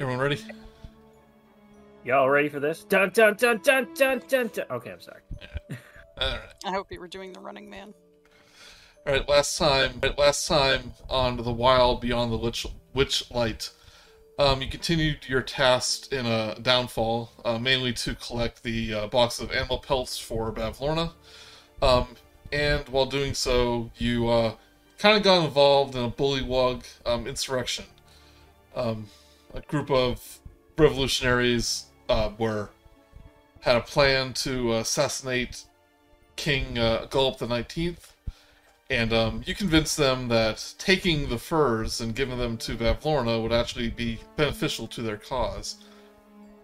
Everyone ready? Y'all ready for this? Dun dun dun dun dun dun dun. Okay, I'm sorry. All right. I hope you were doing the Running Man. All right. Last time, right, last time on the Wild Beyond the Witch, Witch Light, um, you continued your task in a downfall, uh, mainly to collect the uh, box of animal pelts for Bavlorna. Um, and while doing so, you uh, kind of got involved in a bullywug um, insurrection. Um, a group of revolutionaries uh, were had a plan to assassinate King uh, Gulp the Nineteenth, and um, you convinced them that taking the furs and giving them to Bavlorna would actually be beneficial to their cause.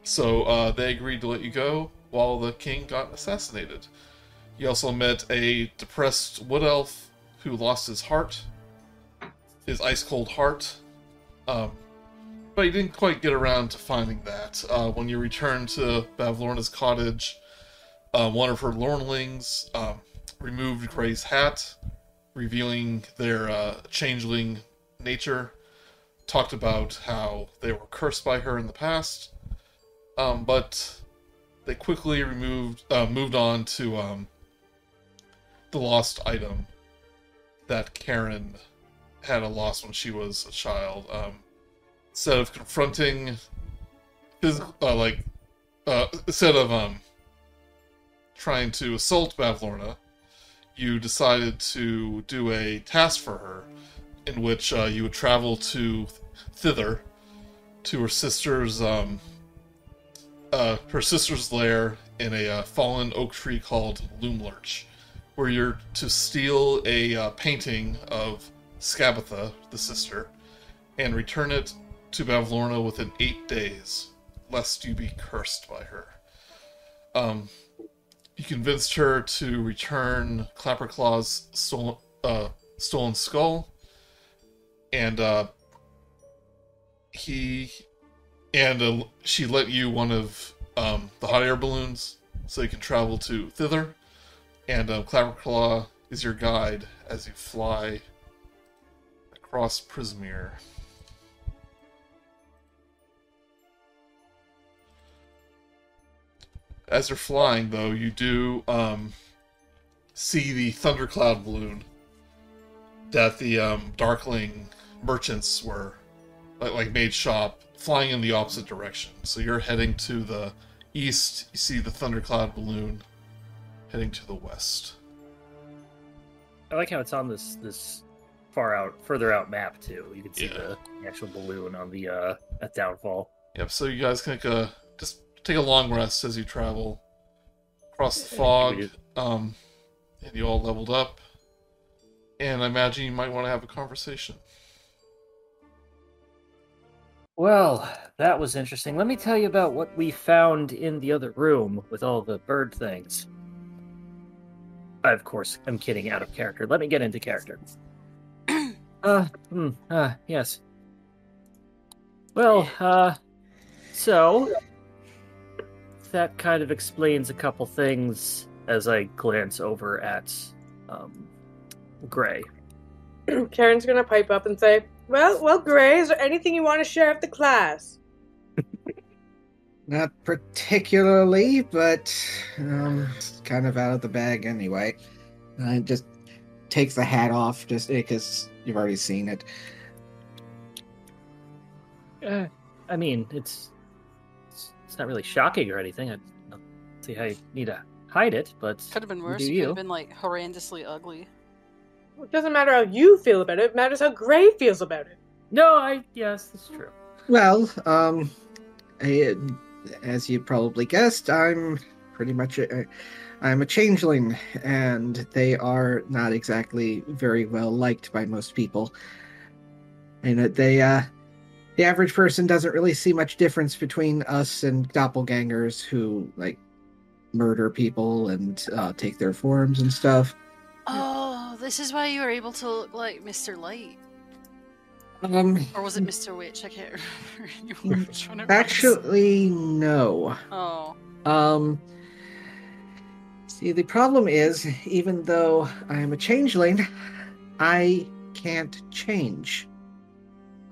So uh, they agreed to let you go while the king got assassinated. You also met a depressed wood elf who lost his heart, his ice cold heart. Um, but you didn't quite get around to finding that. Uh, when you returned to Bavlorna's cottage, uh, one of her lornlings um, removed Gray's hat, revealing their uh, changeling nature. Talked about how they were cursed by her in the past, um, but they quickly removed, uh, moved on to um, the lost item that Karen had a lost when she was a child. Um, instead of confronting, phys- uh, like, uh, instead of um, trying to assault Bavlorna, you decided to do a task for her, in which uh, you would travel to thither, to her sister's um, uh, her sister's lair in a uh, fallen oak tree called Loomlurch, where you're to steal a uh, painting of Skabatha, the sister, and return it to Bavlorna within eight days, lest you be cursed by her. Um, you convinced her to return Clapperclaw's stolen, uh, stolen skull, and uh, he and uh, she let you one of um, the hot air balloons so you can travel to thither. And uh, Clapperclaw is your guide as you fly across Prismeer. As you're flying, though, you do um, see the thundercloud balloon that the um, Darkling merchants were like, like made shop flying in the opposite direction. So you're heading to the east. You see the thundercloud balloon heading to the west. I like how it's on this this far out, further out map too. You can see Yeah. the, actual balloon on the uh at downfall. Yep. So you guys can a just take a long rest as you travel across the fog. Um, and you all leveled up. And I imagine you might want to have a conversation. Well, that was interesting. Let me tell you about what we found in the other room with all the bird things. I, of course, I'm kidding out of character. Let me get into character. uh, hmm, uh, yes. Well, uh, so that kind of explains a couple things as I glance over at um, Gray. Karen's gonna pipe up and say, "Well, well, Gray, is there anything you want to share with the class?" Not particularly, but um, it's kind of out of the bag anyway. I just takes the hat off just because you've already seen it. Uh, I mean, it's, it's it's not really shocking or anything. I don't see how you need to hide it, but Could have been worse. It could have been like horrendously ugly. It doesn't matter how you feel about it; it matters how Gray feels about it. No, I yes, that's true. Well, um, I, as you probably guessed, I'm pretty much a, I'm a changeling, and they are not exactly very well liked by most people. And they, uh, the average person doesn't really see much difference between us and doppelgangers who like murder people and uh, take their forms and stuff. Oh, this is why you were able to look like Mr. Light. Um, Or was it Mr. Witch? I can't remember. Which one it was. actually, no. Oh. Um, see, the problem is, even though I am a changeling, I can't change.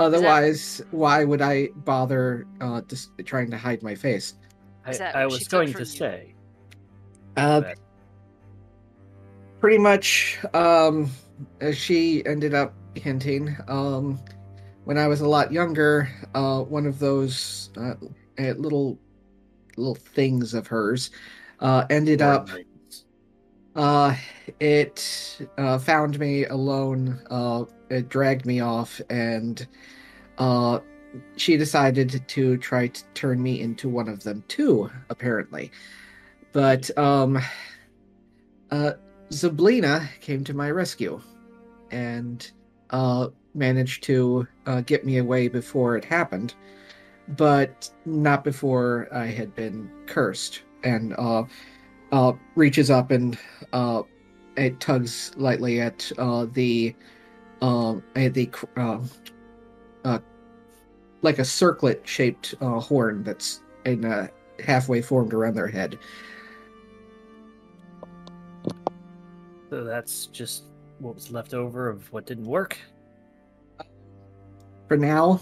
Otherwise, why would I bother uh, just trying to hide my face? I, I was going to you? say. Uh, that- pretty much, um, as she ended up hinting, um, when I was a lot younger, uh, one of those uh, uh, little little things of hers uh, ended up Uh, it uh, found me alone. It dragged me off, and uh, she decided to try to turn me into one of them too. Apparently, but um, uh, Zybilna came to my rescue, and uh, managed to uh, get me away before it happened, but not before I had been cursed. And uh, uh, reaches up and uh, it tugs lightly at uh, the um the uh, uh, like a circlet shaped uh, horn that's in uh, halfway formed around their head. So that's just what was left over of what didn't work. For now,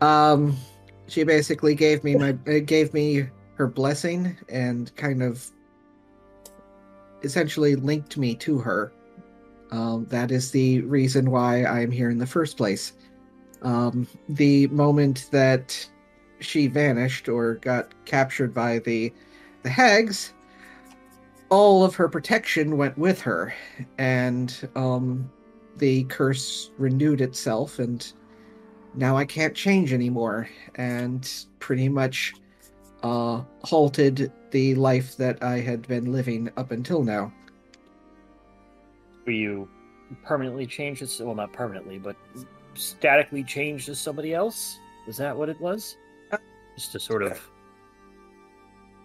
um, she basically gave me my uh, gave me her blessing and kind of essentially linked me to her. Um, that is the reason why I am here in the first place. Um, the moment that she vanished or got captured by the the hags, all of her protection went with her, and um, the curse renewed itself, and now I can't change anymore, and pretty much uh, halted the life that I had been living up until now. Were you permanently changed as well not permanently, but statically changed as somebody else? Was that what it was? Just to sort of.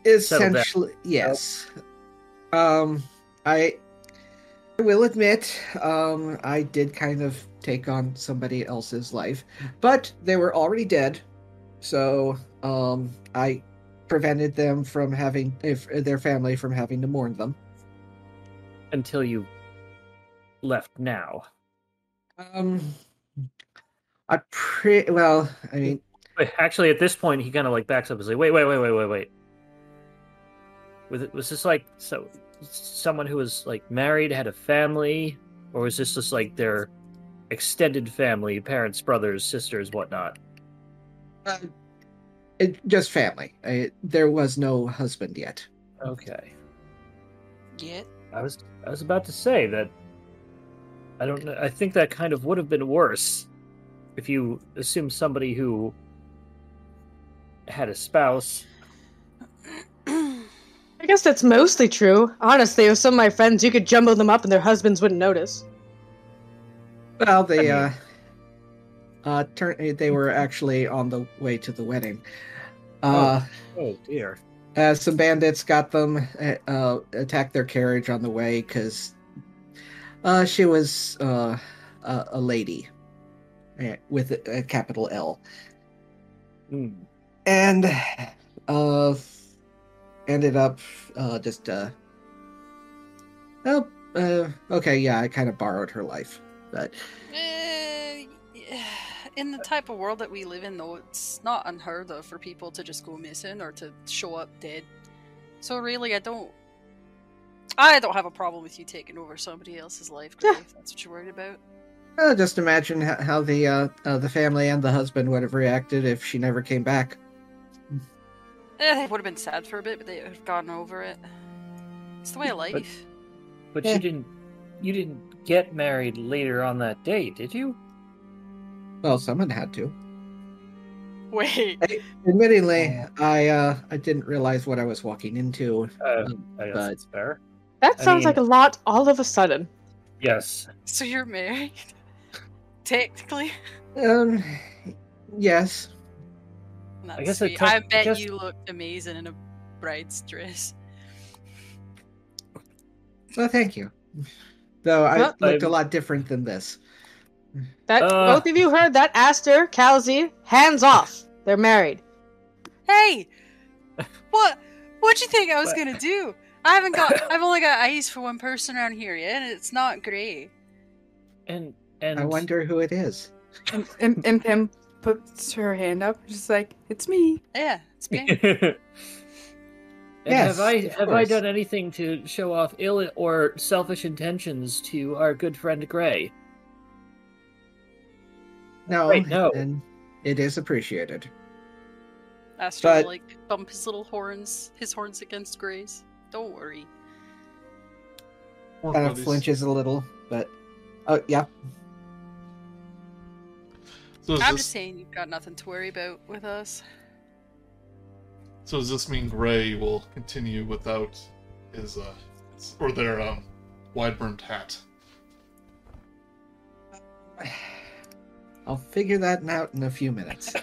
Essentially, yes. Um, I, I will admit, um, I did kind of take on somebody else's life, but they were already dead, so um, I prevented them from having if their family from having to mourn them. until you left now. Um, I pre well, I mean, Wait, actually, at this point, he kind of like backs up and like, "Wait, wait, wait, wait, wait, wait." Was it was this like so someone who was like married, had a family, or was this just like their extended family, parents, brothers, sisters, whatnot? uh, it, just family. I, there was no husband yet. Okay, Yeah. I was I was about to say that. I don't know. I think that kind of would have been worse if you assume somebody who had a spouse. I guess that's mostly true. Honestly, with some of my friends, you could jumble them up and their husbands wouldn't notice. Well, they I uh, uh, turn. They were actually on the way to the wedding. Uh, Oh dear. uh, some bandits got them, uh, uh, attacked their carriage on the way because uh, she was uh, a, a lady uh, with a, a capital L, Hmm. and uh, ended up uh, just uh, oh, uh, okay, yeah, I kind of borrowed her life, but Eh, in the type of world that we live in, though, it's not unheard of for people to just go missing or to show up dead. So really, I don't. I don't have a problem with you taking over somebody else's life, Gray, Yeah. if that's what you're worried about. uh, just imagine how, how the uh, uh, the family and the husband would have reacted if she never came back. Eh, they would have been sad for a bit, but they would have gotten over it. It's the way of life. But Yeah. you didn't you didn't get married later on that day, did you? Well, someone had to. Wait. Admittingly, I uh, I didn't realize what I was walking into. Uh, Um, I guess but- it's fair. That I sounds mean- like a lot all of a sudden. Yes. So you're married? Technically? Um, yes. That's guess sweet. took- I I bet guess- you looked amazing in a bride's dress. Well, thank you. Though I Well, looked a I'm- lot different than this. That Uh. both of you heard that Aster, Kal'zi, hands off. They're married. Hey! What? What'd you think I was What? gonna do? I haven't got. I've only got eyes for one person around here yet, and it's not Gray. And and I wonder who it is. And, and, and Pim puts her hand up, just like, it's me. Yeah, it's me. Yes, have I of have I done anything to show off ill or selfish intentions to our good friend Gray? No, Wait, no. and it is appreciated. Astro But- like bump his little horns, his horns against Gray's. Don't worry. More Kind of flinches a little, but oh yeah, So I'm this, just saying you've got nothing to worry about with us. so does this mean Gray will continue without his uh or their um wide brimmed hat? I'll figure that out in a few minutes.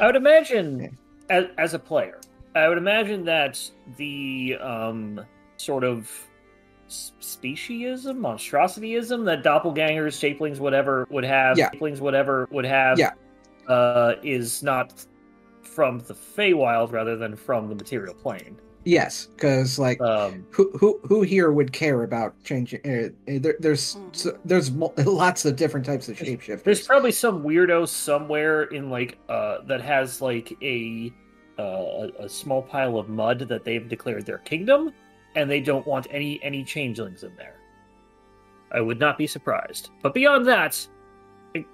I would imagine, as, as a player, I would imagine that the um, sort of s- speciesism, monstrosityism that doppelgangers, shapelings, whatever would have, Yeah. shapelings, whatever would have, Yeah. uh, is not from the Feywild rather than from the material plane. yes, because like Um, who who who here would care about changing? Uh, there, there's so, there's mo- lots of different types of shapeshifters. There's probably some weirdo somewhere in like uh that has like a uh, a, a small pile of mud that they've declared their kingdom, and they don't want any any changelings in there. I would not be surprised. But beyond that, I,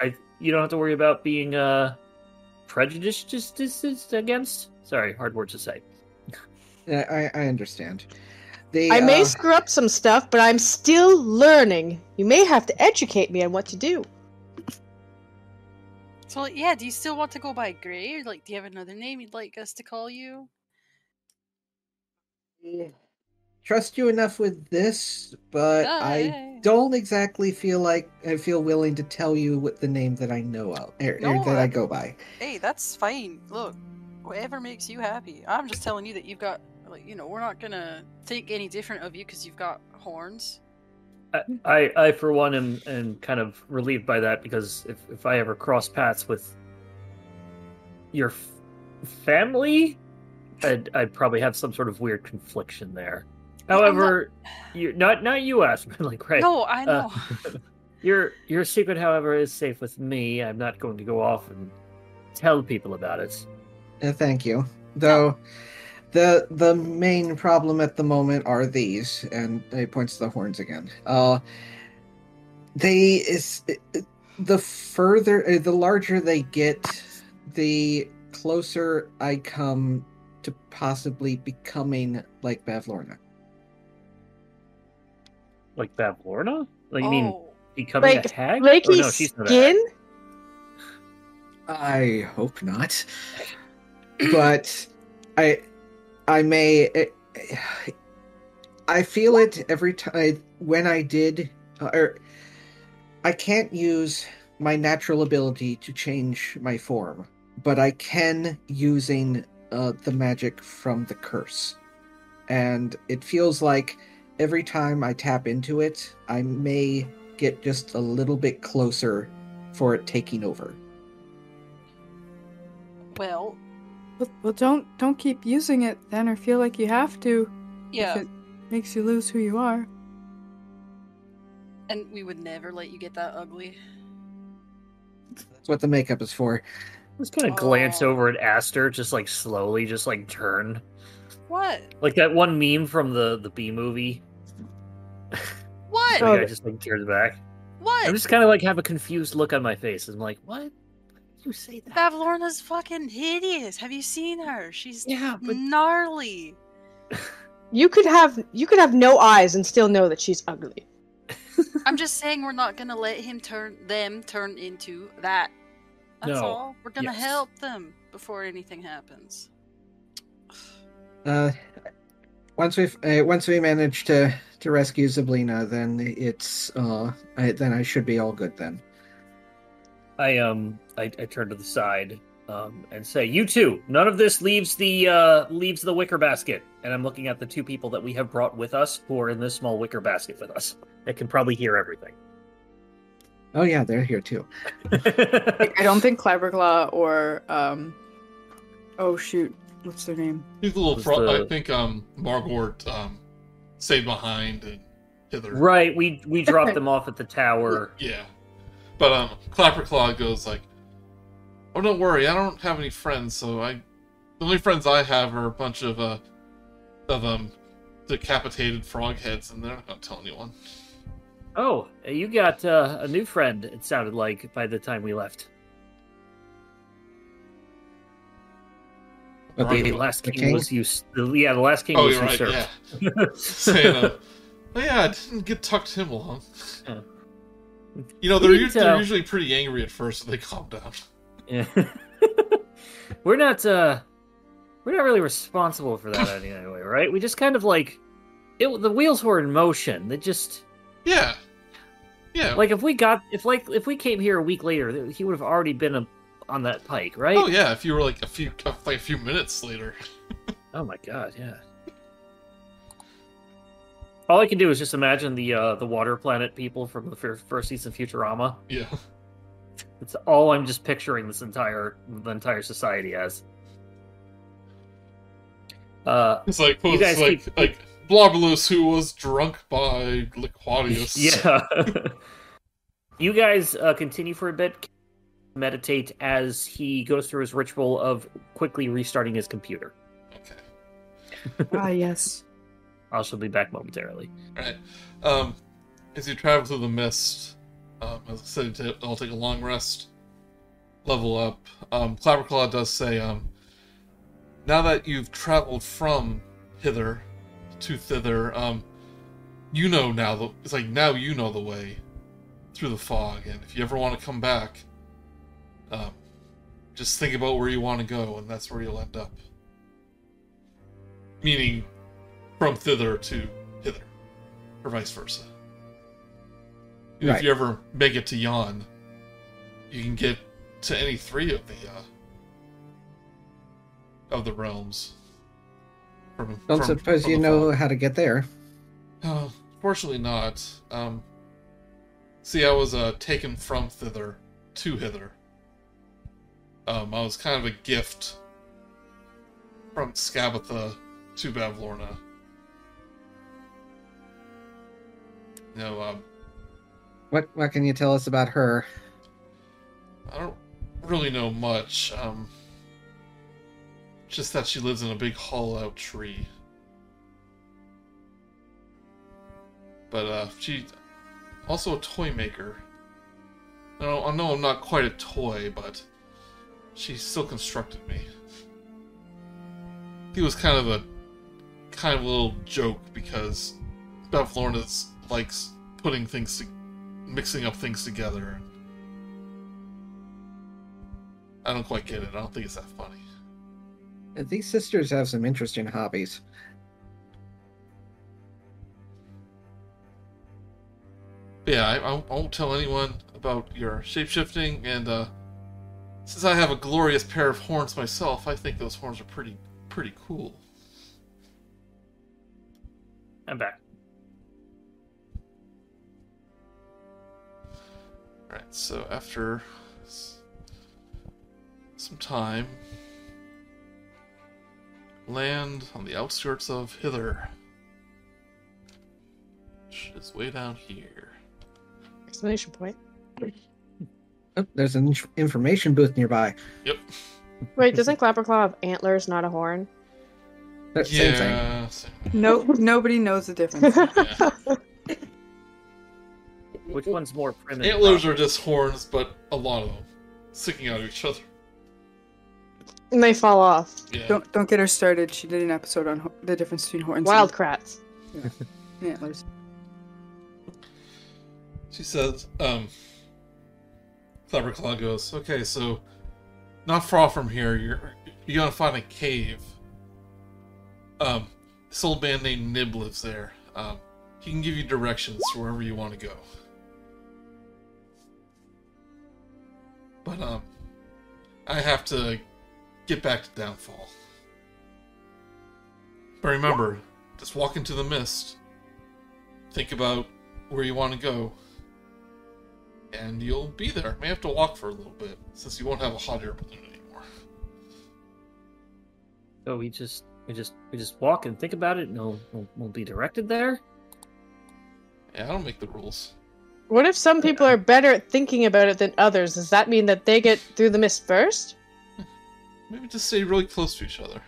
I you don't have to worry about being uh prejudiced just, just, just against. Sorry, hard word to say. I I understand. The, I may uh, screw up some stuff, but I'm still learning. You may have to educate me on what to do. So yeah, do you still want to go by Gray, or like, do you have another name you'd like us to call you? trust you enough with this, but Oh, I yeah. don't exactly feel like I feel willing to tell you what the name that I know of er, er, No, that I I- go by. Hey, that's fine. Look, whatever makes you happy. I'm just telling you that you've got, like, you know, we're not gonna think any different of you because you've got horns. I, I, I for one, am, am kind of relieved by that because if, if I ever cross paths with your f- family, I'd, I'd probably have some sort of weird confliction there. I'm not- However, you not not you, Aspen. Like, right? No, I know. uh, your your secret, however, is safe with me. I'm not going to go off and tell people about it. Uh, thank you. Though the the main problem at the moment are these, and he points to the horns again. Uh, they is the further uh, the larger they get, the closer I come to possibly becoming like Bavlorna. Like Bavlorna? Like you mean oh, becoming like a hag? Flaky Or no, she's not a hag. skin? I hope not. But I I may I feel it every time when I did uh, or I can't use my natural ability to change my form, but I can using uh, the magic from the curse. And it feels like every time I tap into it, I may get just a little bit closer for it taking over. well, Well, well, don't don't keep using it then, or feel like you have to. yeah, If it makes you lose who you are. and we would never let you get that ugly. That's what the makeup is for. Just kind of glance Oh. over at Aster, just like slowly, just like turn, What? like that one meme from the the B movie. What? The Oh, just like turns back. what? I'm just kind of like have a confused look on my face. I'm like, what? Why did you say that? Bavlorna's fucking hideous. Have you seen her? She's Yeah, but gnarly. You could have you could have no eyes and still know that she's ugly. I'm just saying we're not gonna let him turn them turn into that. That's No. all. We're gonna Yes. help them before anything happens. Uh, once we've uh, once we manage to to rescue Zybilna, then it's uh I, then I should be all good then. I um I, I turn to the side um and say, "You two, none of this leaves the uh leaves the wicker basket." And I'm looking at the two people that we have brought with us, who are in this small wicker basket with us. That can probably hear everything. Oh yeah, they're here too. I don't think Cleverclaw or um, oh shoot, what's their name? He's a little Was pro- the- I think um Margort um stayed behind and hither. right, we we dropped them off at the tower. Yeah. But um, Clapperclaw goes like, "Oh, don't worry, I don't have any friends, so I, the only friends I have are a bunch of uh, of um, decapitated frog heads, and they're not gonna tell anyone." Oh, you got uh, a new friend. It sounded like by the time we left. But The the, last the king, king? was used. Yeah, the last king Oh, was you're right. Yeah. Saying, uh, oh yeah, I didn't get tucked him along. Yeah. You know, they're, We u- they're usually pretty angry at first, so they calm down. Yeah. we're not uh we're not really responsible for that anyway, right? We just kind of like it the wheels were in motion. They just Yeah, yeah. like if we got if like if we came here a week later, he would have already been a, on that pike, right? oh yeah, if you were like a few like a few minutes later. Oh my god, yeah. All I can do is just imagine the uh the water planet people from the fir- first season of Futurama. Yeah. It's all I'm just picturing this entire the entire society as. Uh It's like You it's like keep- like Blobolus who was drunk by Liquadius. Yeah. you guys uh, continue for a bit, meditate as he goes through his ritual of quickly restarting his computer. Okay. ah, yes. I shall be back momentarily. Right. Um, as you travel through the mist, um, as I said, I'll take a long rest, level up. Um, Clapperclaw does say, um, now that you've traveled from hither to thither, um, you know now the it's like now you know the way through the fog, and if you ever want to come back, um, just think about where you want to go, and that's where you'll end up. Meaning, from thither to hither, or vice versa. And If you ever make it to Yon, you can get to any three of the uh, of the realms. From, Don't from- suppose from you know how to get there. Uh, fortunately not. Um, see, I was uh, taken from thither to hither. Um, I was kind of a gift from Skabatha to Bavlorna. Know, um, What what can you tell us about her? I don't really know much. Um, just that she lives in a big hollow tree. But uh, she also a toy maker. No, I know I'm not quite a toy, but she still constructed me. He was kind of a kind of a little joke because Bavlorna's likes putting things, to, mixing up things together. I don't quite get it. I don't think it's that funny. These sisters have some interesting hobbies. Yeah, I, I won't- I won't tell anyone about your shapeshifting, and uh, since I have a glorious pair of horns myself, I think those horns are pretty pretty cool. I'm back. Alright, so after some time, land on the outskirts of Hither, which is way down here. Exclamation point. Oh, there's an information booth nearby. Yep. Wait, doesn't Clapperclaw have antlers, not a horn? That same thing. yeah. same- No, nobody knows the difference. yeah. Which one's more primitive? Antlers are just horns, but a lot of them sticking out of each other. and they fall off. Yeah. don't don't get her started. She did an episode on ho- the difference between horns Wild Kratts. and antlers. She says, um, Cleverclaw goes, okay, so not far from here, you're you're gonna find a cave. Um, this old man named Nib lives there. Um, he can give you directions to wherever you want to go. But um, I have to get back to Downfall. But remember, just walk into the mist. Think about where you want to go and you'll be there. May have to walk for a little bit since you won't have a hot air balloon anymore. So we just we just we just walk and think about it, and we'll we'll, we'll be directed there. Yeah, I don't make the rules. What if some people are better at thinking about it than others? Does that mean that they get through the mist first? Maybe just stay really close to each other.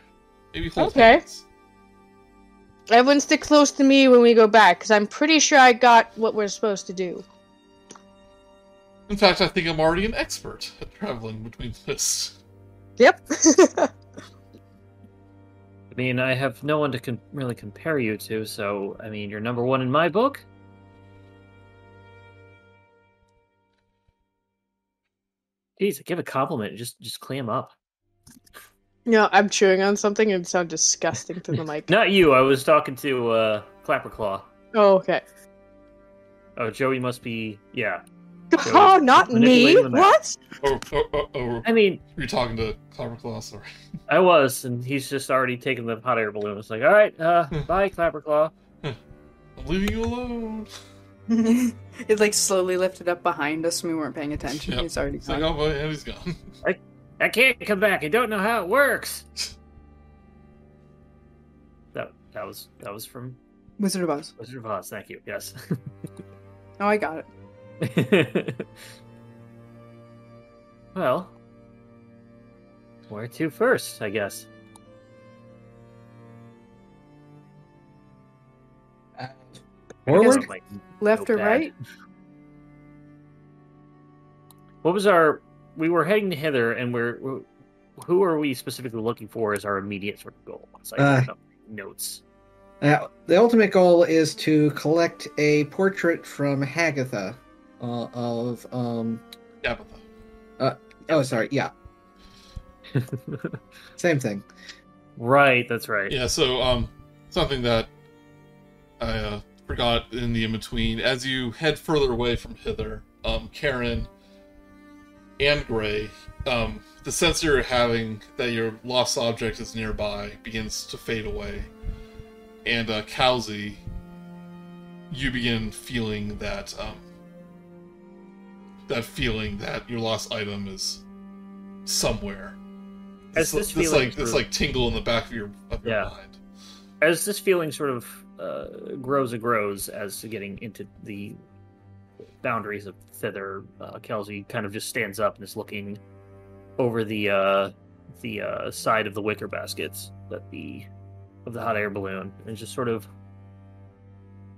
Maybe hold Okay. hands. Everyone stick close to me when we go back, because I'm pretty sure I got what we're supposed to do. In fact, I think I'm already an expert at traveling between lists. Yep. I mean, I have no one to com- really compare you to, so I mean, you're number one in my book. Jeez, give a compliment. Just, just clam up. no, I'm chewing on something and it sounds disgusting to the mic. Not you. I was talking to uh, Clapperclaw. Oh, okay. Oh, Joey must be. Yeah. Oh, not me. manipulating the map. What? Oh, oh, oh, oh. I mean, You're talking to Cloverclaw, sorry. I was, and he's just already taken the hot air balloon. It's like, all right, uh, bye, Clapperclaw. I'm leaving you alone. it like slowly lifted up behind us and we weren't paying attention. Yep. He's already It's like, gone. oh, and he's gone. I, I can't come back. I don't know how it works. That that was that was from Wizard of Oz. Wizard of Oz. Thank you. Yes. Oh, I got it. well, where to first? I guess. Forward? it Left go or right? What was our? We were heading to hither, and we're. we're- Who are we specifically looking for as our immediate sort of goal? It's like Uh, notes. Uh, the ultimate goal is to collect a portrait from Hagatha uh, of um. Tabitha. Oh, sorry. Yeah, same thing. right. That's right. Yeah, so um, something that I uh, forgot in the in between. As you head further away from hither, um, Karen and Gray, um, the sense you're having that your lost object is nearby begins to fade away, and uh, Kal'zi, you begin feeling that um, that feeling that your lost item is somewhere. As This, this this like this like tingle in the back of your of your Yeah. mind. as this feeling sort of uh, grows and grows as to getting into the boundaries of thither, uh, Kelsey kind of just stands up and is looking over the uh, the uh, side of the wicker baskets that the of the hot air balloon, and just sort of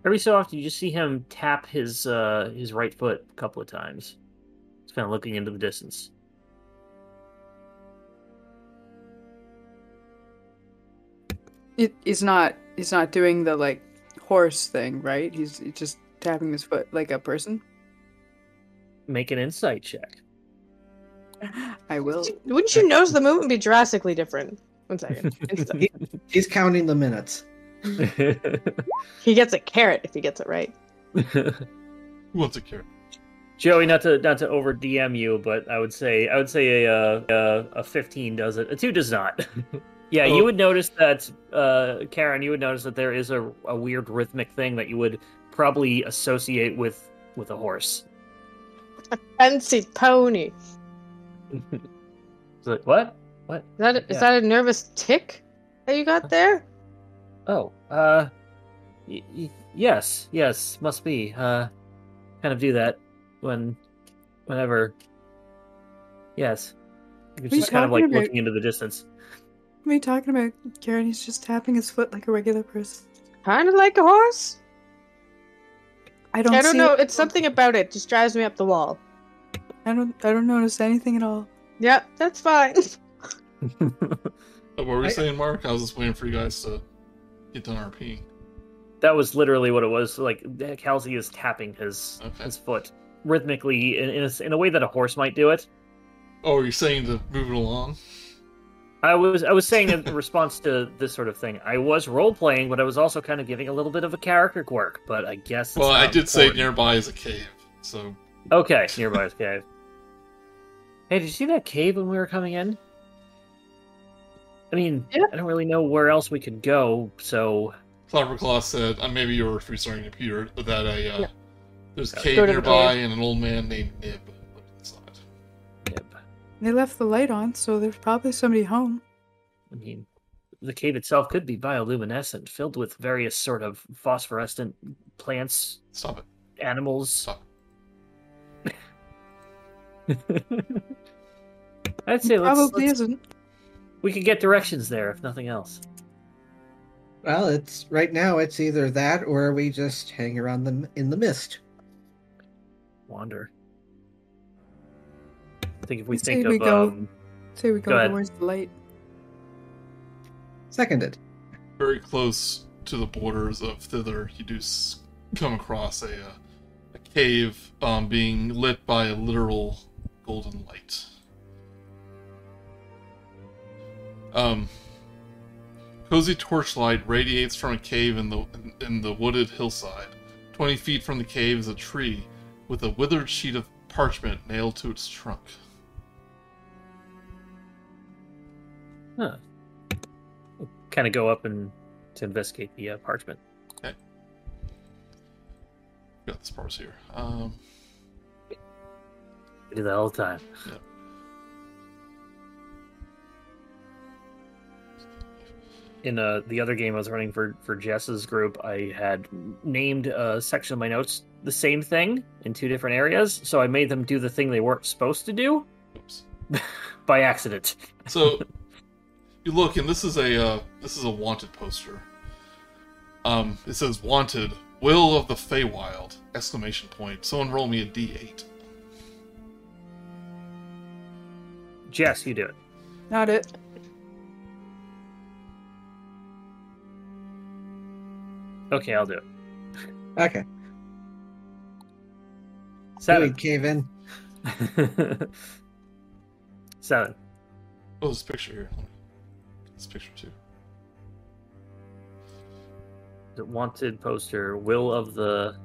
every so often you just see him tap his uh, his right foot a couple of times. He's kind of looking into the distance. It, he's not. He's not doing the like horse thing, right? He's, he's just tapping his foot like a person. Make an insight check. I will. Wouldn't you notice the movement would be drastically different? One second. Insta- He's counting the minutes. he gets a carrot if he gets it right. Who wants a carrot? Joey, not to not to over DM you, but I would say I would say a uh, a, a fifteen does it. A two does not. Yeah, Oh. you would notice that, uh, Karen. You would notice that there is a, a weird rhythmic thing that you would probably associate with with a horse. A fancy pony. It's like, what? What? Is that a, is that a nervous tick that you got there? Oh, uh, y- y- yes, yes, must be. Uh, kind of do that when, whenever. Yes, you're What are you just kind of like about? looking into the distance. What are you talking about, Karen? He's just tapping his foot like a regular person. Kind of like a horse. I don't. I don't see know. it. It's something about it just drives me up the wall. I don't. I don't notice anything at all. Yep, that's fine. What were we I- saying, Mark? I was just waiting for you guys to get done RPing. That was literally what it was. Like Kelsey is tapping his Okay. his foot rhythmically in in a, in a way that a horse might do it. Oh, you're saying to move it along? I was I was saying in response to this sort of thing. I was role playing, but I was also kind of giving a little bit of a character quirk. But I guess. It's Well, I not did say nearby is a cave, so Okay, nearby is cave. Hey, did you see that cave when we were coming in? I mean, Yeah. I don't really know where else we could go, so Cloverclaw said, uh, maybe you were restarting your computer, that a uh, Yeah. there's a cave nearby cave. and an old man named Nib lived inside. yep. They left the light on, so there's probably somebody home. I mean, the cave itself could be bioluminescent, filled with various sort of phosphorescent plants, Stop it. animals. Stop. I'd say let's, Probably let's- isn't. we could get directions there if nothing else. Well, it's right now. It's either that or we just hang around them in the mist. Wander. I think if we say think we of go- um, Say we Go go towards the light. Seconded. Very close to the borders of thither, you do come across a uh, a cave um, being lit by a literal golden light. Um, cozy torchlight radiates from a cave in the in the wooded hillside. Twenty feet from the cave is a tree with a withered sheet of parchment nailed to its trunk. Huh. kind of go up and to investigate the uh, parchment. Okay. Got this parts here. Um, We do that all the time. In uh, the other game I was running for for Jess's group, I had named a section of my notes the same thing in two different areas. So I made them do the thing they weren't supposed to do oops. by accident. So you look, and this is a uh, this is a wanted poster. Um, it says "Wanted, Will of the Feywild!" Exclamation point. Someone roll me a D8. Jess, you do it. Not it. Okay, I'll do it. Okay. Seven. We cave in. Seven. Oh, this picture here. Let me- This picture too. The wanted poster. Will of the.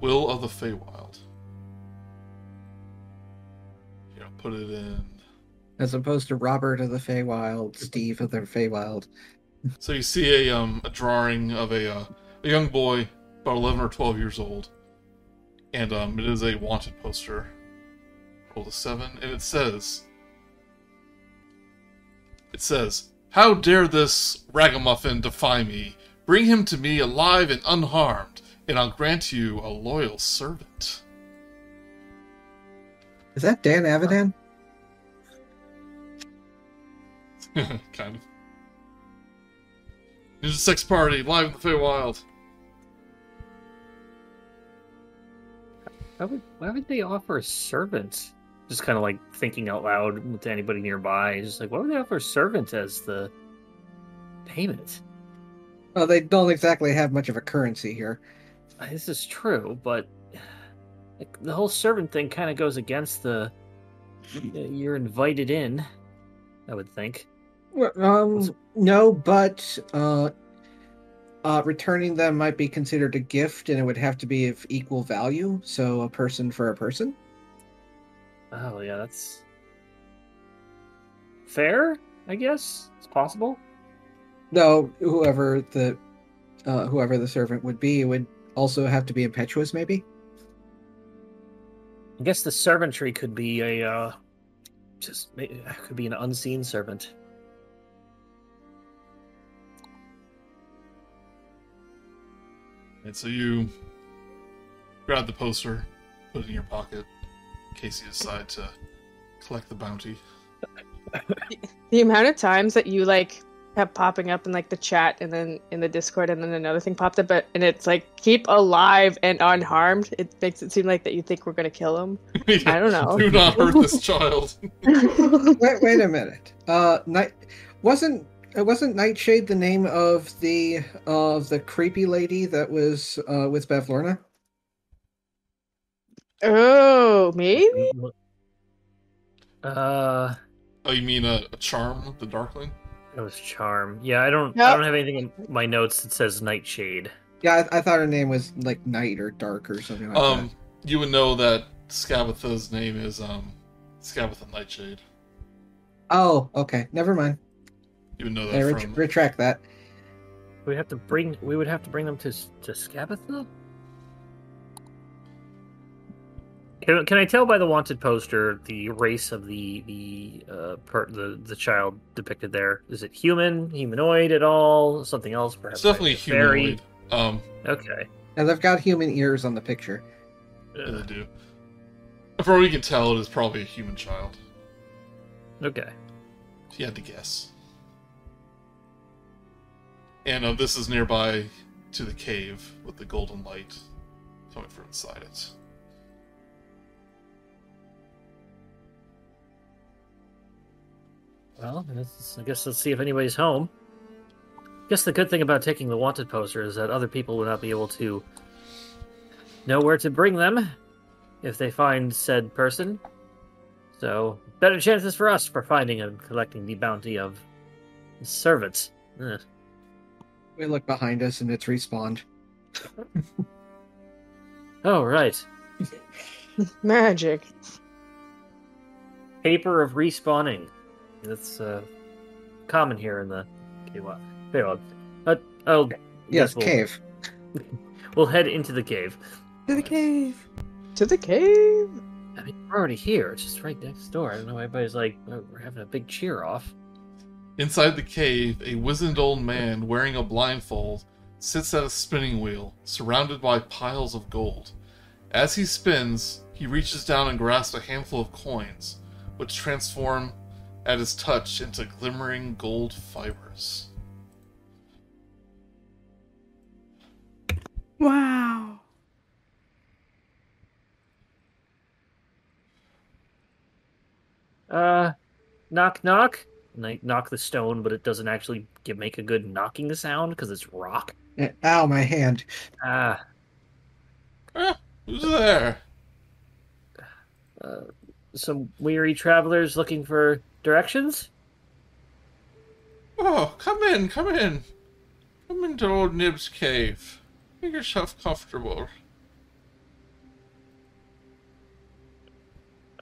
Will of the Feywild. Here, I'll put it in. As opposed to Robert of the Feywild, Steve of the Feywild. So you see a um a drawing of a uh, a young boy about eleven or twelve years old, and um it is a wanted poster. Roll a seven, and it says, it says, "How dare this ragamuffin defy me? Bring him to me alive and unharmed, and I'll grant you a loyal servant." Is that Dan Avidan? kind of. There's a sex party live in the Feywild. Why would, why would they offer a servant? Just kind of like thinking out loud to anybody nearby. Just like, why would they offer a servant as the payment? Well, they don't exactly have much of a currency here. This is true, but like, the whole servant thing kind of goes against the you're invited in. I would think. Well, Um, no, but uh, uh, returning them might be considered a gift, and it would have to be of equal value. So, a person for a person. Oh yeah, that's fair. I guess it's possible. No, whoever the uh, whoever the servant would be would also have to be impetuous, maybe. I guess the servantry could be a uh, just may- could be an unseen servant. And so you grab the poster, put it in your pocket, in case you decide to collect the bounty. The amount of times that you like kept popping up in like the chat and then in the Discord and then another thing popped up, but and it's like keep alive and unharmed. It makes it seem like that you think we're gonna kill him. I don't know. Do not hurt this child. wait, wait a minute. Uh, night wasn't uh, wasn't Nightshade the name of the of the creepy lady that was uh, with Bavlorna? Oh, maybe. Uh, Oh, you mean a, a charm, the Darkling? it was charm. Yeah, I don't. Yep. I don't have anything in my notes that says nightshade. Yeah, I, I thought her name was like Night or Dark or something like that. Um, you would know that Skabatha's name is um Skabatha Nightshade. Oh, okay. Never mind. You would know I that ret- from. retract that. We have to bring. We would have to bring them to to Skabatha. Can, can I tell by the wanted poster the race of the the uh per, the the child depicted there? Is it human, humanoid at all? Something else? Perhaps It's definitely like a fairy? humanoid. Um, Okay. And they've got human ears on the picture. yeah, they do. From what we can tell, it is probably a human child. Okay. If you had to guess. And uh, this is nearby to the cave with the golden light coming from inside it. Well, let's- I guess let's see if anybody's home. I guess the good thing about taking the wanted poster is that other people will not be able to know where to bring them if they find said person. So, better chances for us for finding and collecting the bounty of servants. Ugh. We look behind us and it's respawned. Oh, right. Magic. Paper of respawning. That's uh, common here in the Kaywa. Kaywa. Uh, oh, Yes, we'll, cave. We'll head into the cave. To the cave. To the cave. I mean, we're already here. It's just right next door. I don't know why everybody's like, oh, we're having a big cheer off. Inside the cave, a wizened old man wearing a blindfold sits at a spinning wheel, surrounded by piles of gold. As he spins, he reaches down and grasps a handful of coins, which transform at his touch into glimmering gold fibers. Wow. Uh, knock, knock. And I knock the stone, but it doesn't actually give, make a good knocking sound because it's rock. Eh, Ow, my hand. Ah, Ah, who's there? uh, some weary travelers looking for directions. Oh, come in, come in. Come into old Nib's cave. Make yourself comfortable.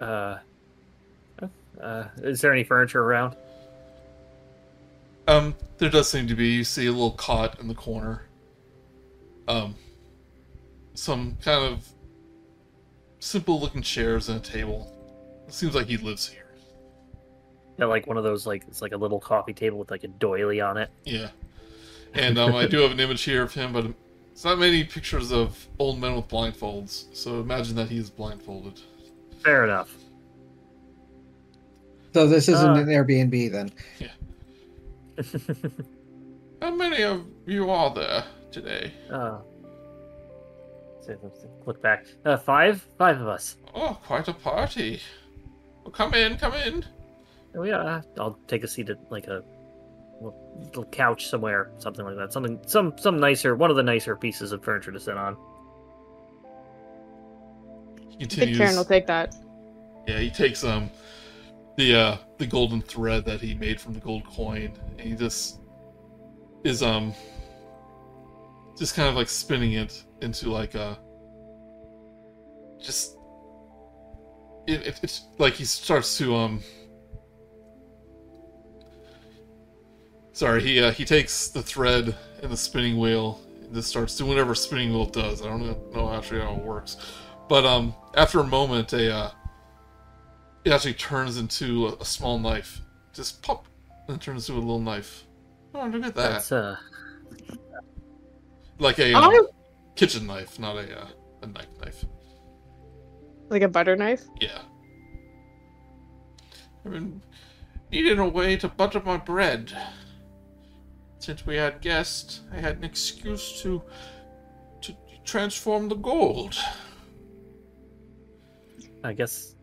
Uh, uh, is there any furniture around? Um, there does seem to be. You see a little cot in the corner. Um, some kind of simple looking chairs and a table. It seems like he lives here. Yeah, like one of those, like it's like a little coffee table with like a doily on it. Yeah. And um, I do have an image here of him, but it's not many pictures of old men with blindfolds. So imagine that he is blindfolded. Fair enough. So this isn't Uh. an Airbnb then. Yeah. How many of you are there today? uh, so let's look back. Uh, five, five of us. Oh, quite a party. Well, come in, come in. Oh yeah, I'll take a seat at like a little couch somewhere, something like that. Something, some, some nicer, one of the nicer pieces of furniture to sit on. He I think continues. Kar'yn will take that. Yeah, he takes um the uh the golden thread that he made from the gold coin and he just is um just kind of like spinning it into like a just it, it, it's like he starts to um sorry he uh, he takes the thread and the spinning wheel and just starts doing whatever spinning wheel does i don't know- know actually how it works but um after a moment a uh it actually turns into a, a small knife. Just pop, and turns into a little knife. Oh, look at that! That's uh, like a um, I- kitchen knife, not a uh, a knife knife. Like a butter knife. Yeah. I've been needing a way to butter my bread. Since we had guests, I had an excuse to to transform the gold. I guess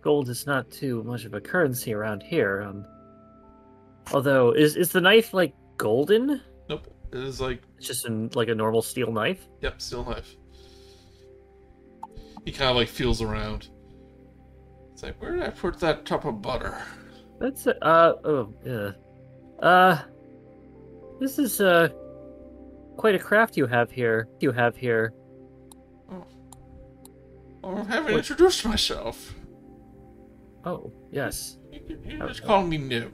gold is not too much of a currency around here. Um, although, is is the knife like golden? Nope, it is like It's just an, like a normal steel knife. Yep, steel knife. He kind of like feels around. It's like, where did I put that top of butter? That's uh, uh oh yeah. Uh, this is uh quite a craft you have here. You have here. Oh, I haven't What? introduced myself. Oh yes. You, can- you Oh, just oh. call me Nib.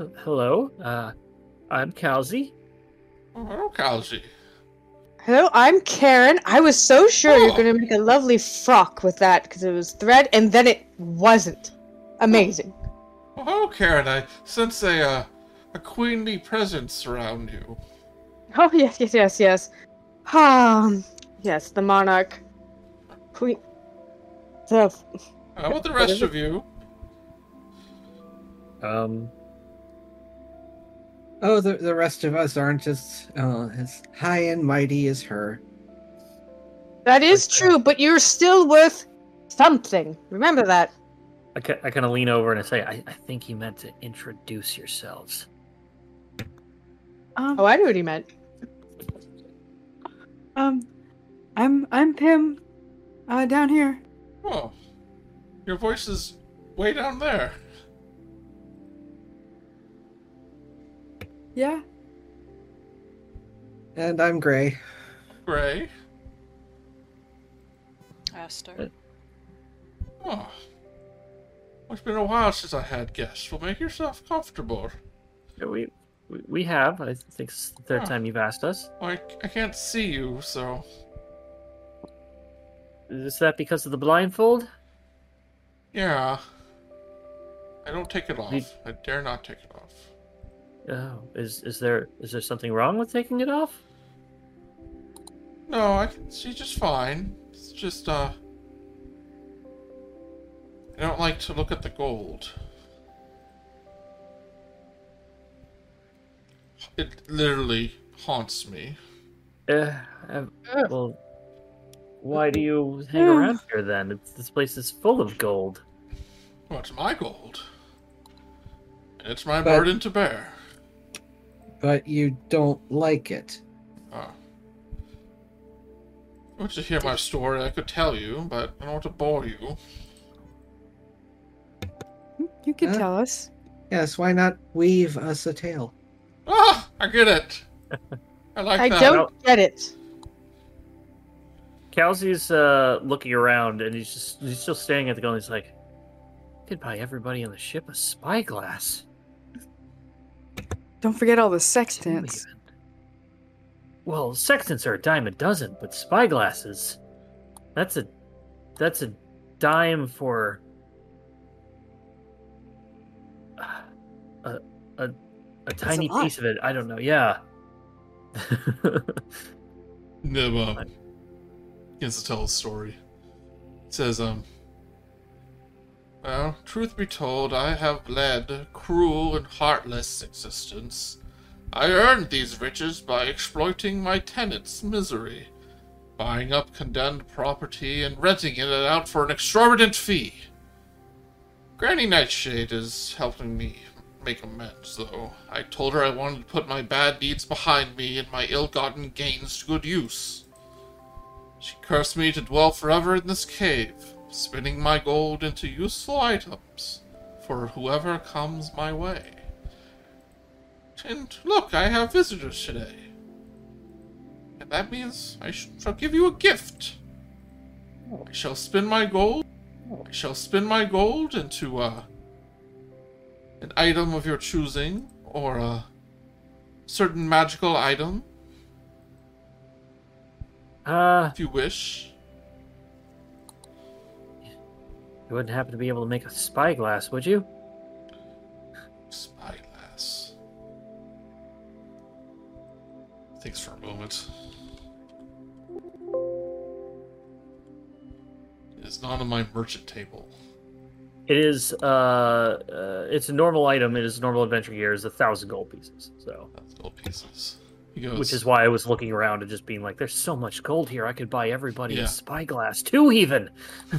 H- Hello. Uh, I'm Kal'zi. Oh, hello, Kalji. Hello, I'm Kar'yn. I was so sure you Oh. were going to make a lovely frock with that because it was thread, and then it wasn't. Amazing. Oh, hello, Kar'yn. I sense a uh, a queenly presence around you. Oh yes, yes, yes, yes. Um, yes, the monarch, queen, So, How about the rest of you? Um, Oh, the, the rest of us aren't as uh, as high and mighty as her. that is Okay. true, but you're still worth something. Remember that. I, ca- I kind of lean over and I say, I, I think he meant to introduce yourselves. Um, Oh, I knew what he meant. um, I'm I'm Pim, uh, down here. Oh, your voice is way down there. Yeah. And I'm Gray. Gray. Aster. Oh. It's been a while since I had guests. Well, make yourself comfortable. Yeah, We, we, we have. I think it's the third Huh. time you've asked us. I, I can't see you, so. Is that because of the blindfold? Yeah. I don't take it off. I dare not take it off. Oh, is is there is there something wrong with taking it off? No, I can see just fine. It's just, uh. I don't like to look at the gold. It literally haunts me. Uh, uh, well, why do you hang Ugh. around here then? It's, this place is full of gold. Well, it's my gold. It's my But- burden to bear. But you don't like it. Ah. Want to hear my story? I could tell you, but I don't want to bore you. You can Huh? tell us. Yes, why not weave us a tale? Ah, I get it. I like I that. don't get it. Kelsey's uh, looking around and he's just he's still staring at the gun. He's like, "Could buy everybody on the ship a spyglass." Don't forget all the sextants. Well, sextants are a dime a dozen, but spyglasses—that's a that's a dime for a tiny lot. piece of it. I don't know. Yeah. No, um, begins to tell a story. It says, um, well, truth be told, I have led a cruel and heartless existence. I earned these riches by exploiting my tenants' misery, buying up condemned property and renting it out for an exorbitant fee. Granny Nightshade is helping me make amends, though. I told her I wanted to put my bad deeds behind me and my ill-gotten gains to good use. She cursed me to dwell forever in this cave, spinning my gold into useful items for whoever comes my way. And look, I have visitors today. And that means I shall give you a gift. I shall spin my gold. I shall spin my gold into uh, an item of your choosing, or a certain magical item, uh, if you wish. you wouldn't happen to be able to make a spyglass, would you? Spyglass. Thinks for a moment. It is not on my merchant table. It is. Uh, uh, it's a normal item. It is normal adventure gear. Is a thousand gold pieces. So, That's gold pieces. Goes. which is why I was looking around and just being like, "There's so much gold here. I could buy everybody Yeah. a spyglass, two even."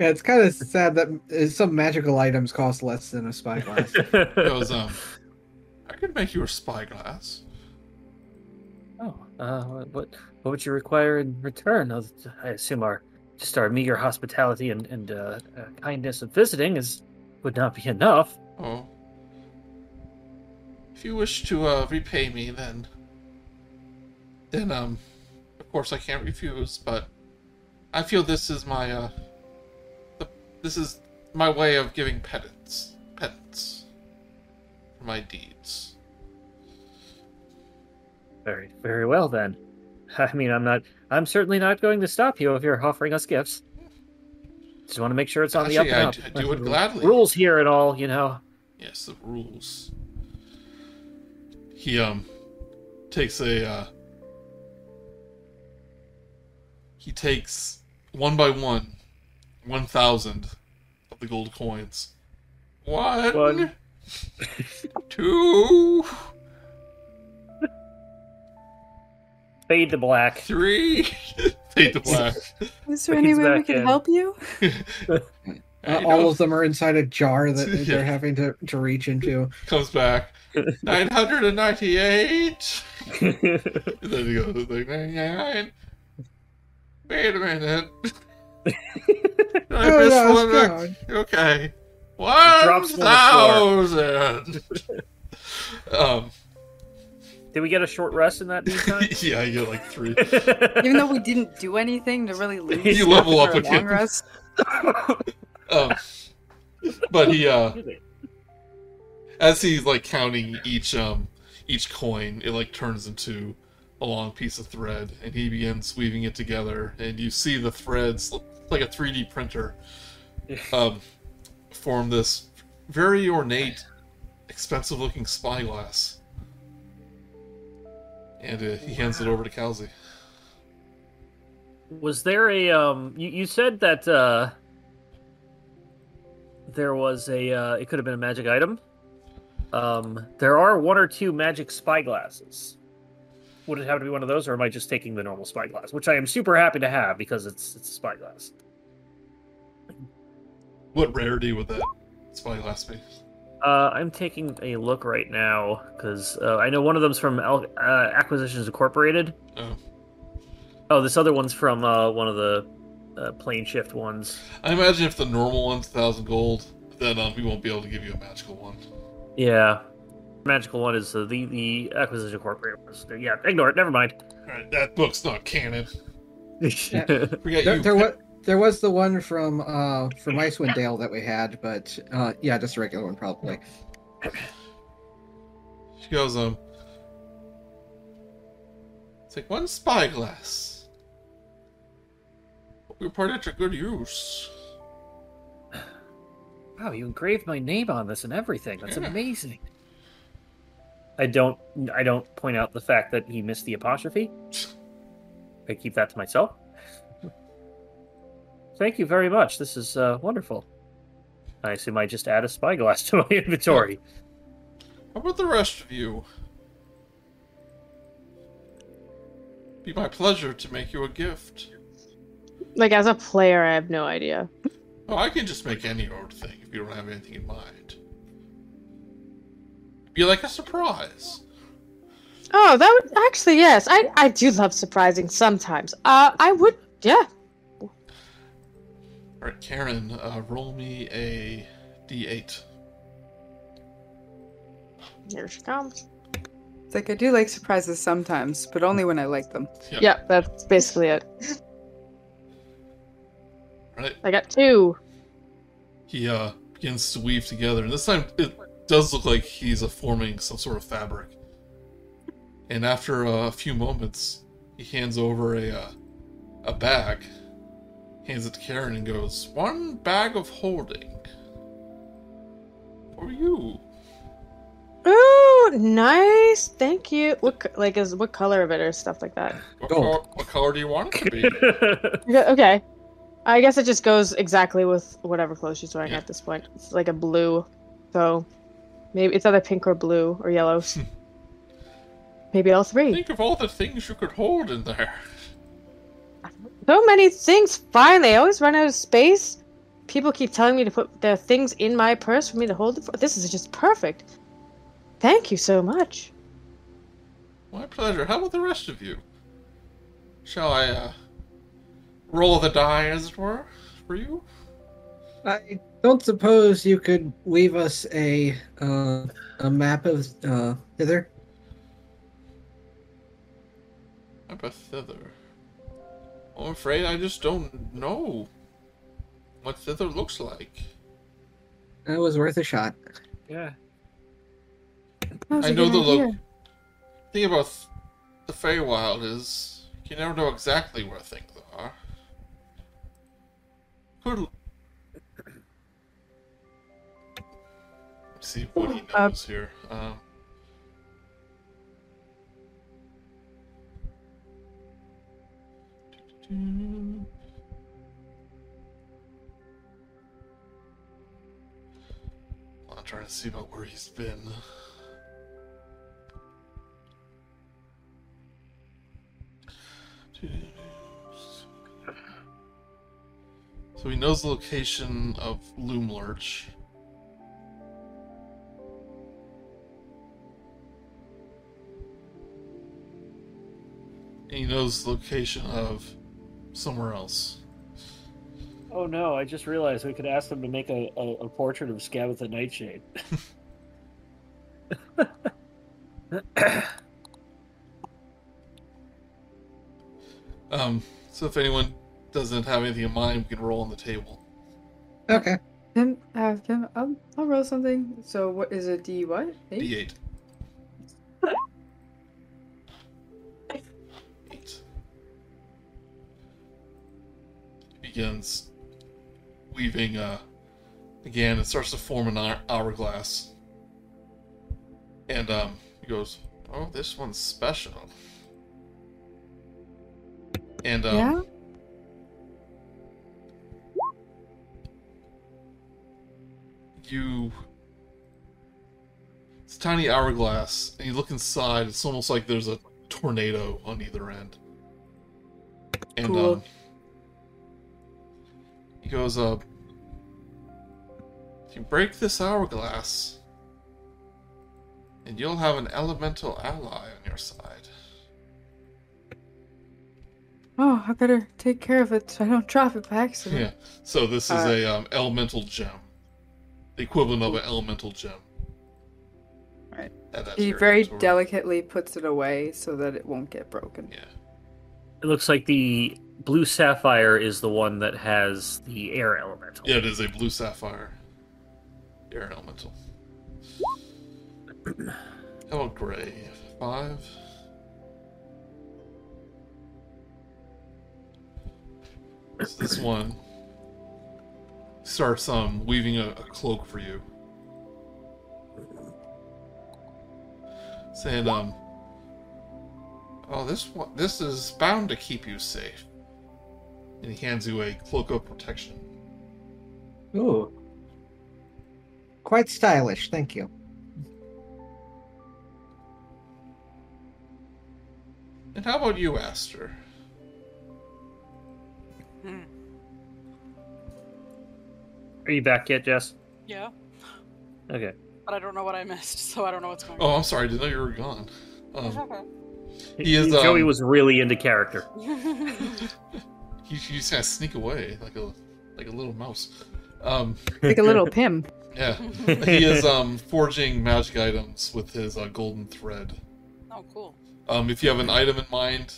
Yeah, it's kind of sad that some magical items cost less than a spyglass. He goes. Um, I could make you a spyglass. oh, uh, what what would you require in return? I assume our just our meager hospitality and and uh, uh, kindness of visiting is would not be enough. Oh. If you wish to uh, repay me, then, then um, of course I can't refuse. But I feel this is my uh, the, this is my way of giving penance, penance for my deeds. Very very well then. I mean, I'm not. I'm certainly not going to stop you if you're offering us gifts. Just want to make sure it's on the up Actually, and I up. I do it gladly. Rules here and all, you know. Yes, the rules. He um takes a uh he takes one by one one thousand of the gold coins. One, One. two, Fade to black. three. Fade to black. Is there any way we can in. help you? Uh, I all of them are inside a jar that Yeah. they're having to, to reach into. comes back. Nine hundred and ninety-eight. And then he goes like nine. Wait a minute. I Oh, missed yeah, one. it's rec- Okay. One Drops to the thousand. um. Did we get a short rest in that meantime? Yeah, you get like three. Even though we didn't do anything to really lose You level up a again. long rest. Um. But he uh, as he's like counting each um each coin, it like turns into a long piece of thread, and he begins weaving it together, and you see the threads like a 3D printer um, form this very ornate, expensive-looking spyglass. And uh, he hands it over to Kal'zi. Was there a um? You, you said that uh, there was a uh, it could have been a magic item. Um, there are one or two magic spyglasses. Would it have to be one of those, or am I just taking the normal spyglass, which I am super happy to have because it's it's a spyglass. What rarity would that spyglass be? Uh, I'm taking a look right now because uh, I know one of them's from Al- uh, Acquisitions Incorporated. Oh. Oh, this other one's from uh, one of the uh, plane shift ones. I imagine if the normal one's thousand gold, then um, we won't be able to give you a magical one. Yeah, magical one is uh, the the Acquisition Incorporated. Yeah, ignore it. Never mind. Alright, that book's not canon. Yeah. Forget There, you. there, was, there was the one from uh, from Icewind Dale that we had, but uh, yeah, just a regular one probably. She goes, um. It's like one spyglass. We put it to good use. wow, you engraved my name on this and everything. That's Yeah. amazing. I don't. I don't point out the fact that he missed the apostrophe. I keep that to myself. Thank you very much. This is uh, wonderful. I assume I just add a spyglass to my inventory. How about the rest of you? Be my pleasure to make you a gift. Like as a player, I have no idea. Oh, I can just make any old thing if you don't have anything in mind. Be like a surprise. Oh, that would actually yes. I I do love surprising sometimes. Uh, I would yeah. Alright, Kar'yn, uh, roll me a d8. Here she comes. It's like I do like surprises sometimes, but only when I like them. Yep. Yeah, that's basically it. Right? I got two. He uh, begins to weave together, and this time it does look like he's uh, forming some sort of fabric. And after uh, a few moments, he hands over a uh, a bag, hands it to Kar'yn, and goes, "One bag of holding for you." Ooh, nice. Thank you. What like is what color of it or stuff like that? What, Gold. color, what color do you want it to be? Okay, Okay. I guess it just goes exactly with whatever clothes she's wearing Yeah. at this point. It's like a blue, so maybe it's either pink or blue or yellow. maybe all three. Think of all the things you could hold in there. So many things. Fine, they always run out of space. People keep telling me to put their things in my purse for me to hold it for. This is just perfect. Thank you so much. My pleasure. How about the rest of you? Shall I uh, roll the die, as it were, for you? I don't suppose you could weave us a uh, a map of uh, hither. I'm a thither. I'm afraid I just don't know what thither looks like. It was worth a shot. yeah. That was I a know the idea. look. thing about th- the Feywild is you never know exactly where things are. Could see what he Uh, knows here. Um, I'm trying to see about where he's been. So he knows the location of Loomlurch. And he knows the location of somewhere else. Oh no! I just realized we could ask them to make a, a, a portrait of Skabatha the Nightshade. Um, so if anyone doesn't have anything in mind, we can roll on the table. Okay. Can, uh, can I'll, I'll roll something. So what is it? D what? Eight? D8. Eight. Begins weaving, uh, again, it starts to form an hourglass. And, um, he goes, Oh, this one's special. And, um, Yeah. you it's a tiny hourglass and you look inside it's almost like there's a tornado on either end and Cool. um he goes uh if you break this hourglass and you'll have an elemental ally on your side. Oh, I better take care of it so I don't drop it by accident. yeah. So this is Uh, a um, elemental gem. The equivalent of an elemental gem. Right. Add that to He very delicately puts it away so that it won't get broken. yeah. It looks like the blue sapphire is the one that has the air elemental. Yeah, it is a blue sapphire. Air elemental. How about gray? Five. So this one starts um weaving a, a cloak for you. Saying um Oh this one this is bound to keep you safe. And he hands you a cloak of protection. Ooh. Quite stylish, thank you. And how about you, Aster? Hmm. Are you back yet, Jess? Yeah, Okay. but I don't know what I missed, so I don't know what's going on. Oh, I'm sorry. I didn't know you were gone. Um, on. He is, Joey um, was really into character. he, he just kind of sneak away like a like a little mouse. Um, Like a little Pim. yeah, he is um forging magic items with his uh, golden thread. oh, cool. Um, if you have an item in mind,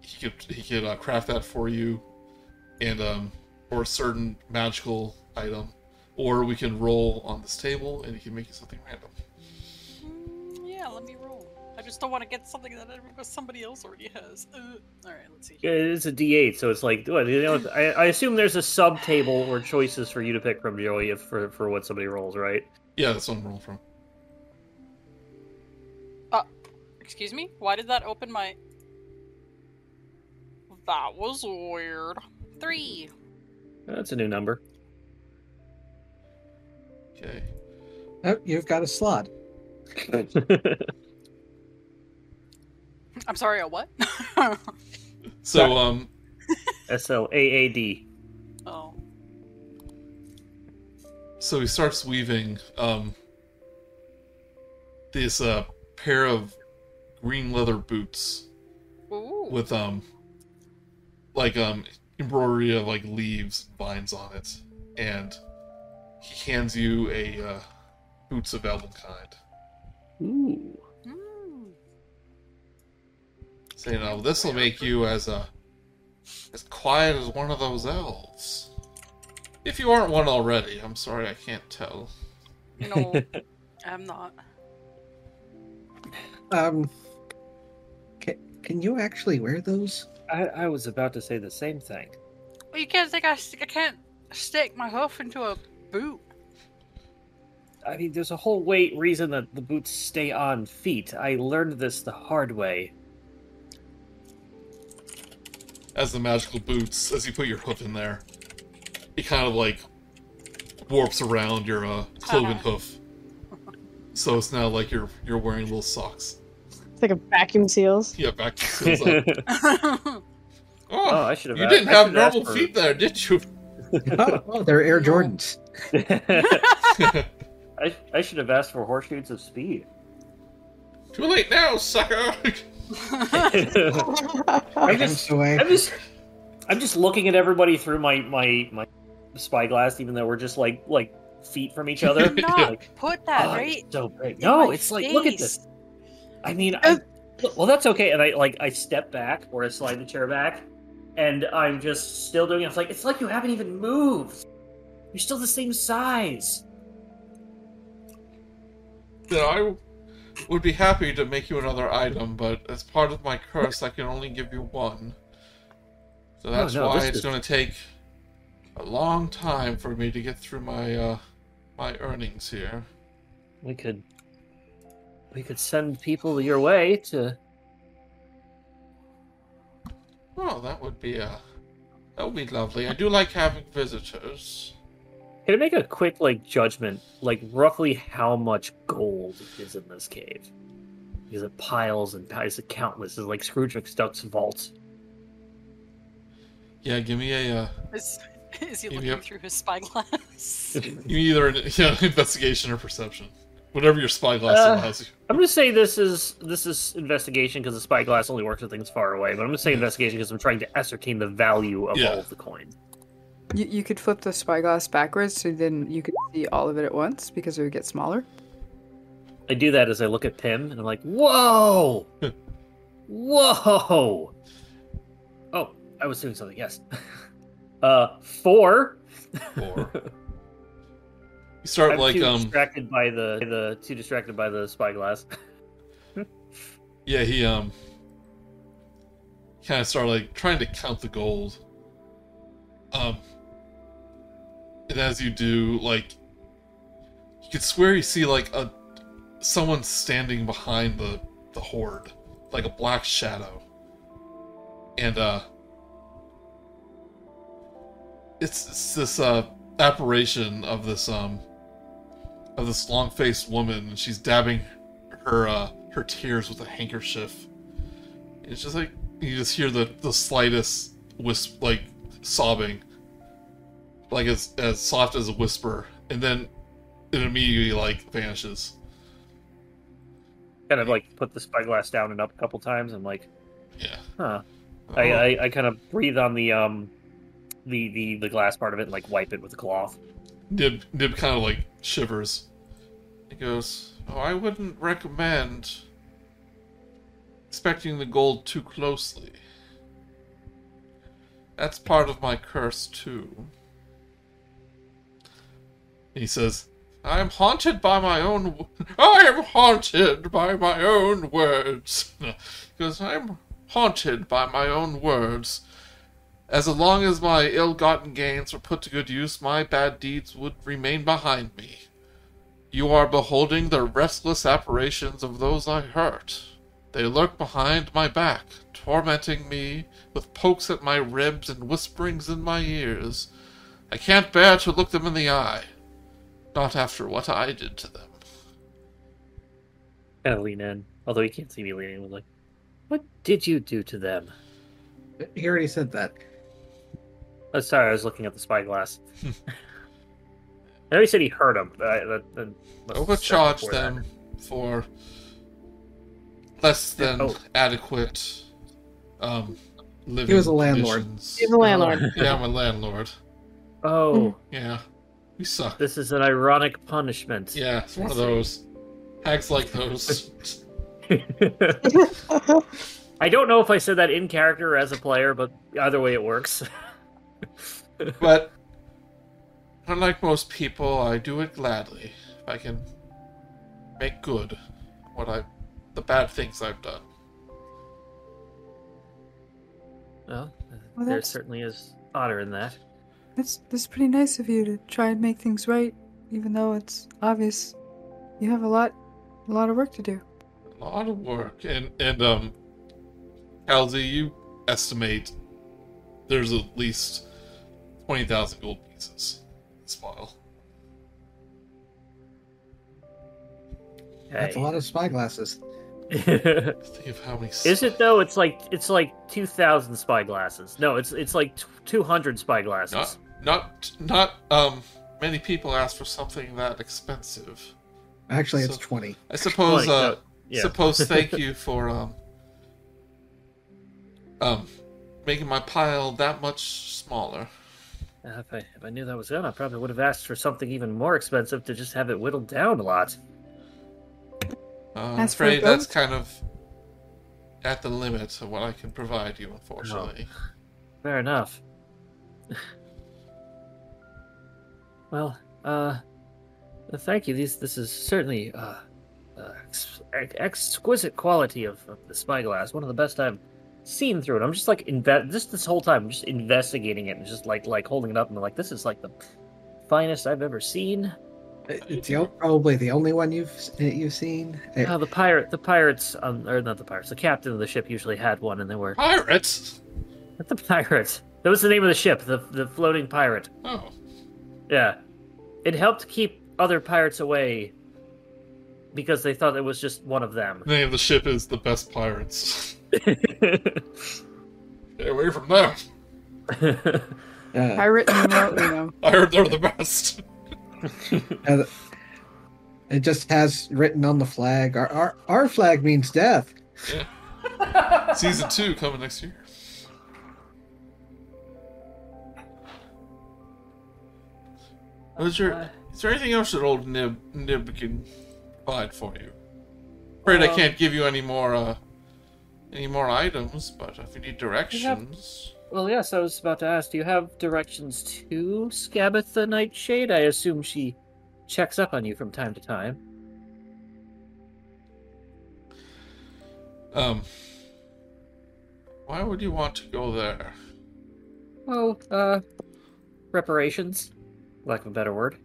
he could he could uh, craft that for you, and um, or a certain magical item, or we can roll on this table and he can make you something random. Just don't want to get something that somebody else already has. Uh, all right, let's see. Yeah, It's a D8, so it's like what, you know. I, I assume there's a sub table or choices for you to pick from, Joey, if, for for what somebody rolls, right? Yeah, that's what I'm rolling from. Excuse me? Why did that open my. That was weird. Three. That's a new number. Okay. Oh, you've got a slot. I'm sorry, a what? So um, S L A A D. oh. so he starts weaving um this uh pair of green leather boots Ooh. with um like um embroidery of like leaves vines on it and he hands you a uh, boots of elvenkind Ooh. Saying know, this will make you as uh as quiet as one of those elves if you aren't one already i'm sorry i can't tell No, I'm not. Um, can, can you actually wear those? I, I was about to say the same thing. Well, you can't think I, I can't stick my hoof into a boot. I mean, there's a whole weight reason that the boots stay on feet. I learned this the hard way. As the magical boots, as you put your hoof in there, it kind of like warps around your uh, cloven Uh-huh. hoof, So it's now like you're you're wearing little socks. It's like a vacuum seals. Yeah, back to seals up. oh, Oh, I should have. you a- didn't have should ask normal for- feet there, did you? oh, oh, they're Air Jordans. I, I should have asked for horseshoes of speed. Too late now, sucker. I'm just. I'm just, I'm just looking at everybody through my my my spyglass, even though we're just like like feet from each other. Not Like, put that oh, right. it's so big. in No, my it's like look at this. I mean, I, uh, well, that's okay. And I like I step back or I slide the chair back, and I'm just still doing it. It's like it's like you haven't even moved. You're still the same size. You know, I would be happy to make you another item, but as part of my curse, I can only give you one. So that's no, why it's is- going to take a long time for me to get through my uh, my earnings here. We could, we could send people your way to. Oh, that would be uh, that would be lovely. I do like having visitors. Can I make a quick like judgment, like roughly how much gold is in this cave? Because it piles and piles, it's countless. It's like Scrooge McDuck's vault. Yeah, give me a uh, Is, is he Yep. looking through his spyglass? give me either an yeah, investigation or perception, whatever your spyglass Uh, allows you. I'm gonna say this is this is investigation because the spyglass only works with things far away. But I'm gonna say investigation because I'm trying to ascertain the value of Yeah. all of the coin. You, you could flip the spyglass backwards so then you could see all of it at once because it would get smaller. I do that as I look at Pim and I'm like, whoa, whoa. Oh, I was doing something. Yes. Uh, four. Or you start I'm like too um distracted by the the too distracted by the spyglass. Yeah, he um kind of start like trying to count the gold. Um and as you do, like you could swear you see like a someone standing behind the the horde, like a black shadow. And uh it's, it's this uh apparition of this um of this long-faced woman and she's dabbing her uh her tears with a handkerchief. It's just like you just hear the the slightest wisp like sobbing. Like as as soft as a whisper, and then it immediately like vanishes. kind of like put the spyglass down and up a couple times. I'm like, Yeah. huh. Oh, I, I I kind of breathe on the um the the the glass part of it and like wipe it with a cloth. Nib Nib kind of like shivers. He goes, "Oh, I wouldn't recommend expecting the gold too closely. That's part of my curse too." He says, "I am haunted by my own. I am haunted by my own words." Because I'm haunted by my own words. As long as my ill-gotten gains were put to good use, my bad deeds would remain behind me. You are beholding the restless apparitions of those I hurt. They lurk behind my back, tormenting me with pokes at my ribs and whisperings in my ears. I can't bear to look them in the eye. Not after what I did to them. Kind of lean in, although he can't see me leaning. I'm like, what did you do to them? He already said that. Oh, sorry, I was looking at the spyglass. I know he said he hurt him. But I, that, that must have said Overcharge before that. them for less than Oh. adequate um, living He was a landlord. conditions. He's a landlord. Yeah, I'm a landlord. Oh, Yeah, we suck. this is an ironic punishment. Yeah, it's one of those. Hags like those. I don't know if I said that in character or as a player, but either way it works. but unlike most people, I do it gladly. If I can make good what I, the bad things I've done. well, Well, there that's- certainly is honor in that. That's that's pretty nice of you to try and make things right, even though it's obvious you have a lot, a lot of work to do. A lot of work, and and um, Kal'zi, you estimate there's at least twenty thousand gold pieces in this file. That's a lot of spyglasses. Think of how many. Is it though? It's like it's like two thousand spyglasses. No, it's it's like two hundred spyglasses. Not, not, not. Um, many people ask for something that expensive. Actually, it's 20. I suppose. Twenty, uh, no, yeah. Suppose. Thank you for um. Um, making my pile that much smaller. Uh, if I if I knew that was done, I probably would have asked for something even more expensive to just have it whittled down a lot. Uh, I'm As for afraid that's kind of at the limit of what I can provide you, unfortunately. Fair enough. well, uh, thank you. These this is certainly uh, uh ex- ex- exquisite quality of, of the spyglass. One of the best I've seen through it. I'm just like inve- just this whole time, I'm just investigating it and just like like holding it up and like this is like the finest I've ever seen. It's the, probably the only one you've you've seen. Oh, the pirate, the pirates, um, or not the pirates. The captain of the ship usually had one, and they were Pirates? not the pirates. That was the name of the ship, the the floating pirate. Oh, Yeah. It helped keep other pirates away because they thought it was just one of them. the name of the ship is the best pirates. Stay away from them. uh, Pirate numero uno. I heard they're the best. Uh, it just has written on the flag. Our our, our flag means death. Season two coming next year. Was there, is there anything else that old Nib Nib can provide for you? Afraid I can't give you any more uh any more items, but if you need directions, well, yes, I was about to ask. Do you have directions to Skabatha the Nightshade? I assume she checks up on you from time to time. um, why would you want to go there? Oh, uh, reparations, lack of a better word.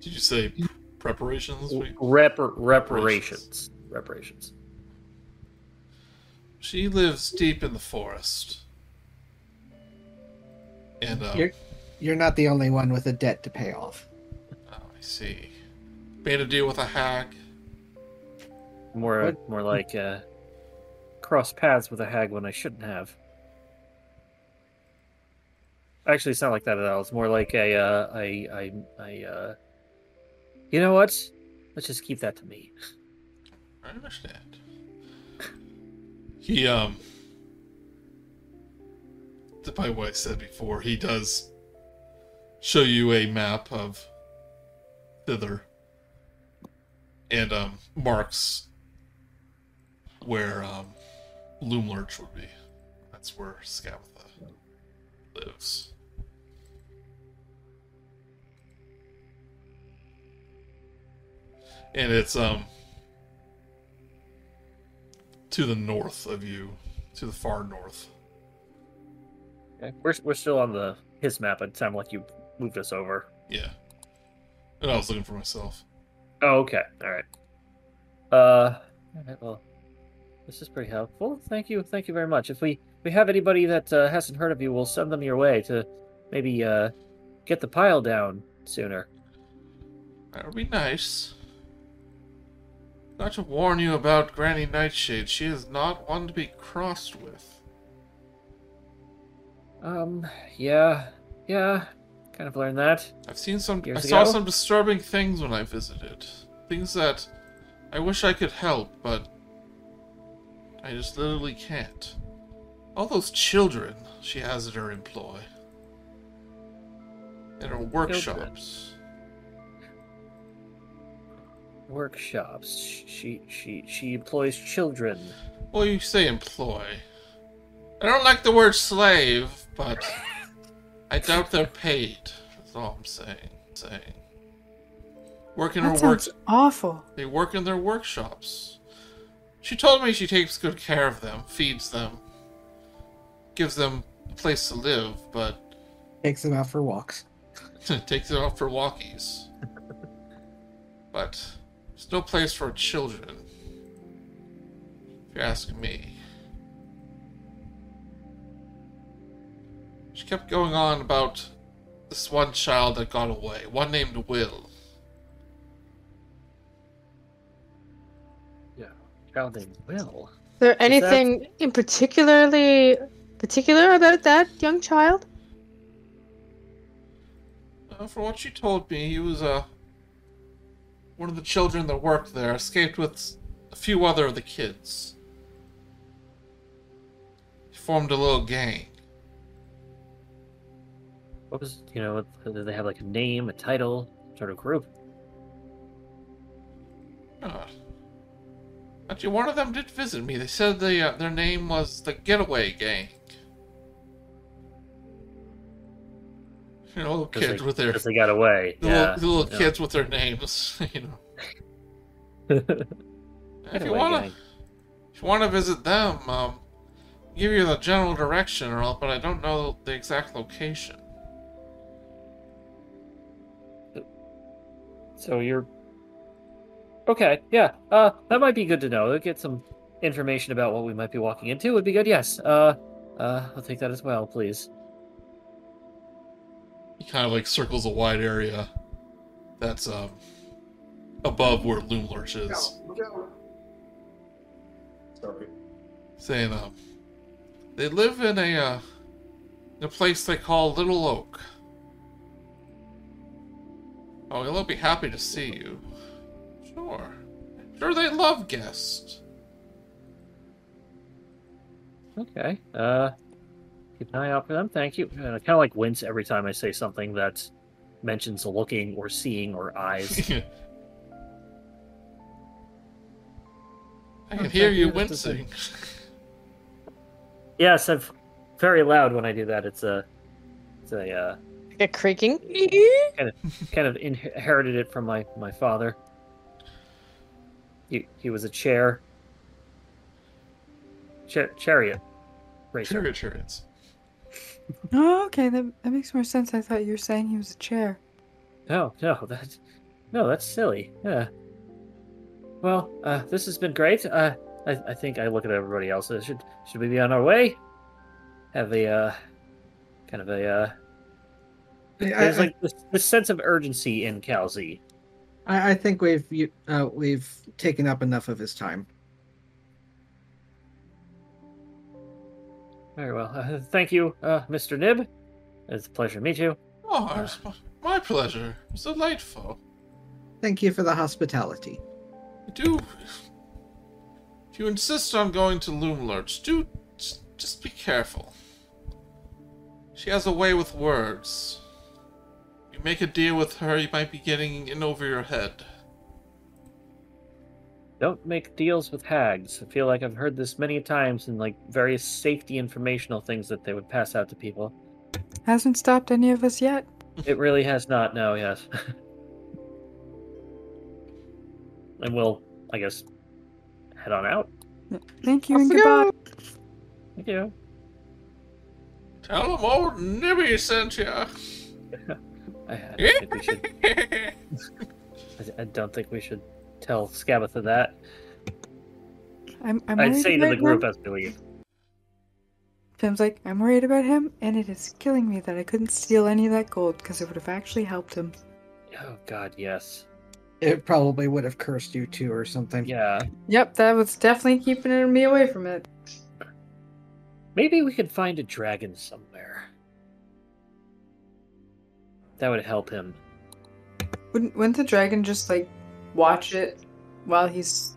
Did you say preparations? We- Repar- reparations. Reparations. She lives deep in the forest, and um, You're you're not the only one with a debt to pay off. oh, I see. Made a deal with a hag. More, What- more like uh, cross paths with a hag when I shouldn't have. Actually, it's not like that at all. It's more like a, uh, I, I, I, uh, you know what? Let's just keep that to me. I understand. He um, despite what I said before, he does show you a map of thither, and um, marks where um, Loomlurch would be. That's where Skabatha lives. And it's um to the north of you, to the far north. Okay. We're, we're still on the his map. It sounded like you moved us over. Yeah. And I was looking for myself. Oh, okay. All right. Uh, all right, well, this is pretty helpful. Thank you. Thank you very much. If we if we have anybody that uh, hasn't heard of you, we'll send them your way to maybe uh, get the pile down sooner. That would be nice. Got to warn you about Granny Nightshade. She is not one to be crossed with. Um, yeah, yeah, kind of learned that. I've seen some. I saw ago? some disturbing things when I visited. Things that I wish I could help, but I just literally can't. All those children she has at her employ, in her workshops. Workshops. She she she employs children. Well, you say employ. I don't like the word slave, but I doubt they're paid. That's all I'm saying. Saying. Work in That her work. awful. They work in their workshops. She told me she takes good care of them, feeds them, gives them a place to live, but Takes them out for walks. takes them out for walkies. But there's no place for children. If you ask me. She kept going on about this one child that got away, one named Will. Yeah, child named Will. Is there that- anything in particularly particular about that young child? Uh, for what she told me, he was uh, one of the children that worked there, escaped with a few other of the kids. He formed a little gang. What was you know? Did they have like a name, a title, sort of group? Uh, actually, one of them did visit me. They said they, uh, their name was the Getaway Gang. You know, little kids they, with their they got away. the yeah. little, the little yeah. kids with their names. You know, if you wanna, gang. if you wanna visit them, um, give you the general direction, or all, but I don't know the exact location. So you're okay. Yeah. Uh, that might be good to know. Get some information about what we might be walking into would be good. Yes. Uh, uh, I'll take that as well, please. He kind of like circles a wide area that's um above where Loomlurch is. Saying um they live in a uh in a place they call Little Oak. Oh, they'll be happy to see you. Sure. Sure they love guests. Okay. Uh, keep an eye out for them. Thank you. And I kind of like wince every time I say something that mentions looking or seeing or eyes. I can Oh, hear you you, Mr. Singh. wincing. yes, I'm very loud when I do that. It's a, it's a uh, a creaking? kind of kind of inherited it from my my father. He he was a chair, Cha- chariot racer. Chariot chariots. Oh, okay, that, that makes more sense. I thought you were saying he was a chair. No, no, that no, that's silly. Yeah. Well, uh, this has been great. Uh, I I think I look at everybody else. Uh, Should should we be on our way? Have a uh, kind of a uh, there's I, like this, this sense of urgency in Kal'zi. I, I think we've you- uh, we've taken up enough of his time. Very well. Uh, thank you, uh, Mr. Nib. It's a pleasure to meet you. Oh, it's my- my pleasure. It's delightful. Thank you for the hospitality. Do if you insist on going to Loomlurch, do just, just be careful. She has a way with words. You make a deal with her, you might be getting in over your head. Don't make deals with hags. I feel like I've heard this many times in like various safety informational things that they would pass out to people. Hasn't stopped any of us yet. It really has not. No, yes. and we'll, I guess, head on out. Thank you Off and we go. goodbye. Thank you. Tell them old Nibby sent you. I, I don't think we should. I, I don't think we should tell Skabatha that. I'm, I'm I'd say to the group him. as we leave. Pim's like, I'm worried about him, and it is killing me that I couldn't steal any of that gold because it would have actually helped him. Oh God, yes. It probably would have cursed you too, or something. Yeah. Yep, that was definitely keeping me away from it. Maybe we could find a dragon somewhere. That would help him. Wouldn't, wouldn't the dragon just like watch it while he's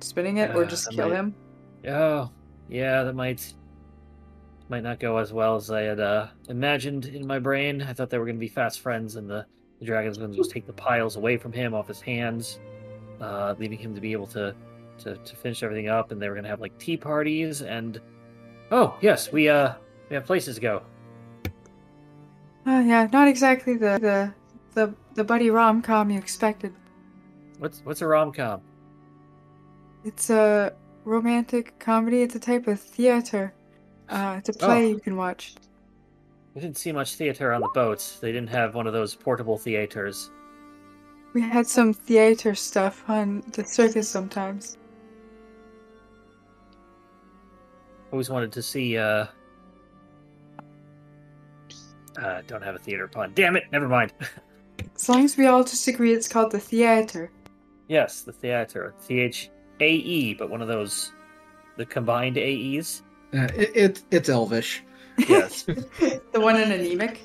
spinning it, or just kill might- him? Oh, yeah, that might might not go as well as I had uh, imagined in my brain. I thought they were going to be fast friends, and the, the dragon's going to just take the piles away from him off his hands, uh, leaving him to be able to, to to finish everything up. And they were going to have like tea parties, and oh yes, we uh we have places to go. Oh yeah, not exactly the the the, the buddy rom com you expected. What's what's a rom com? It's a romantic comedy. It's a type of theater. Uh, it's a play Oh. you can watch. We didn't see much theater on the boats. They didn't have one of those portable theaters. We had some theater stuff on the circus sometimes. Always wanted to see. uh uh, don't have a theater pun. Damn it! Never mind. As long as we all just agree it's called the theater. Yes, the theater. T H AE, but one of those, the combined AEs. Uh, it, it, it's Elvish. Yes. the one in anemic.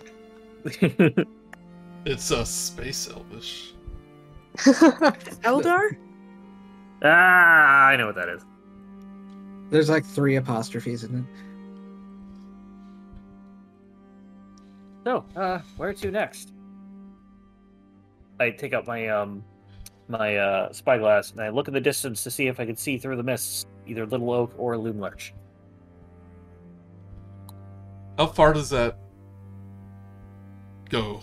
It's a space elvish. Eldar? ah, I know what that is. There's like three apostrophes in it. So, uh, where to next? I take out my um my uh spyglass and I look in the distance to see if I can see through the mists, either Little Oak or Loomlurch. How far does that go?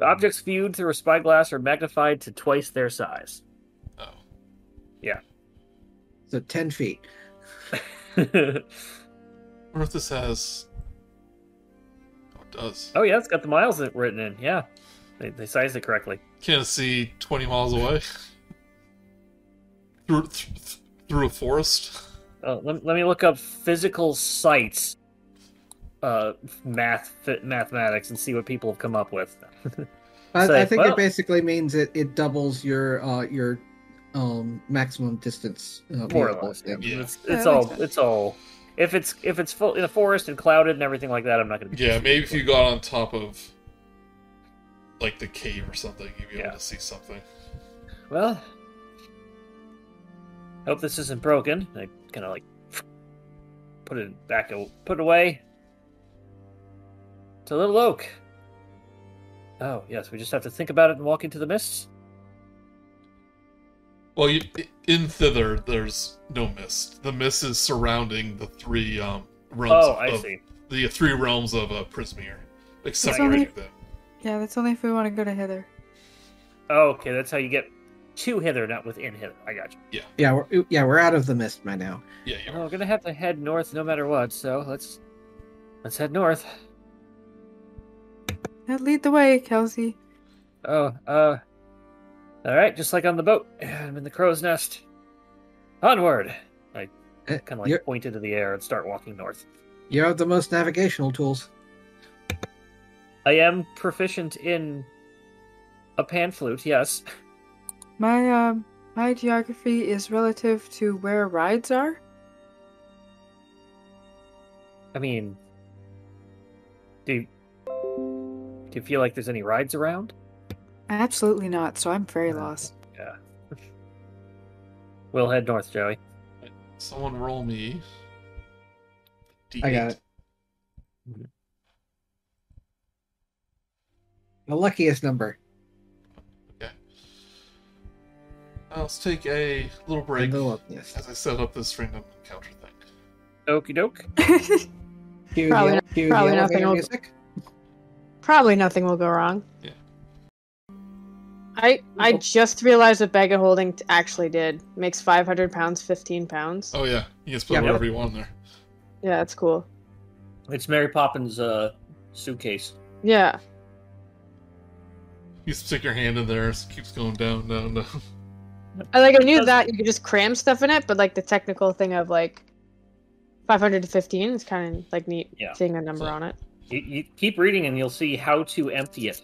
Objects viewed through a spyglass are magnified to twice their size. Oh. Yeah. So 10 feet. wonder if this has. Oh, it does. oh yeah, it's got the miles written in. Yeah, they they sized it correctly. Can't see 20 miles away. through, th- through a forest. Uh, let, let me look up physical sites, uh, math fi- mathematics, and see what people have come up with. I, Say, I think well- it basically means it, it doubles your uh, your um, maximum distance. Uh, More or less. Yeah. Yeah. It's, Yeah, it's all sense. it's all. If it's if it's full in a forest and clouded and everything like that, I'm not going to. be Yeah, maybe if you got on top of. Like the cave or something, you'd be Yeah. able to see something. Well, hope this isn't broken. I kind of like put it back, put it away. To Little Oak. Oh yes, we just have to think about it and walk into the mists. Well, you, in thither, there's no mist. The mist is surrounding the three um, realms. Oh, of, I of- see. The three realms of uh, Prismeer, like It's them. Yeah, that's only if we want to go to Hither. Oh, okay, that's how you get to hither, not within hither. I got you. Yeah, we're, yeah, we're out of the mist by now. Yeah, you Well, we're gonna have to head north no matter what. So let's let's head north. Yeah, lead the way, Kal'zi. Oh, uh, all right, just like on the boat. I'm in the crow's nest. Onward! I Eh, kind of like you're, point into the air and start walking north. you have the most navigational tools. I am proficient in a pan flute. Yes. My um my geography is relative to where rides are. I mean, do you, do you feel like there's any rides around? Absolutely not. So I'm very lost. Yeah. we'll head north, Joey. Someone roll me. D8. I got it. The luckiest number. Uh, let's take a little break The luckiest. as I set up this random encounter thing. Okie doke. Probably not- probably nothing will- music. Probably nothing will go wrong. Yeah. I I just realized what bag of holding actually did. Makes 500 pounds 15 pounds. Oh yeah, you can put Yeah. whatever you want in there. Yeah, that's cool. It's Mary Poppins' uh, suitcase. Yeah. You stick your hand in there, it keeps going down, down, down. I like I knew that you could just cram stuff in it, but like the technical thing of like 500 to 15 is kind of like neat Yeah. seeing a number So- on it. You, you keep reading and you'll see how to empty it.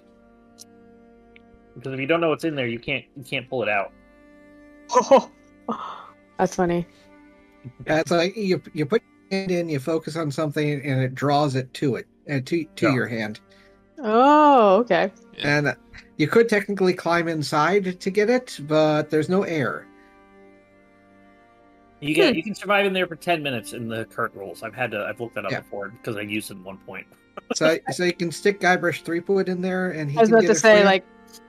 Because if you don't know what's in there, you can't you can't pull it out. Oh, That's funny. Yeah, it's like you you put your hand in, you focus on something, and it draws it to it, and to to Yeah. your hand. Oh, okay. And uh, you could technically climb inside to get it, but there's no air. You get Hmm. you can survive in there for ten minutes in the current rules. I've had to I've looked that up Yeah. before because I used it at one point. So so you can stick Guybrush Threepwood in there, and he I was can about get to say you. like,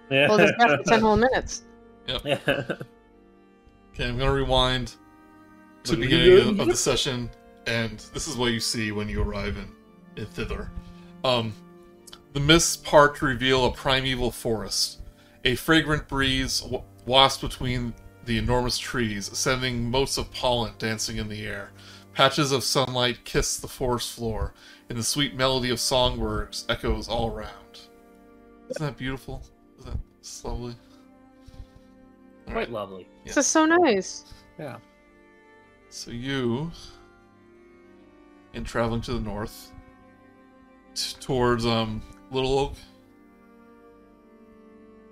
Yeah. well, there's definitely 10 whole minutes. yeah. Okay, I'm gonna rewind to the What are you beginning of, of the session, and this is what you see when you arrive in, in thither. Um, the mists part to reveal a primeval forest. A fragrant breeze w- wafts between the enormous trees, sending motes of pollen dancing in the air. Patches of sunlight kiss the forest floor, and the sweet melody of songbirds echoes all around. Isn't that beautiful? Isn't that it's lovely? All Quite right, lovely. This is so nice. Yeah. So you, in traveling to the north, t- towards um Little Oak.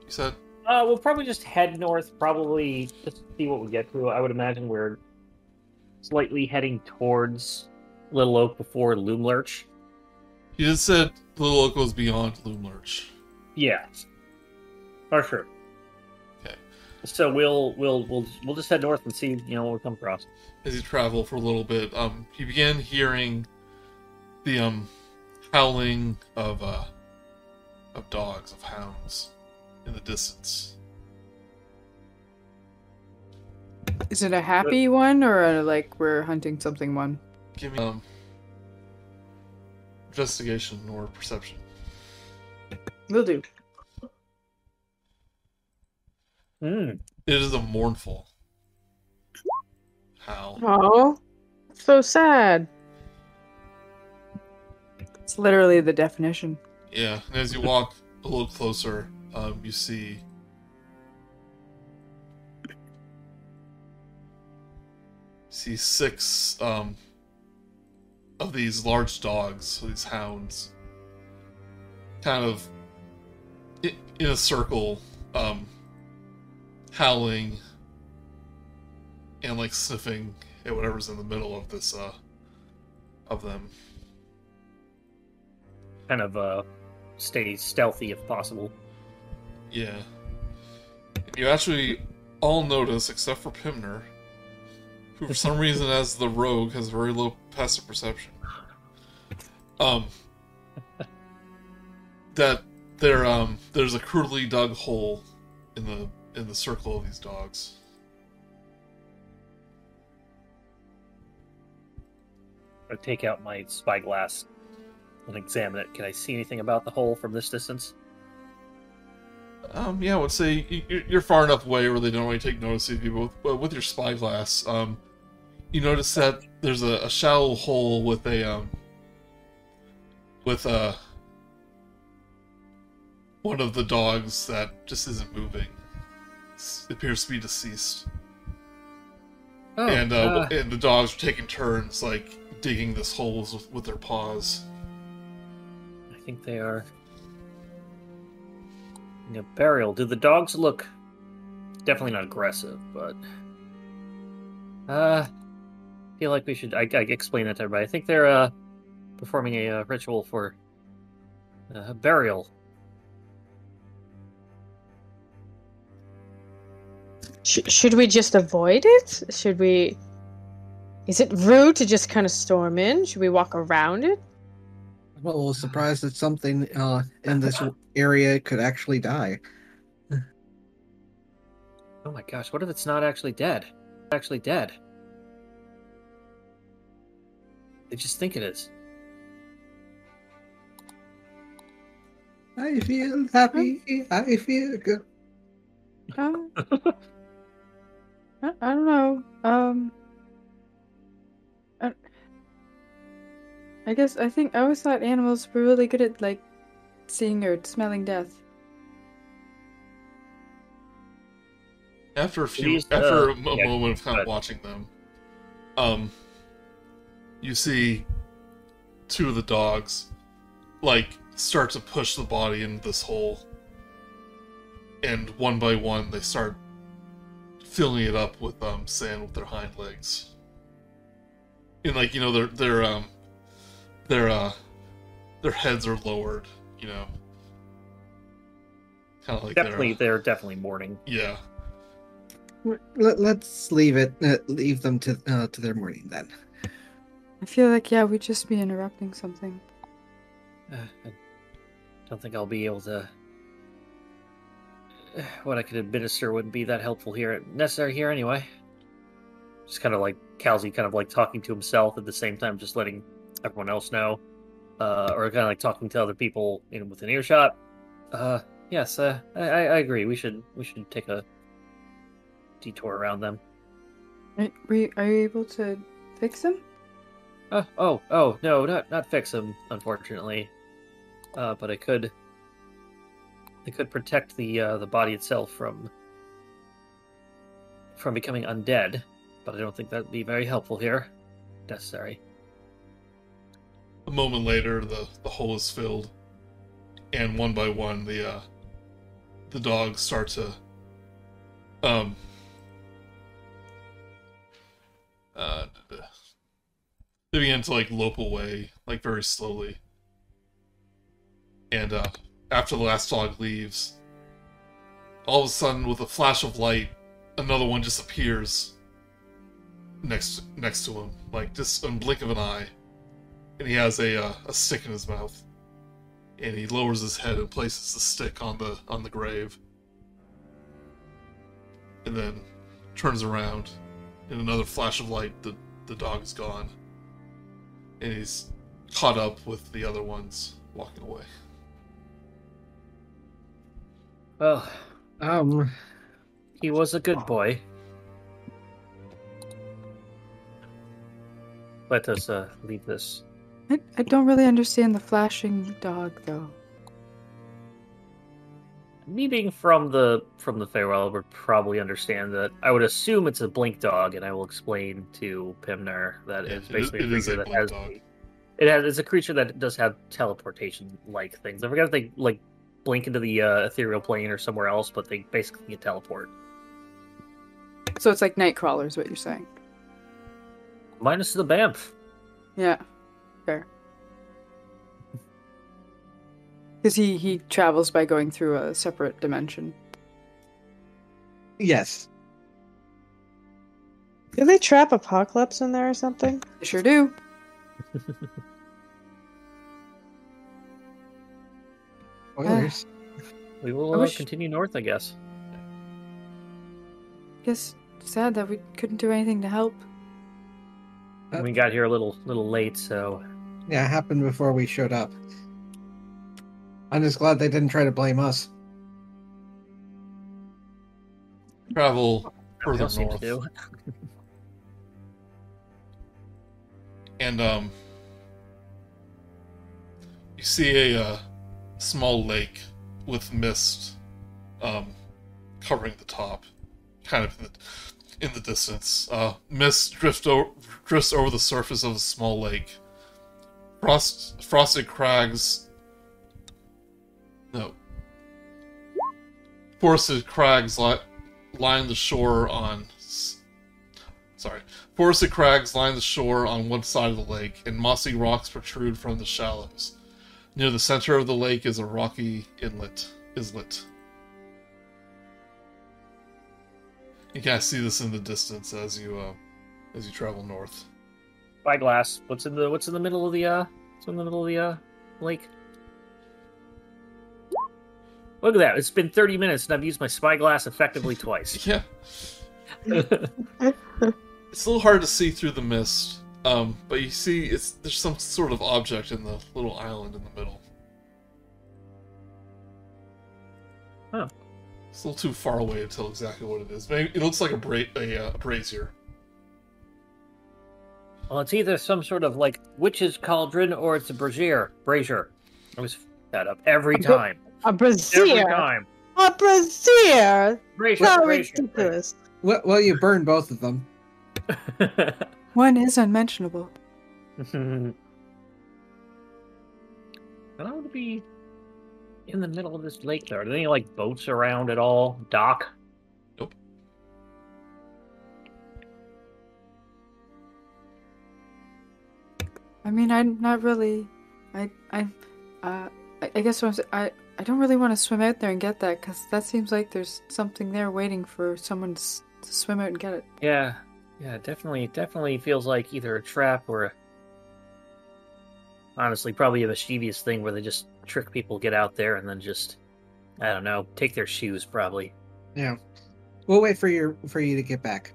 You said Uh, we'll probably just head north. Probably just see what we get to. I would imagine we're slightly heading towards Little Oak before Loomlurch. You just said Little Oak was beyond Loom Lurch. Yeah, for sure. Okay. So we'll we'll we'll we'll just head north and see you know what we come across. As you travel for a little bit, um, you begin hearing the um howling of uh of dogs, of hounds in the distance. Is it a happy one or a, like we're hunting something one? Give me um investigation or perception. Will do. Hmm. It is a mournful howl. Oh, so sad. It's literally the definition. Yeah, and as you walk a little closer, um, you see see six um, of these large dogs, these hounds, kind of in a circle, um, howling and like sniffing at whatever's in the middle of this uh of them. Kind of uh, stay stealthy if possible. Yeah. You actually all notice, except for Pimner, who for some reason, as the rogue, has very low passive perception. Um, that there um there's a crudely dug hole in the in the circle of these dogs. I take out my spyglass and examine it. Can I see anything about the hole from this distance? Um, yeah, I would say you're far enough away where they don't really take notice of you. But with, but with your spyglass, um, you notice that there's a, a shallow hole with a um, with a one of the dogs that just isn't moving. It appears to be deceased, Oh, and uh, uh, and the dogs are taking turns like digging this holes with, with their paws. I think they are. You know, burial. Do the dogs look definitely not aggressive, but uh, feel like we should. I, I explain that to everybody. I think they're uh performing a uh, ritual for uh, burial. Sh- should we just avoid it? Should we? Is it rude to just kind of storm in? Should we walk around it? I'm a little surprised that something uh, in this area could actually die. Oh my gosh! What if it's not actually dead? Actually dead. They just think it is. I feel happy. I feel good. Um, I, I don't know. Um, I guess I think I always thought animals were really good at like seeing or smelling death. After a few, These, after uh, a yeah, moment of kind of watching them, um, you see two of the dogs, like, start to push the body into this hole, and one by one they start filling it up with um sand with their hind legs. And like you know, they're they're um their uh their heads are lowered, you know, kind of like they're, uh, definitely, they're definitely mourning. yeah. Let, let's leave it. Uh, leave them to uh, to their mourning then. I feel like yeah, we'd just be interrupting something. Uh, I don't think I'll be able to. What I could administer wouldn't be that helpful here, necessary here anyway. Just kind of like Kal'zi, kind of like talking to himself at the same time, just letting everyone else know, uh, or kind of like talking to other people in within earshot. Uh, yes, uh, I, I agree. We should we should take a detour around them. Are, you, are you able to fix them? Oh, oh, oh, no, not not fix them, unfortunately. Uh, but I could, I could protect the uh, the body itself from from becoming undead. But I don't think that'd be very helpful here. Necessary. A moment later, the, the hole is filled, and one by one, the uh, the dogs start to um uh they begin to like lope away like very slowly. And uh after the last dog leaves all of a sudden with a flash of light another one just appears next next to him. Like just in blink of an eye and he has a uh, a stick in his mouth and he lowers his head and places the stick on the on the grave and then turns around in another flash of light the the dog is gone and he's caught up with the other ones walking away Well, Um, he was a good boy. Let us uh, leave this. I, I don't really understand the flashing dog though. Meeting from the from the Farewell would probably understand that. I would assume it's a blink dog, and I will explain to Pimner that Yeah, it's it is- basically it a is a that has. dog. It has. It's a creature that does have teleportation like things. I forget if they like blink into the uh, ethereal plane or somewhere else, but they basically can teleport. So it's like Nightcrawlers, what you're saying? Minus the Bamf. Yeah, Because he he travels by going through a separate dimension. yes. Did they trap Apocalypse in there or something? They sure do. Spoilers. We will uh, wish- continue north, I guess. Guess sad that we couldn't do anything to help. Uh, we got here a little little late, so yeah, it happened before we showed up. I'm just glad they didn't try to blame us. travel further don't seem to north. and um you see a uh, small lake with mist um covering the top kind of in the, in the distance. Uh mist drift o- drifts over the surface of a small lake. Frost frosted crags forested crags li- line the shore on sorry Forested crags line the shore on one side of the lake, and mossy rocks protrude from the shallows. Near the center of the lake is a rocky inlet. Islet. You of see this in the distance as you uh, as you travel north. Spyglass. What's in the What's in the middle of the uh? What's in the middle of the uh lake? Look at that! It's been thirty minutes, and I've used my spyglass effectively twice. Yeah, it's a little hard to see through the mist, um, but you see it's there's some sort of object in the little island in the middle. Huh. It's a little too far away to tell exactly what it is. Maybe it looks like a, bra- a, uh, brazier. well, it's either some sort of like witch's cauldron or it's a brazier. Brazier. I was f- that up every time. A Every brazier. time. A brazier. Brazier. So ridiculous. Well, well, you burn both of them. One is unmentionable. I don't want to be in the middle of this lake. There are there any like boats around at all? Dock. Nope. I mean, I'm not really. I I uh I, I guess what I'm, sa- I I don't really want to swim out there and get that because that seems like there's something there waiting for someone to, to swim out and get it. Yeah, yeah, definitely, definitely feels like either a trap or, a, honestly, probably a mischievous thing where they just trick people, get out there, and then just, I don't know, take their shoes, probably. Yeah. We'll wait for your for you to get back.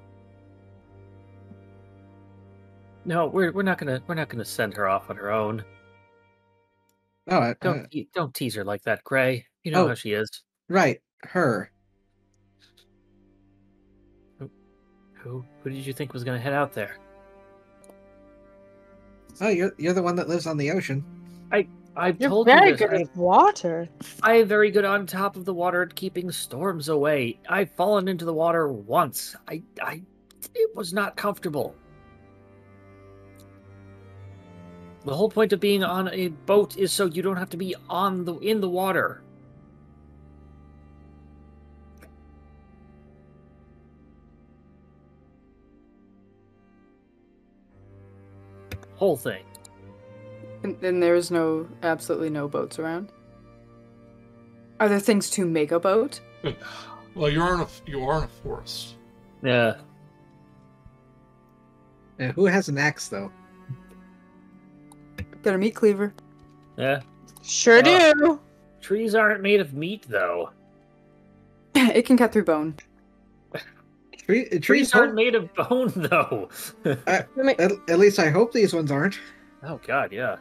No, we're we're not gonna we're not gonna send her off on her own. Oh, uh, Don't te- don't tease her like that, Gray. You know Oh. how she is. right, her. Who who did you think was gonna head out there? Oh, you're you're the one that lives on the ocean. I've You're told very you this. good I- with water. I am very good on top of the water at keeping storms away. I've fallen into the water once. I, I, it was not comfortable. The whole point of being on a boat is so you don't have to be on the in the water. Whole thing. And, and there is no absolutely no boats around. Are there things to make a boat? well, you are in a you are in a forest. Yeah. yeah. Who has an axe though? Got a meat cleaver. Yeah. Sure Uh, do. Trees aren't made of meat, though. it can cut through bone. Tree, trees Trees aren't hope- made of bone, though. I at, at least I hope these ones aren't. oh God, yeah.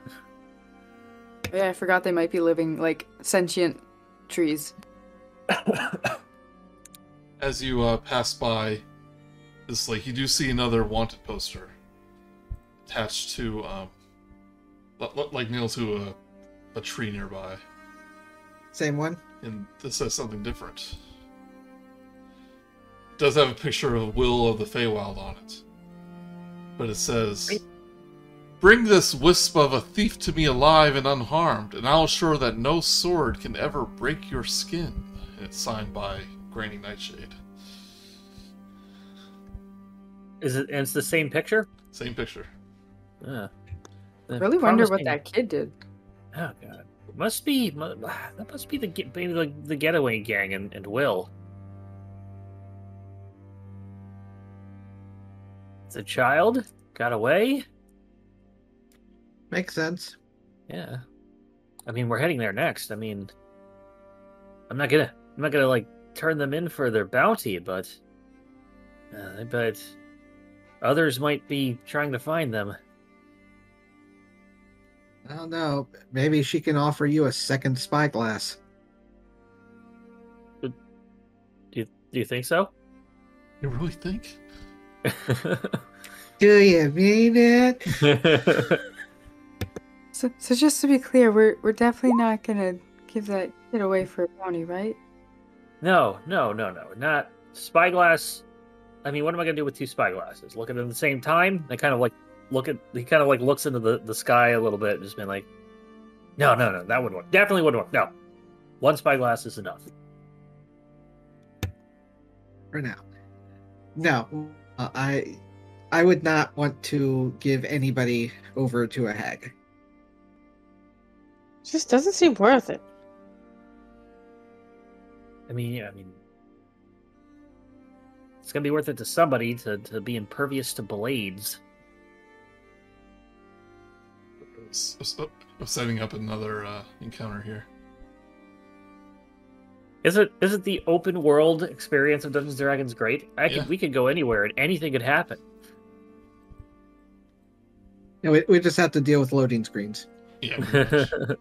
Yeah, I forgot they might be living like sentient trees. As you uh, pass by this lake, you do see another wanted poster attached to, um, li- li- like nailed to a, a tree nearby, Same one. and this says something different. It does have a picture of Will of the Feywild on it, but it says, "Bring this wisp of a thief to me alive and unharmed, and I'll assure that no sword can ever break your skin." And it's signed by Granny Nightshade. Is it? And it's the same picture. Same picture. Yeah. I really wonder what that kid did. Oh God, must be that must be the ge- maybe the, the getaway gang and, and Will. It's a child got away. Makes sense. Yeah, I mean we're heading there next. I mean, I'm not gonna I'm not gonna like turn them in for their bounty, but uh, I bet others might be trying to find them. I don't know. Maybe she can offer you a second spyglass. Do you do you think so? You really think? Do you mean it? So, so just to be clear, we're we're definitely not gonna give that kid away for a bounty, right? No, no, no, no, not spyglass. I mean, what am I gonna do with two spyglasses? Look at them at the same time? They kind of like look at. He kind of like looks into the, the sky a little bit, and just been like, no, no, no, that wouldn't work. Definitely wouldn't work. No, one spyglass is enough. For now. No, uh, I, I would not want to give anybody over to a hag. just doesn't seem worth it. I mean, yeah, I mean, it's gonna be worth it to somebody to to be impervious to blades. S- s- I'm setting up another uh, encounter here. Is it is it the open world experience of Dungeons and Dragons great? I could we could go anywhere and anything could happen. You know, we, we just have to deal with loading screens. Yeah.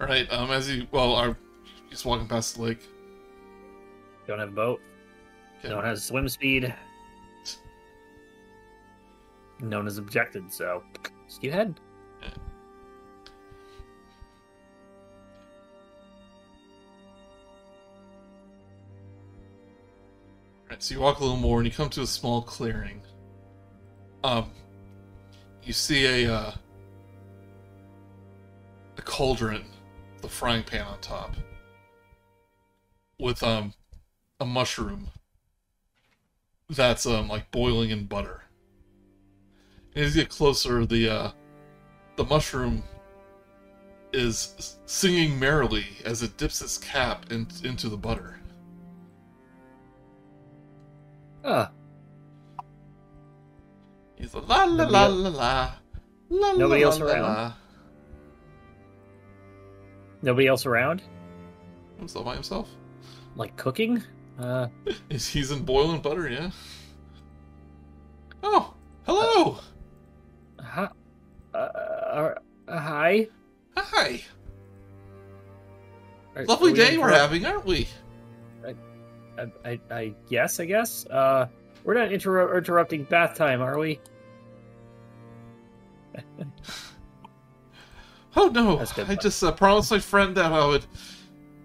All right. Um, as you well are just walking past the lake. Don't have a boat. Okay. No one has swim speed. No one has objected, so just keep heading. Right, so you walk a little more and you come to a small clearing. Um, you see a uh, a cauldron, the frying pan on top, with um a mushroom that's um like boiling in butter. And as you get closer, the uh, the mushroom is singing merrily as it dips its cap in, into the butter. Ah, He's like, la la la la la. la Nobody la, else la, around? la. nobody else around? He's all by himself. Like cooking? Uh, Is he's in boiling butter? Yeah. Oh, hello. hi, uh, uh, hi. Hi. Are- Lovely are we day we're having, aren't we? I, I, I guess. I guess. Uh, we're not inter- interrupting bath time, are we? Oh no! I just uh, promised my friend that I would,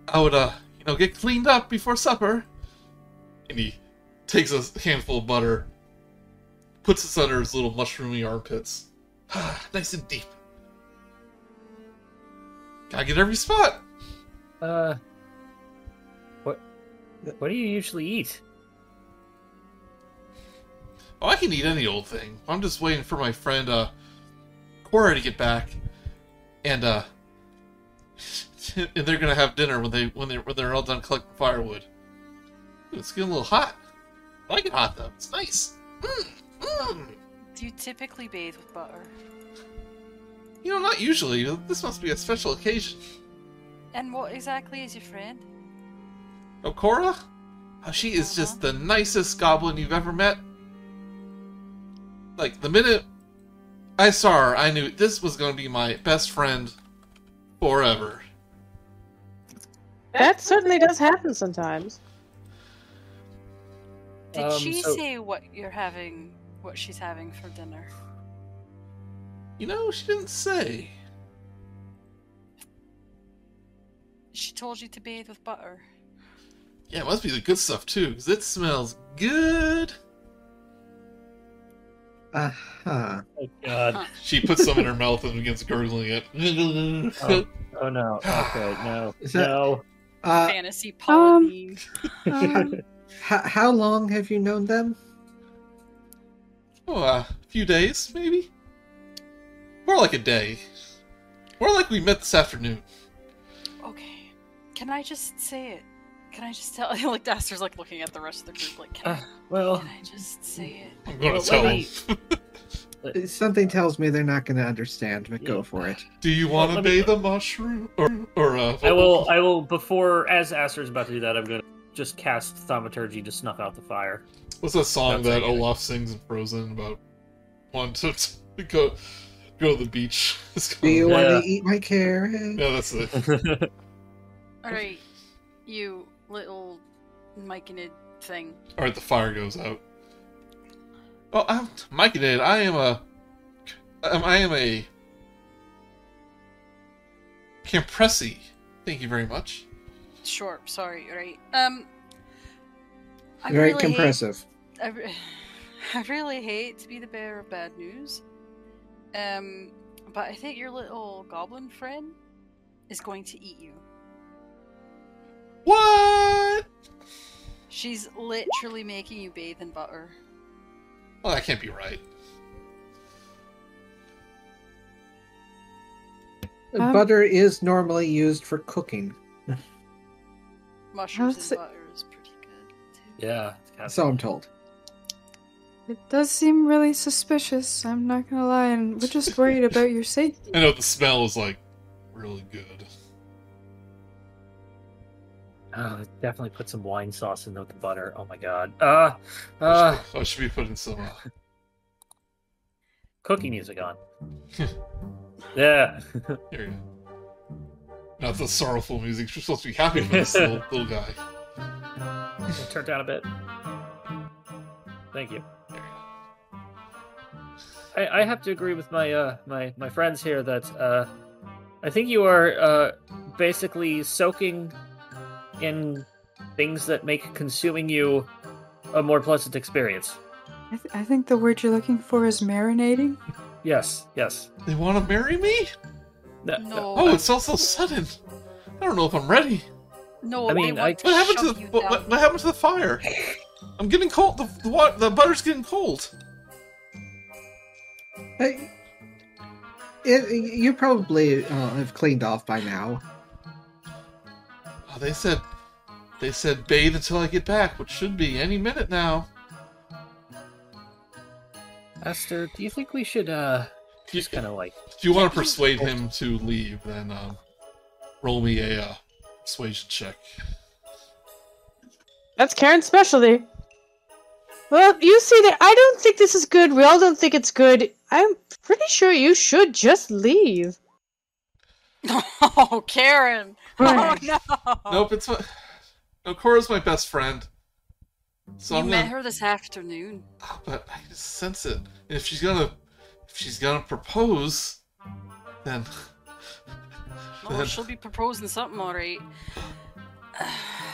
I would, uh, you know, get cleaned up before supper. And he takes a handful of butter, puts it under his little mushroomy armpits. nice and deep. Gotta get every spot. Uh, what? What do you usually eat? Oh, I can eat any old thing. I'm just waiting for my friend uh Cora to get back, and uh, and they're gonna have dinner when they when they when they're all done collecting firewood. Ooh, it's getting a little hot. I like it hot though. It's nice. Mm, mm. Do you typically bathe with butter? You know, not usually. This must be a special occasion. And what exactly is your friend? Oh, Cora? Oh, she is just the nicest goblin you've ever met. Like, the minute I saw her, I knew this was going to be my best friend forever. That certainly does happen sometimes. Did Um, she so- say what you're having, what she's having for dinner? You know, she didn't say. She told you to bathe with butter. Yeah, it must be the good stuff too, because it smells good. Uh-huh. Oh God. She puts some in her mouth and begins gurgling it. Oh, oh no. Okay, no. Is that- No. Uh, Fantasy Paula Deen. Um, how, how long have you known them? Oh, uh, a few days, maybe? More like a day. More like we met this afternoon. okay. Can I just say it? Can I just tell? like Daster's like looking at the rest of the group. Like, can, Uh, well, can I just say it? I'm going Well, to tell let Something tells me they're not going to understand, but Yeah. go for it. Do you want to let me- bathe a mushroom? Or, or uh, I will. I will. Before, as Aster's about to do that, I'm gonna just cast thaumaturgy to snuff out the fire. What's that song That's that like- Olaf sings in Frozen about wanting to, to go go to the beach? It's Do you called- want Yeah. to eat my carrot? Yeah, that's it. All right, you little Myconid thing. All right, the fire goes out. Oh, I'm Mikey. Did I am a. I um, I am a Campestri. Thank you very much. Sure. Sorry. All right. Um. I Very really hate- compressive. I, re- I really hate to be the bearer of bad news. Um, but I think your little goblin friend is going to eat you. What? She's literally making you bathe in butter. Well, that can't be right. Um, Butter is normally used for cooking, Mushrooms and butter is pretty good too. yeah. it's kind of- so I'm told. It does seem really suspicious. I'm not gonna lie, and we're just worried about your safety. I know the smell is like really good. Oh, definitely put some wine sauce in with the butter. Oh my god. Uh, uh, I should be putting some. Uh, cooking music on. yeah. here you go. Not the sorrowful music. You're supposed to be happy for this little, little guy. Turn down a bit. Thank you. There you go. I, I have to agree with my uh my my friends here that uh I think you are uh basically soaking in things that make consuming you a more pleasant experience. I, th- I think the word you're looking for is marinating. Yes, yes. They want to marry me? No, No. Oh, it's all so sudden. I don't know if I'm ready. No, I mean, I- What happened to the what, what, what happened to the fire? I'm getting cold. The the, wa- the butter's getting cold. Hey, it, you probably uh, have cleaned off by now. Oh, they said they said bathe until I get back, which should be any minute now. Aster, do you think we should uh just kind of like If you want to persuade him to leave, then um, roll me a uh, persuasion check. That's Kar'yn's specialty. Well, you see that I don't think this is good. We all don't think it's good. I'm pretty sure you should just leave. Oh, Kar'yn! Oh no! Nope, it's my. No, Cora's my best friend. So you I'm met gonna, her this afternoon. Oh, but I just sense it. And if she's gonna, if she's gonna propose, then. Oh, she'll be proposing something, all right.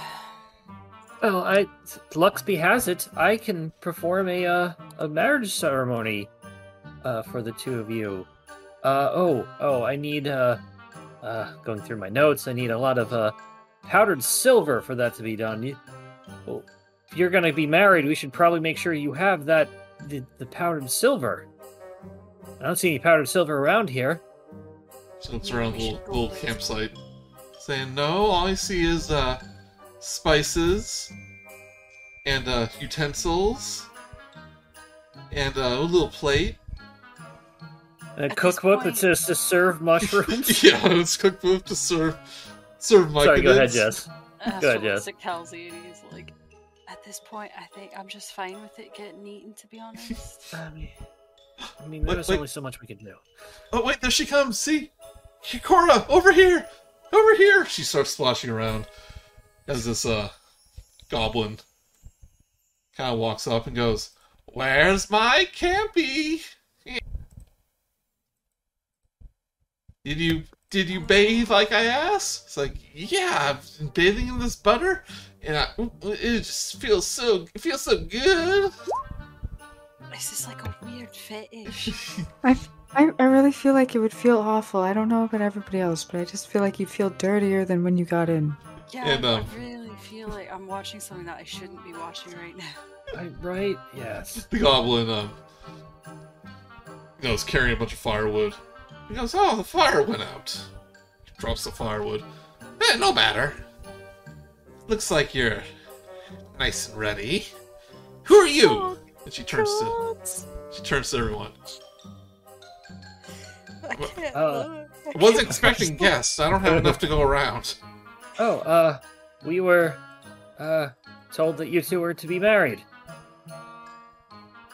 Well, I Luxby has it. I can perform a uh, a marriage ceremony uh, for the two of you. Uh, oh, oh, I need uh, uh, going through my notes. I need a lot of uh, powdered silver for that to be done. You, well, if you're gonna be married, we should probably make sure you have that the, the powdered silver. I don't see any powdered silver around here. Looks around the little, little campsite, saying, "No, all I see is uh, spices and uh, utensils and uh, a little plate. And a At this cookbook that says to serve mushrooms. yeah, it's cookbook to serve serve my Sorry, go ahead. Jess. That's Go ahead, Jess. Sick Halsey, and he's like, at this point, I think I'm just fine with it getting eaten, to be honest. I mean, I mean Wait, there's only so much we can do. Oh wait, there she comes. See, Hikora, over here, over here. She starts splashing around as this uh goblin kind of walks up and goes, "Where's my campy? Did you did you bathe like I asked?" It's like, "Yeah, I've been bathing in this butter, and I, it just feels so it feels so good." This is this like a weird fetish? I, I really feel like it would feel awful. I don't know about everybody else, but I just feel like you'd feel dirtier than when you got in. Yeah, And, I- um, I really feel like I'm watching something that I shouldn't be watching right now. I, right? Yes. the goblin um you know is carrying a bunch of firewood. He goes, Oh, the fire went out. Drops the firewood. Eh, no matter. Looks like you're nice and ready. Who are you? And she turns to she turns to everyone. I can't Uh, look. I wasn't expecting guests. I don't have enough to go around. Oh, uh, we were, uh, told that you two were to be married.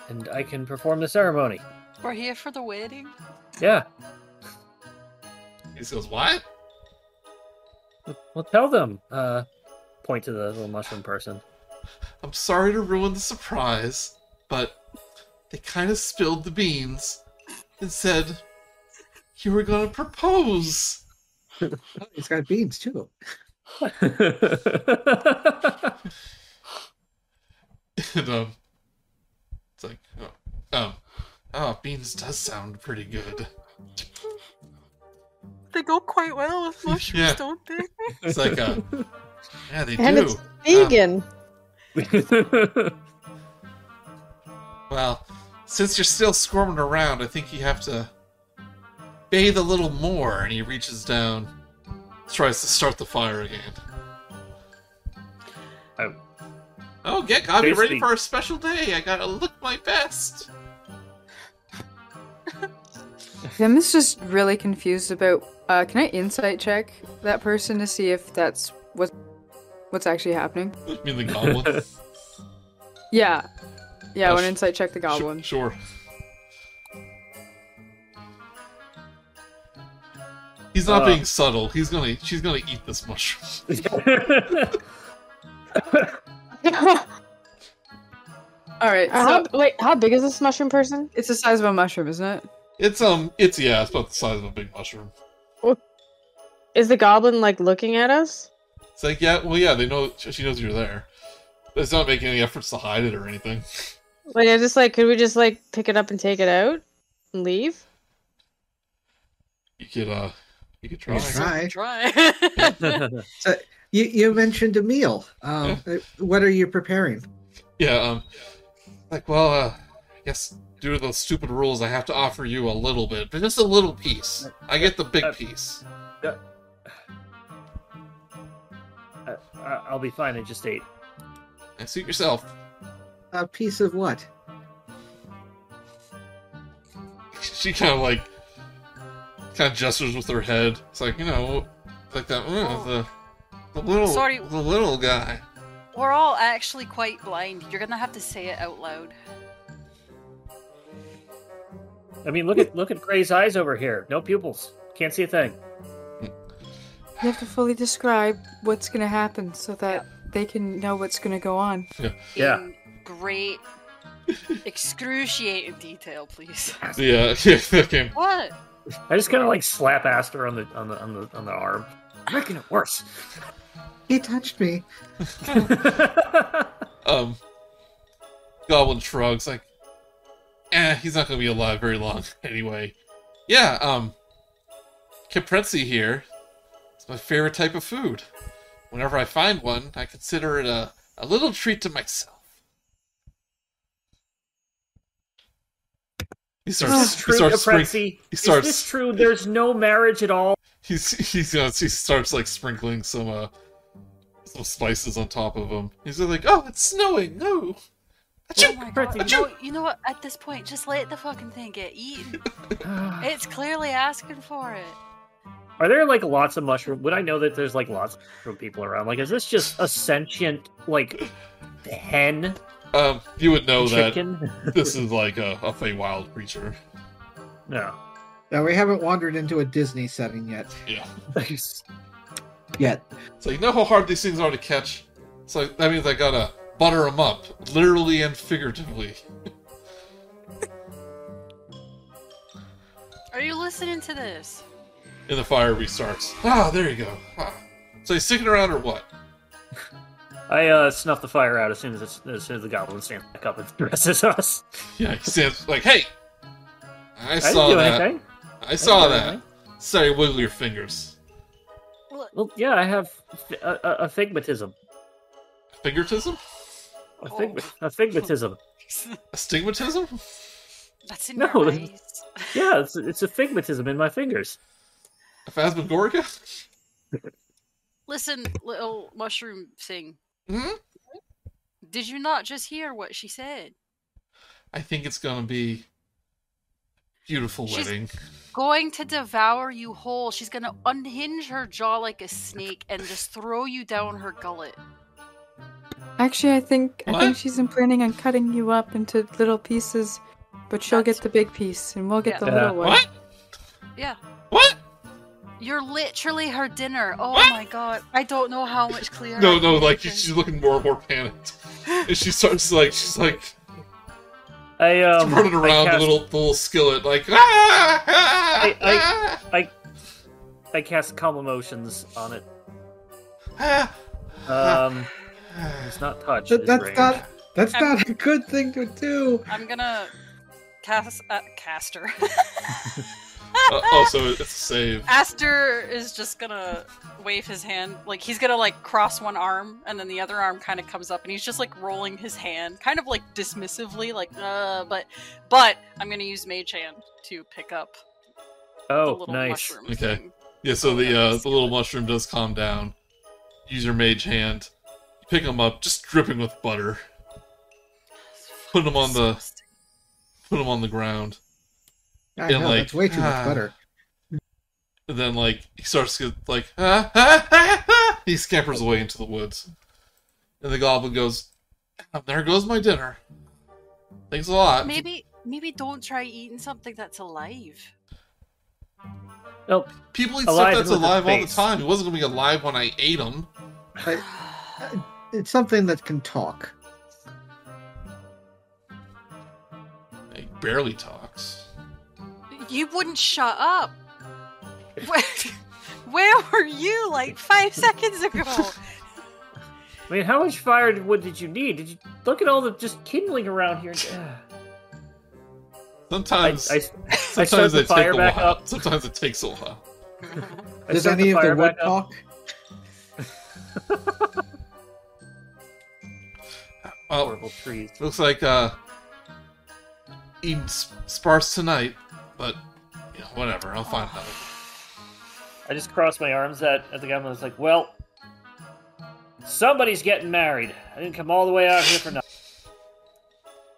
And I can perform the ceremony. We're here for the wedding. Yeah. He goes, What? Well, tell them. Uh, point to the little mushroom person. I'm sorry to ruin the surprise, but they kind of spilled the beans and said you were gonna propose. Oh, he's got beans too. And um, it's like, oh, um, oh, beans does sound pretty good. They go quite well with mushrooms, Yeah. don't they? It's like, uh, yeah, they And do. it's vegan. Well, since you're still squirming around, I think you have to bathe a little more. And he reaches down, tries to start the fire again. Oh. Oh, get, I'll be ready for a special day. I gotta look my best. I'm just really confused about. Uh, can I insight check that person to see if that's what what's actually happening? I mean, the goblin. Yeah, yeah. I Uh, want to insight check the Sure- goblin. Sure. He's not Uh. being subtle. He's gonna. She's gonna eat this mushroom. All right, how, so wait, how big is this mushroom person? it's the size of a mushroom, isn't it? It's um. It's yeah. It's about the size of a big mushroom. Is the goblin like looking at us? It's like yeah. Well, yeah. They know. She knows you're there. But it's not making any efforts to hide it or anything. Like, I just like, could we just like pick it up and take it out and leave? You could uh. You could try. You try. Try. You you mentioned a meal. Um, uh, what are you preparing? Yeah. Um. Like well. uh I guess due to those stupid rules, I have to offer you a little bit, but just a little piece. I get the big Uh, piece. Uh, I- I'll be fine. I just ate. And suit yourself. A piece of what? she kind of like kind of gestures with her head. It's like you know, like that. Uh, the the little Sorry. the little guy. We're all actually quite blind. You're gonna have to say it out loud. I mean, look at look at Gray's eyes over here. No pupils. Can't see a thing. You have to fully describe what's gonna happen so that they can know what's gonna go on. Yeah. In great, excruciating detail, please. Yeah, yeah. Okay. What? I just kind of like slap Aster on the on the on the on the arm, making it worse. He touched me. Um, Goblin shrugs like, eh, he's not gonna be alive very long anyway. Yeah. Um, Campestri here. It's my favorite type of food. Whenever I find one, I consider it a a little treat to myself. He Is starts. this He true, starts. Spring, he starts- Is this true? There's no marriage at all. he's he's uh, he starts like sprinkling some uh some spices on top of him. He's like, "Oh, it's snowing! No." Oh my god. Achoo! No, you know what? At this point, just let the fucking thing get eaten. It's clearly asking for it. Are there like lots of mushroom? Would I know that there's like lots of mushroom people around? Like, is this just a sentient like hen Um, you would know that this is like a, a Feywild creature. no. Now we haven't wandered into a Disney setting yet. Yeah. Yet. It's like, you know how hard these things are to catch? It's like, that means I gotta butter them up, literally and figuratively. Are you listening to this? And the fire restarts. Ah, there you go. Ah. So he's sticking around or what? I uh, snuff the fire out as soon as it's, as soon as the goblin stands back up and addresses us. Yeah, he stands like, hey! I I saw didn't do that. anything. I saw didn't that. anything. Sorry, wiggle your fingers. Well, yeah, I have fi- a, a, a figmatism. Fingertism? A, fig, a figmatism. Astigmatism? that's in No, your eyes. Yeah, it's, it's a figmatism in my fingers. A phasmagorica? Listen, little mushroom thing. Hmm? Did you not just hear what she said? I think it's gonna be beautiful She's- wedding. Going to devour you whole. She's gonna unhinge her jaw like a snake and just throw you down her gullet. Actually, I think I think she's planning on cutting you up into little pieces, but she'll That's- get the big piece, and we'll get Yeah. the Yeah. little one. What? Yeah. What? You're literally her dinner. Oh What? my god. I don't know how much clearer. No, no, like make this. she's looking more and more panicked. And she starts like she's like I um, running I around cast, the little the little skillet like ah, ah, I- ah, I I cast calm emotions on it. ah, Um, it's not touch. Th- it is that's range. not that's I'm- not a good thing to do. I'm gonna cast uh, caster. Uh, oh, so it's a save. Aster is just gonna wave his hand, like he's gonna like cross one arm, and then the other arm kind of comes up, and he's just like rolling his hand, kind of like dismissively, like uh. But but I'm gonna use Mage Hand to pick up Oh, little nice. Okay. thing. Yeah, so the uh, the little mushroom does calm down. Use your mage hand. You pick him up, just dripping with butter. Put him on the put him on the ground. I And, know like, that's way too ah. much butter. And then like he starts to get like ah, ah, ah, ah. he scampers away into the woods. And the goblin goes, "Ah, There goes my dinner. Thanks a lot. Maybe maybe don't try eating something that's alive. Nope. People eat Alive stuff that's with a alive all the time. It wasn't gonna be alive when I ate him. I- It's something that can talk. It barely talks. You wouldn't shut up. Where, where were you like five seconds ago? I mean, how much fire wood did you need? Did you look at all the just kindling around here? Sometimes I, I sometimes the they fire take a while. up. Sometimes it takes a while. I Does start any of the wood up. talk? Well, Horrible trees. looks like uh, eating sparse tonight, but you know, whatever. I'll find out. I just crossed my arms at, at the guy and was like, well, somebody's getting married. I didn't come all the way out here for nothing.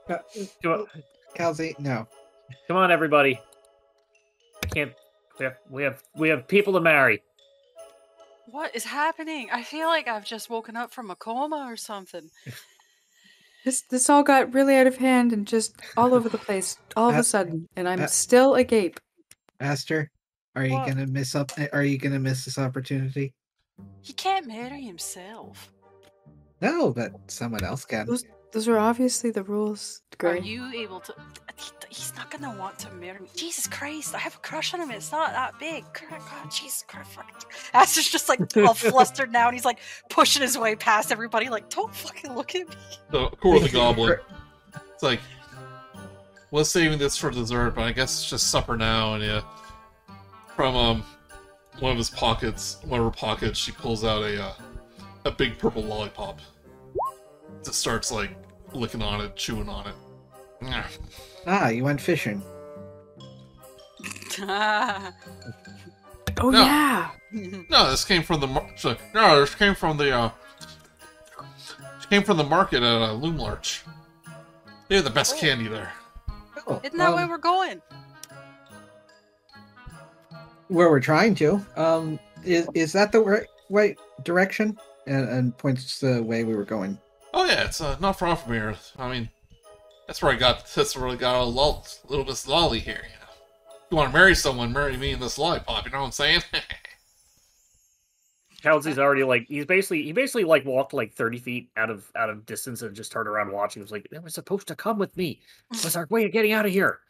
Uh, Come on, Kelsey, no. come on everybody. I can't. We have, we have we have people to marry. What is happening? I feel like I've just woken up from a coma or something. This this all got really out of hand and just all over the place all of a sudden, and I'm uh, still agape. Aster, are you What? gonna miss up? Are you gonna miss this opportunity? He can't marry himself. No, but someone else can. Those those are obviously the rules, Are you able to? He- He's not gonna want to marry me. Jesus Christ! I have a crush on him. It's not that big. God, Jesus Christ! Aster's just like all flustered now, and he's like pushing his way past everybody. Like, don't fucking look at me. The core of the goblin. It's like was saving this for dessert, but I guess it's just supper now. And yeah, from um one of his pockets, one of her pockets, she pulls out a uh, a big purple lollipop. Just starts like licking on it, chewing on it. Nyah. Ah, you went fishing. Oh No. yeah. No, this came from the mar- so- no, this came from the uh, this came from the market at uh, Loomlurch. They have the best Oh. candy there. Oh, Isn't that um, where we're going? where we're trying to. Um, is is that the right, right direction? And, and points the way we were going. Oh yeah, it's uh, not far from here. I mean, that's where I got that's where I got a lol, little Miss Lolly here. You know, if you want to marry someone, marry me and this lollipop. You know what I'm saying? Kelsey's already like he's basically he basically like walked like thirty feet out of out of distance and just turned around watching. He was like, "They were supposed to come with me. What's our way of getting out of here?"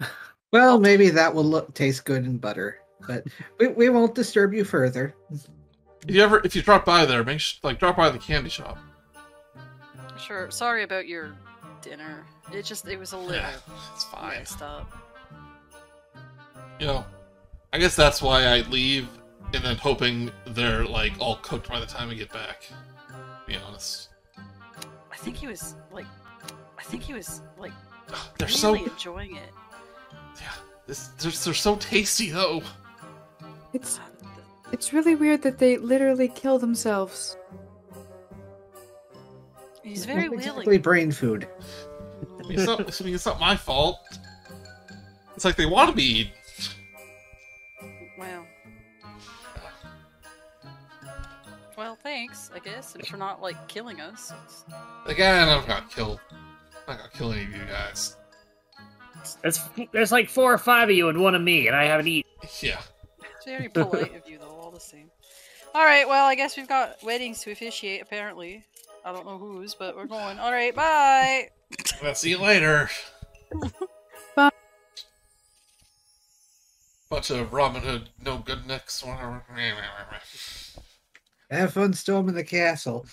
Well, maybe that will look taste good in butter, but we, we won't disturb you further. if you ever if you drop by there, make sure, like drop by the candy shop. Sure. Sorry about your dinner. It just it was a little Yeah, it's fine. messed up. You know, I guess that's why I leave and then hoping they're like all cooked by the time I get back. To be honest, I think he was like, I think he was like they're really so enjoying it. yeah. This, they're, they're so tasty though. It's it's really weird that they literally kill themselves. He's very willing. exactly brain food. I mean, it's not, I mean, it's not my fault. It's like they want to be eaten. Well. Well, thanks, I guess, for not like killing us. Again, I'm not kill. I'm not gonna kill any of you guys. There's there's like four or five of you and one of me, and I haven't eaten. Yeah. It's very polite of you, though, all the same. Alright, well, I guess we've got weddings to officiate, apparently. I don't know whose, but we're going. Alright, bye! I'll see you later. Bye. Bunch of Robin Hood, no good necks, whatever. Have fun storming the castle.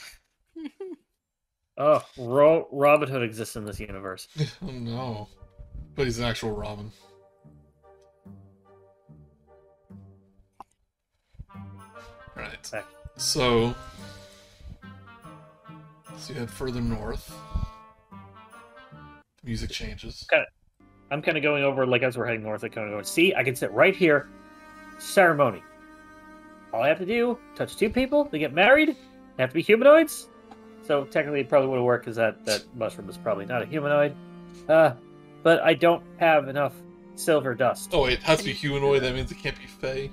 Oh, Ro- Robin Hood exists in this universe. oh no. But he's an actual Robin. Right. So, so you head further north. Music changes. I'm kind of going over like as we're heading north. I'm kind of going. See, I can sit right here. Ceremony. All I have to do touch two people. They get married. They have to be humanoids. So technically, it probably would have worked because that that mushroom is probably not a humanoid. Uh, but I don't have enough silver dust. Oh wait, it has to be humanoid. That means it can't be Fey.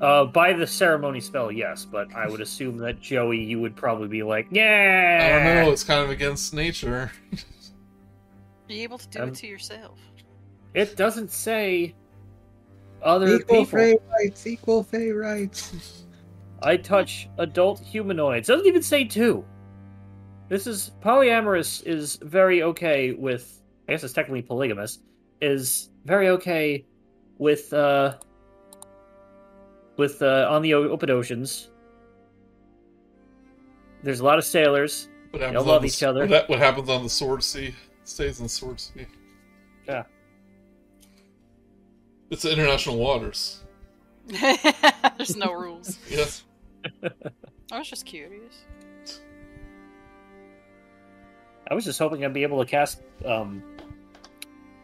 Uh, by the ceremony spell, yes, but I would assume that Joey, you would probably be like, yeah. I don't know. It's kind of against nature. Be able to do Um, it to yourself. It doesn't say other Equal people. fey rights, equal fey rights. I touch adult humanoids. Doesn't even say two. This is polyamorous is very okay with I guess it's technically polygamous, is very okay with uh with uh on the open oceans. There's a lot of sailors. What They happens love on the, each other. What, what happens on the Sword Sea stays in the Sword Sea. Yeah. It's international waters. There's no rules. Yes. I was just curious. I was just hoping I'd be able to cast um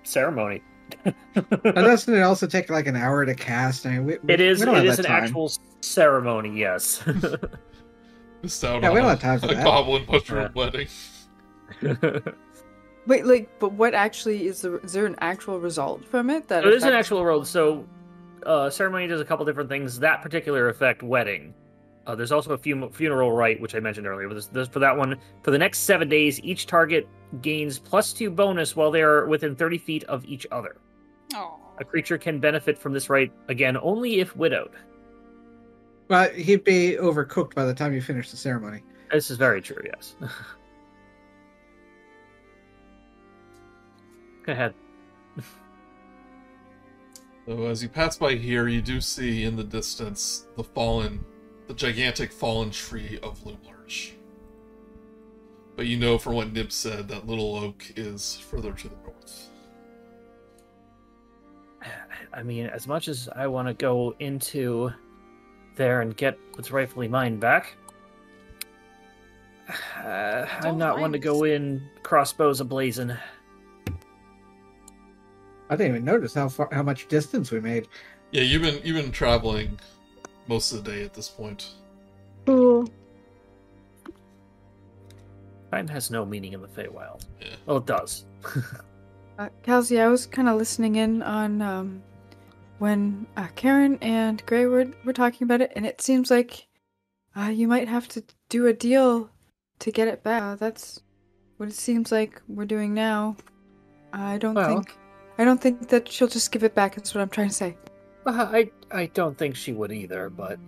ceremony. And doesn't it also take like an hour to cast? I mean, we, It is We don't it have is that an time. actual ceremony, yes. Missed out Yeah, on we don't a, have time for a that. goblin mushroom Yeah. wedding. Wait, like, but what actually is the? Is there an actual result from it that? It is an actual world. So, uh, ceremony does a couple different things. That particular effect, wedding. Uh, there's also a fun- funeral rite, which I mentioned earlier. But this, this, for that one, for the next seven days, each target gains plus two bonus while they are within 30 feet of each other. Oh. A creature can benefit from this right again only if widowed. But he'd be overcooked by the time you finish the ceremony. This is very true. Yes. Go ahead. So as you pass by here, you do see in the distance the fallen, the gigantic fallen tree of Loomlurch. But you know from what Nib said that Little Oak is further to the north. I mean, as much as I want to go into there and get what's rightfully mine back, uh, I'm Don't not one to go in crossbows ablazing. I didn't even notice how far, how much distance we made. Yeah, you've been you've been traveling most of the day at this point. Cool. Time has no meaning in the Feywild. Yeah. Well, it does. Uh, Kelsey, I was kind of listening in on um, when uh, Kar'yn and Gray were, were talking about it, and it seems like uh, you might have to do a deal to get it back. Uh, that's what it seems like we're doing now. I don't Well- think I don't think that she'll just give it back. Is what I'm trying to say. Well, I I don't think she would either, but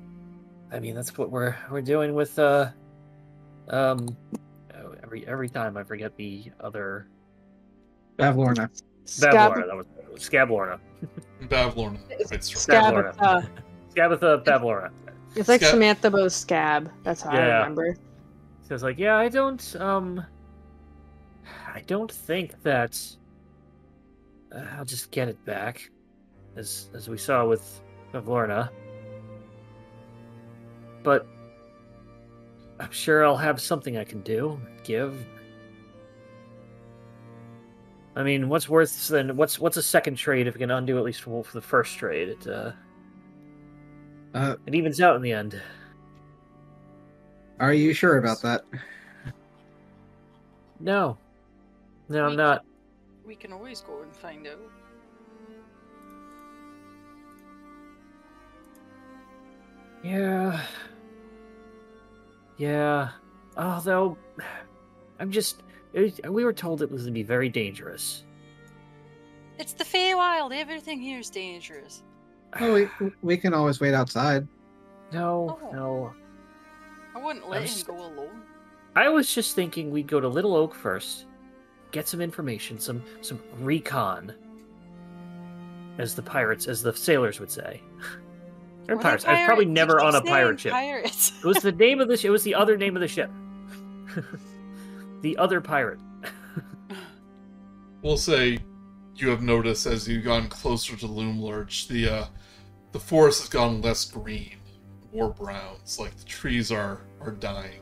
I mean that's what we're we're doing with uh um every every time I forget the other Bavlorna. Bablorna. Scab- That was Scablorna. Bavlorna. Right, sorry. Scab- Skabatha. Skabatha Bablorna. It's like Scab- Samantha Bo's scab. That's how I Yeah. remember. So it's like, yeah, I don't um I don't think that uh, I'll just get it back, as as we saw with Lorna. But I'm sure I'll have something I can do, give. I mean, what's worse than What's what's a second trade if you can undo at least for, for the first trade? It uh, Uh, it evens out in the end. are you sure about that? No, no, I'm We- not. We can always go and find out. Yeah. Yeah. Although, I'm just. it- we were told it was going to be very dangerous. It's the Feywild. Everything here is dangerous. Oh, we we can always wait outside. No, Oh. no. I wouldn't I'm let him st- go alone. I was just thinking we'd go to Little Oak first, get some information, some some recon, as the pirates, as the sailors would say. Or We're pirates. the I was probably never on a pirate ship. Pirates. It was the name of the ship. It was the other name of the ship. the other pirate. We'll say you have noticed as you've gotten closer to Loomlurch, the uh, the forest has gone less green, more browns. Like the trees are are dying,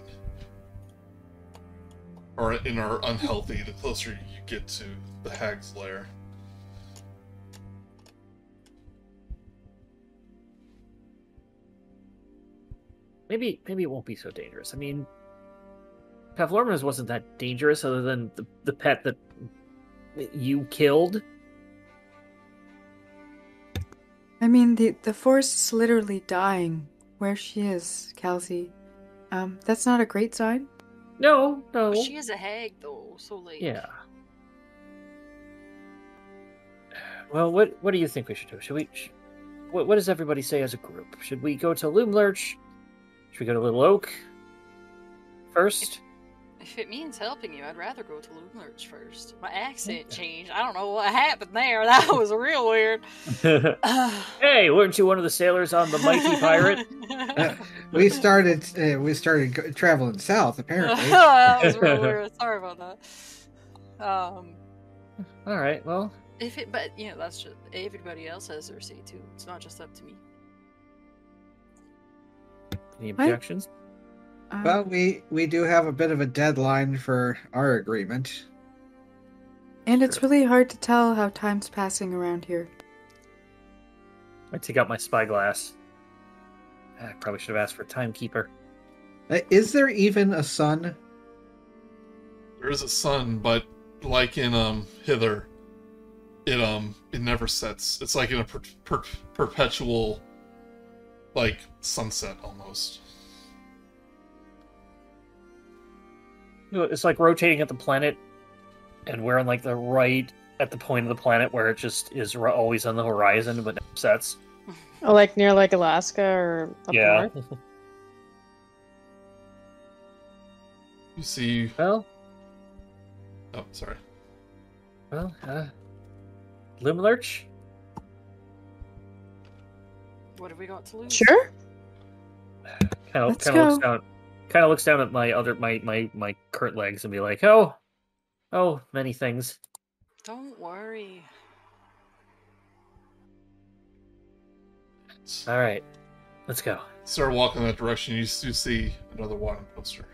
or and are unhealthy. The closer you get to the hag's lair. Maybe maybe it won't be so dangerous. I mean, Bavlorna's wasn't that dangerous, other than the the pet that you killed. I mean, the the forest is literally dying where she is, Kelsey. Um, that's not a great sign. No, no. But she is a hag, though, so like. Yeah. Well, what what do you think we should do? Should we? Sh- what what does everybody say as a group? Should we go to Loomlurch? Should we go to Little Oak first? If it means helping you, I'd rather go to Loomlurch first. My accent changed. I don't know what happened there. That was real weird. hey, weren't you one of the sailors on the mighty pirate? We started uh, we started traveling south apparently. that was real weird. Sorry about that. Um, All right. Well, if it, but you know, that's just everybody else has their say too. It's not just up to me. Any I- objections? Uh, Well, we we do have a bit of a deadline for our agreement. and it's really hard to tell how time's passing around here. I take out my spyglass. I probably should have asked for a timekeeper. Uh, Is there even a sun? There is a sun, but like in um Hither, it um it never sets. It's like in a per- per- perpetual, like sunset almost. You know, It's like rotating at the planet, and we're on like the right at the point of the planet where it just is ro- always on the horizon but never sets. Oh, like near like Alaska or up yeah. north. You see. Well, Oh, sorry. well, uh, Loomlurch. What have we got to lose? Sure. Kind of, Let's kind of looks go. down, kind of looks down at my other, my, my, my current legs and be like, oh, oh, many things. Don't worry. All right, let's go. Start walking that direction. You, s- you see another wanted poster.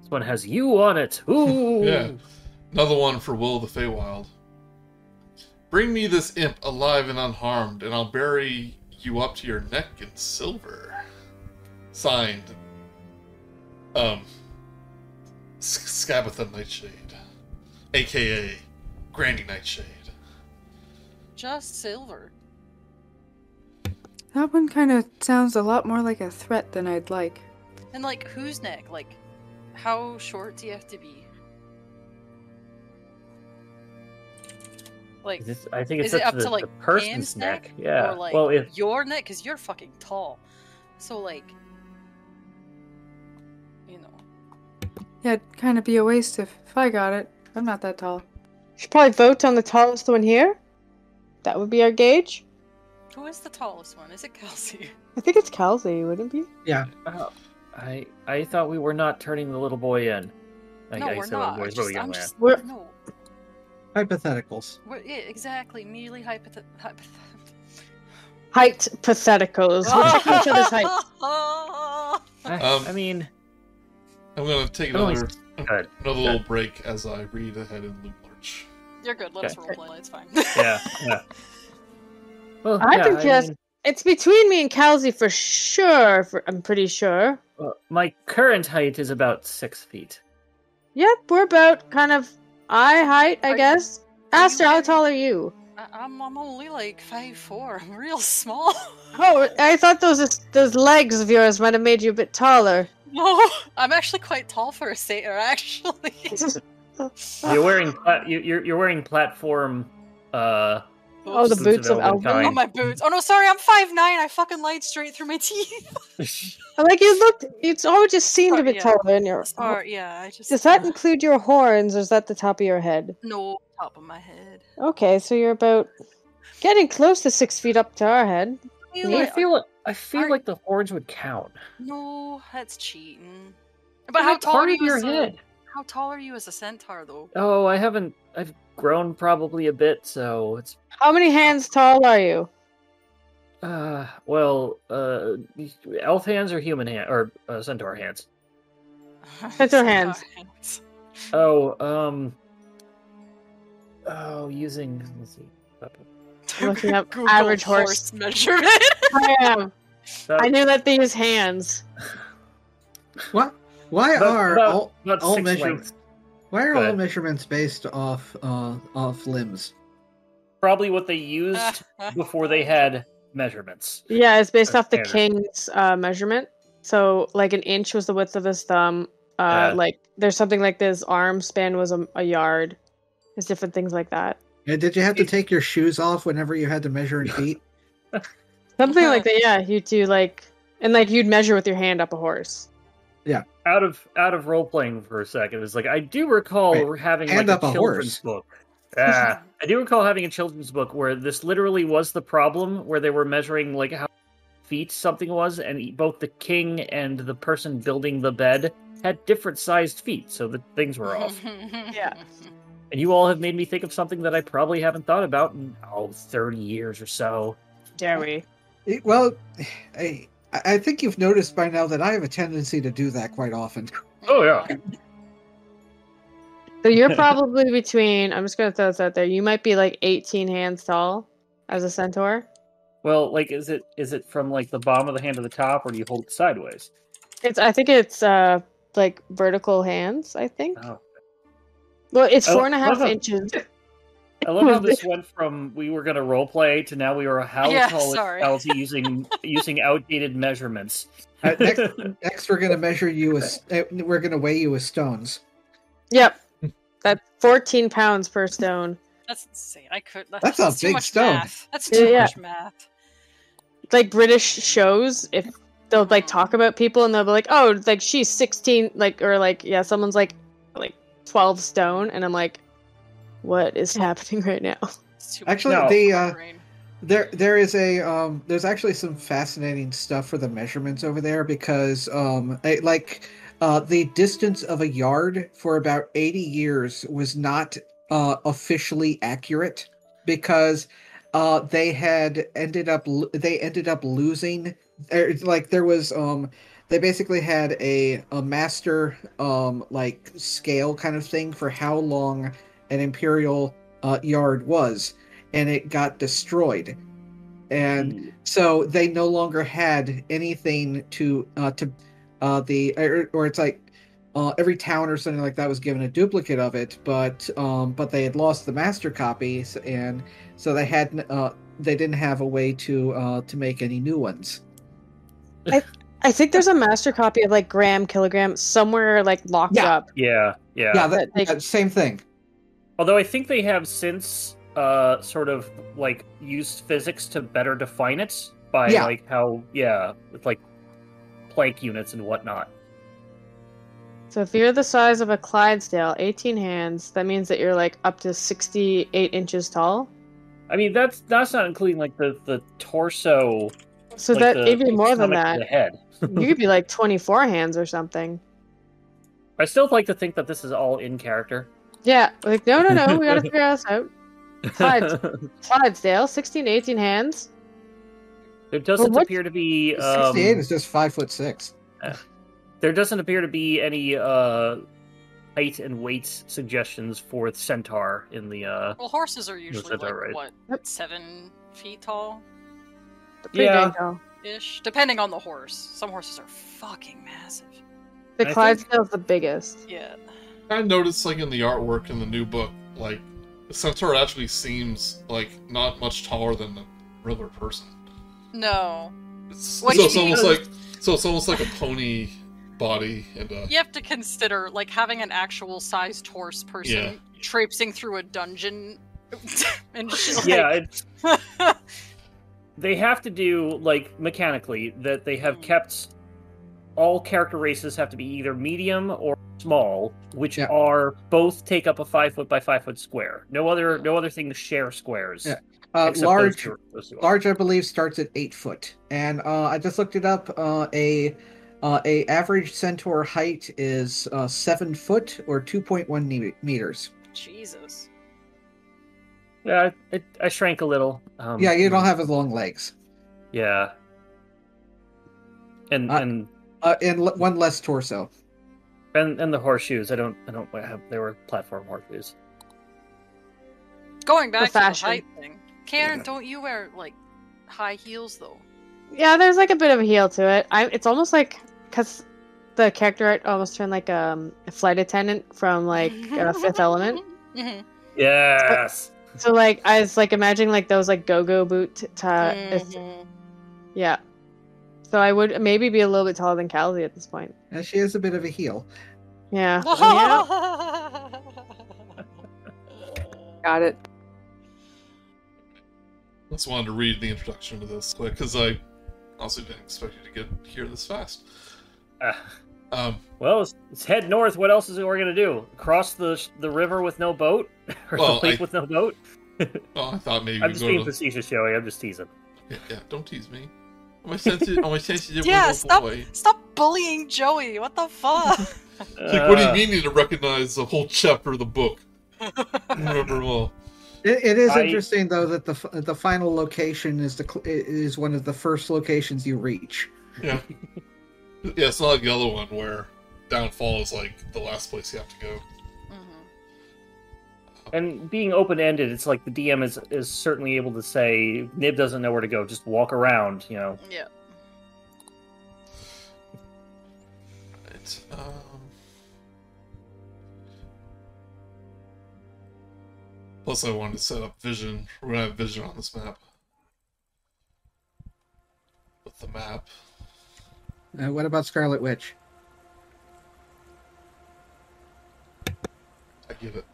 This one has you on it. Ooh. Yeah. Another one for Will of the Feywild. Bring me this imp alive and unharmed, and I'll bury you up to your neck in silver. Signed, um, S- Skabatha Nightshade, aka Granny Nightshade. Just silver. That one kind of sounds a lot more like a threat than I'd like. And like, whose neck? Like, how short do you have to be? Like, Is this- I think it's is it up the, to like the person's neck. neck? Yeah. Or like well, if your neck? Because you're fucking tall. So like, you know. Yeah, it'd kind of be a waste if, if I got it. I'm not that tall. Should probably vote on the tallest one here. That would be our gauge. Who is the tallest one? Is it Kelsey? I think it's Kelsey, wouldn't it be? oh, I I thought we were not turning the little boy in. I, no, I we're not. boys, Just- we I'm just We're- no. Hypotheticals. We're, yeah, exactly. Merely hypothet. hypoth- Height patheticals. We're checking each other's height. I, Um, I mean, I'm gonna take another good. another little break as I read ahead in Loot Lurch. You're good. Let us Okay. roleplay. It's fine. yeah, yeah. Well, I yeah, can just- mean, It's between me and Kelsey for sure. For, I'm pretty sure. well, my current height is about six feet. Yep, we're about kind of eye height, I Are guess. you Aster, how tall are you? I, I'm I'm only like five four. I'm real small. Oh, I thought those those legs of yours might have made you a bit taller. no, I'm actually quite tall for a satyr. Actually. You're wearing pla- you, you're you're wearing platform. Uh, Oh, the Boots of boots of Elven Elven. Oh my boots. Oh no, sorry. I'm five nine. I fucking lied straight through my teeth. Like you looked, it's always just seemed a bit yeah. taller in your. Sorry. Yeah, I just. Does that uh, include your horns, or is that the top of your head? no top of my head? Okay, so you're about getting close to six feet up to our head. You Yeah, I feel like I feel Are- like the horns would count. No, that's cheating. But They're how tall are you your as a, head? How tall are you as a centaur, though? Oh, I haven't. I've grown probably a bit, so it's How many hands tall are you? uh well uh elf hands or human hand or uh, centaur hands. Centaur hands. hands. Oh, um. Oh, using let's see. Looking up Google average horse. measurement. I am. About, I knew that they use hands. What? Why About- are about- all about all six measure- lengths. Why are Go all ahead. measurements based off uh off limbs? Probably what they used before they had measurements. Yeah, it's based That's off the standard. king's uh, measurement. So, like an inch was the width of his thumb. Uh, Yeah. Like there's something like this arm span was a, a yard. There's different things like that. And did you have to take your shoes off whenever you had to measure in feet? Something like that. Yeah, you do like, and like you'd measure with your hand up a horse. Yeah out of out of role playing for a second, it's like I do recall Wait, having like up a a children's horse. book. Ah, I do recall having a children's book where this literally was the problem, where they were measuring like how feet something was, and both the king and the person building the bed had different sized feet, so the things were off. Yeah. And you all have made me think of something that I probably haven't thought about in oh 30 years or so. Dare we? Well, I I think you've noticed by now that I have a tendency to do that quite often. Oh yeah. So you're probably between. I'm just gonna throw this out there. You might be like 18 hands tall as a centaur. Well, like, is it is it from like the bottom of the hand to the top, or do you hold it sideways? It's. I think it's uh like vertical hands. I think. Oh. Well, it's Oh, four and a half inches. I love how this went from we were gonna role play to now we were how Yeah, tall is sorry. Using using outdated measurements. Uh, next, next, we're gonna measure you as uh, we're gonna weigh you as stones. Yep. That's 14 pounds per stone. That's insane. I could. That's a big much stone. Math. That's Yeah, too yeah. much math. like British shows, if they'll like talk about people and they'll be like, "Oh, like she's 16," like or like yeah, someone's like like 12 stone, and I'm like, "What is happening right now?" It's too much Actually, No. the uh, there there is a um there's actually some fascinating stuff for the measurements over there because um I- like uh the distance of a yard for about 80 years was not uh officially accurate because uh they had ended up they ended up losing er, like there was um they basically had a a master um like scale kind of thing for how long an imperial uh, yard was, and it got destroyed, and so they no longer had anything to uh to uh the or, or it's like uh, every town or something like that was given a duplicate of it, but um, but they had lost the master copies, and so they had uh, they didn't have a way to uh, to make any new ones. I I think there's a master copy of like gram kilogram somewhere like locked Yeah. up. Yeah, yeah. Yeah, that, They- yeah, same thing. Although I think they have since uh sort of like used physics to better define it by Yeah. like how yeah, with like Planck units and whatnot. So if you're the size of a Clydesdale, 18 hands, that means that you're like up to 68 inches tall. I mean that's that's not including like the the torso. So like, that the- even the more than that. The head. you could be like 24 hands or something. I still like to think that this is all in character. Yeah, like no, no, no, we gotta figure this out. Clydes- Clydesdale, 16, 18 hands. there doesn't what- appear to be um, Sixty-eight is just five foot six. there doesn't appear to be any uh height and weight suggestions for the centaur in the uh Well, horses are usually that like right? what seven feet tall Yeah. tall. ish, depending on the horse. Some horses are fucking massive. The I think- Clydesdale's the biggest. Yeah. I noticed like in the artwork in the new book, like the centaur actually seems like not much taller than a regular person. No, It's, What so it's almost mean? like so it's almost like a pony body and uh you have to consider like having an actual sized horse person Yeah. traipsing through a dungeon and shit. yeah, like- it's they have to do like mechanically that they have Hmm. kept all character races have to be either medium or small, which Yeah. are both take up a five foot by five foot square. No other no other thing to share squares. Yeah. Uh, except those large, two- those two large, I believe, starts at eight foot, and uh, I just looked it up. Uh, a uh, a average centaur height is uh, seven foot or two point one meters. Jesus. Yeah, it, I shrank a little. Um, yeah, you don't have as long legs, Yeah. And Uh, and uh, and l- one less torso. and and the horseshoes. I don't I don't have. They were platform horseshoes. Going back to the height thing. Kar'yn, Yeah. don't you wear like high heels though? Yeah, there's like a bit of a heel to it. I it's almost like because the character art almost turned like um, a flight attendant from like uh, Fifth Element. hmm Yes. So like I was like imagining like those like go-go boot t- t- it's- Mhm. yeah. So I would maybe be a little bit taller than Kal'zi at this point. And she is a bit of a heel. Yeah. yeah. Got it. I just wanted to read the introduction to this quick because I also didn't expect you to get here this fast. Ah. Um, Well, let's, let's head north. What else is it we're gonna do? Cross the the river with no boat, or Well, the lake I- with no boat? oh, I thought maybe I'm just go being to. facetious, Joey. I'm just teasing. Yeah, yeah, don't tease me. I'm a sensitive, I'm a sensitive Yeah, stop- boy. Stop bullying Joey. What the fuck? It's like, what do you Uh, mean you need to recognize the whole chapter of the book? Remember well. It, it is I- interesting though that the the final location is the is one of the first locations you reach. Yeah. yeah, it's not like the other one where Downfall is like the last place you have to go. And being open ended, it's like the DM is is certainly able to say Nib doesn't know where to go. Just walk around, you know. Yeah. Right. Um... Plus, I wanted to set up vision. We're gonna have vision on this map. With the map. Uh, what about Scarlet Witch? I give it.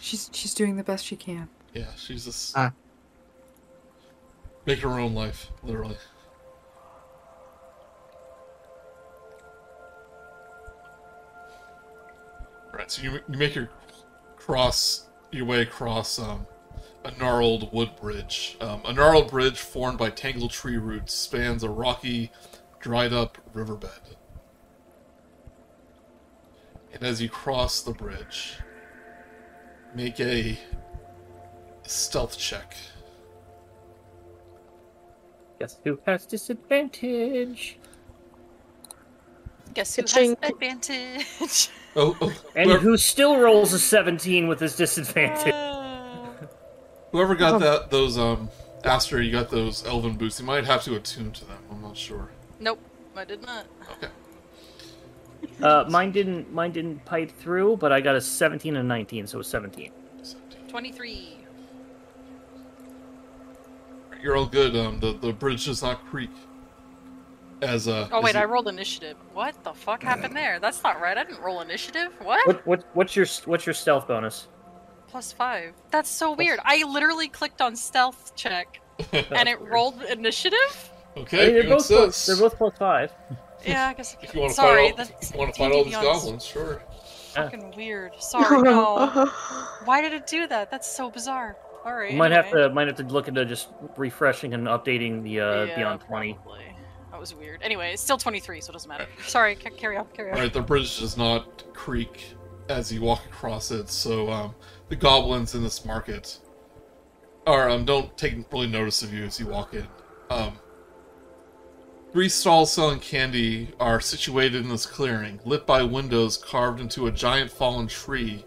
She's she's doing the best she can. Yeah, she's just Ah. make her own life, literally. Right, so you, you make your cross your way across um, a gnarled wood bridge. Um, a gnarled bridge formed by tangled tree roots spans a rocky, dried up riverbed. And as you cross the bridge, make a stealth check. Guess who has disadvantage? Guess who has Ka-ching. advantage? Oh, oh And whoever, who still rolls a 17 with his disadvantage? Uh, whoever got Oh. that those um Aster, you got those elven boots. You might have to attune to them. I'm not sure. nope, I did not. Okay. Uh, mine didn't. Mine didn't pipe through, but I got a 17 and 19, so it was 17. 17. 23. You're all good. Um, the the bridge does not creak. As uh. Oh wait, you- I rolled initiative. What the fuck happened there? That's not right. I didn't roll initiative. What? What, what what's your what's your stealth bonus? Plus five. That's so weird. I literally clicked on stealth check and it rolled initiative. Okay, I mean, they're both plus, they're both plus five. Yeah, I guess. If you want to Sorry, fight all, that's if you want to fight all these goblins, sure. fucking weird. Sorry, no. Why did it do that? That's so bizarre. All right. You might have to might have to look into just refreshing and updating the uh, Yeah, Beyond 20. probably. That was weird. Anyway, it's still 23, so it doesn't matter. Sorry, ca- carry on, carry on. All right, the bridge does not creak as you walk across it. So um, the goblins in this market are um, don't take really notice of you as you walk in. Um, three stalls selling candy are situated in this clearing, lit by windows carved into a giant fallen tree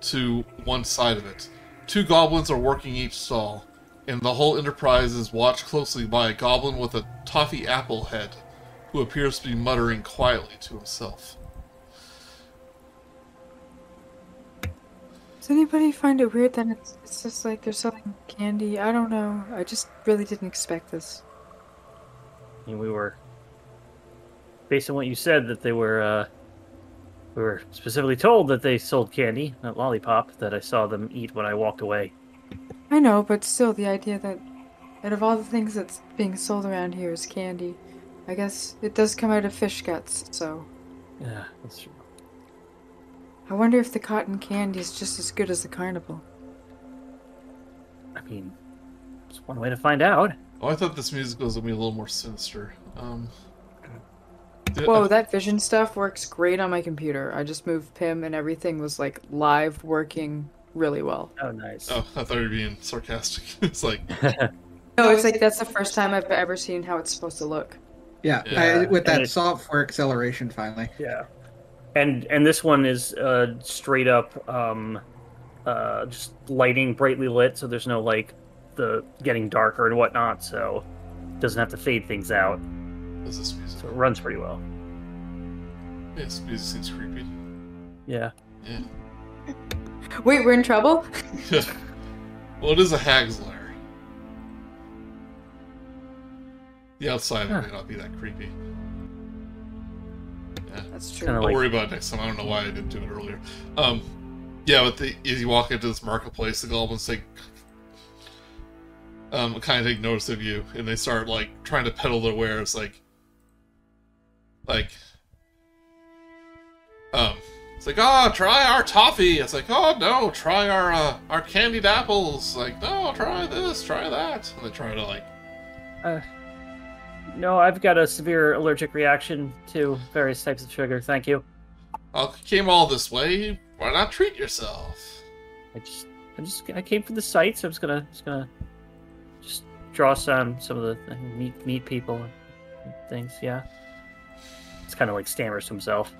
to one side of it. Two goblins are working each stall, and the whole enterprise is watched closely by a goblin with a toffee apple head, who appears to be muttering quietly to himself. Does anybody find it weird that it's, it's just like they're selling candy? I don't know. I just really didn't expect this. I mean, we were based on what you said that they were. Uh, we were specifically told that they sold candy, not lollipop, that I saw them eat when I walked away. I know, but still, the idea that out of all the things that's being sold around here is candy, I guess it does come out of fish guts, so Yeah, that's true. I wonder if the cotton candy is just as good as the carnival. I mean, it's one way to find out. Oh, I thought this music was gonna be a little more sinister. Um, did- Whoa, that vision stuff works great on my computer. I just moved PIM and everything was like live working really well. Oh, nice. Oh, I thought you were being sarcastic. it's like, No, it's like that's the first time I've ever seen how it's supposed to look. Yeah, Yeah. I, with that it- software acceleration finally. Yeah, and and this one is uh, straight up um, uh, just lighting brightly lit, so there's no like the getting darker and whatnot, so it doesn't have to fade things out. what's this music? So it runs pretty well. Yeah, this music seems creepy. Yeah. Yeah. Wait, we're in trouble? well, it is a hag's lair. The outside Huh. may not be that creepy. Yeah. That's true. Kinda I'll like- worry about it next time. I don't know why I didn't do it earlier. Um, yeah, but the, as you walk into this marketplace, the goblins take um kind of take notice of you, and they start like trying to peddle their wares, like like um. It's like, oh, try our toffee. It's like, oh no, try our uh, our candied apples. Like, no, try this, try that. And they try to like, Uh, no, I've got a severe allergic reaction to various types of sugar. Thank you. you came all this way. Why not treat yourself? I just, I just, I came from the site, so I'm just gonna, just gonna, draw some, some of the meet, meet people and things. Yeah. It's kind of like stammers to himself.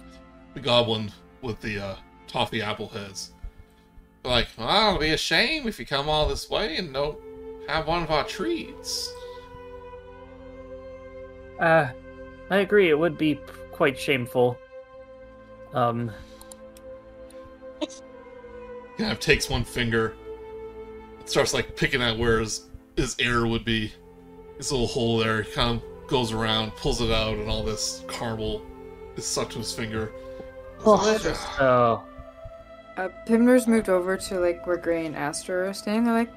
the goblin with the uh, toffee apple heads. Like, well, it'll be a shame if you come all this way and don't have one of our treats. Uh, I agree. It would be p- quite shameful. Um, Kind of takes one finger, and starts like picking at where his, his ear would be. His little hole there. He kind of goes around, pulls it out, and all this caramel is sucked to his finger. oh, oh, Uh, Pimner's moved over to like where Gray and Aster are staying. They're like,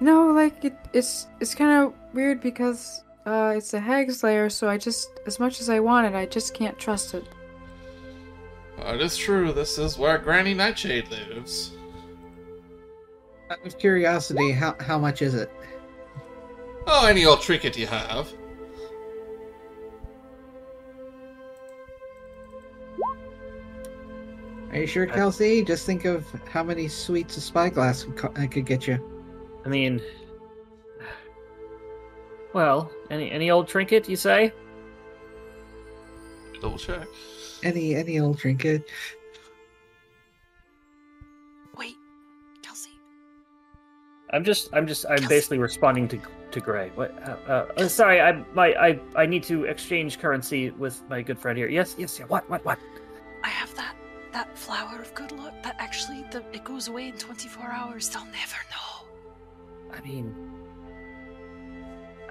no, like it, it's it's kind of weird because uh, it's a hag's lair. So I just, as much as I want it, I just can't trust it. Uh, it is true. This is where Granny Nightshade lives. Out of curiosity, how how much is it? Oh, any old trinket you have. Are you sure, Kal'zi? Just think of how many sweets a spyglass could could get you. I mean, well, any any old trinket you say? Double check. any any old trinket. Wait, Kal'zi. I'm just, I'm just, I'm basically responding to to Gray. What? Uh, uh, uh, sorry, I, my, I, I need to exchange currency with my good friend here. Yes, yes, yeah. What, what, what? I have that that flower of good luck that actually the, it goes away in 24 hours. They'll never know. I mean,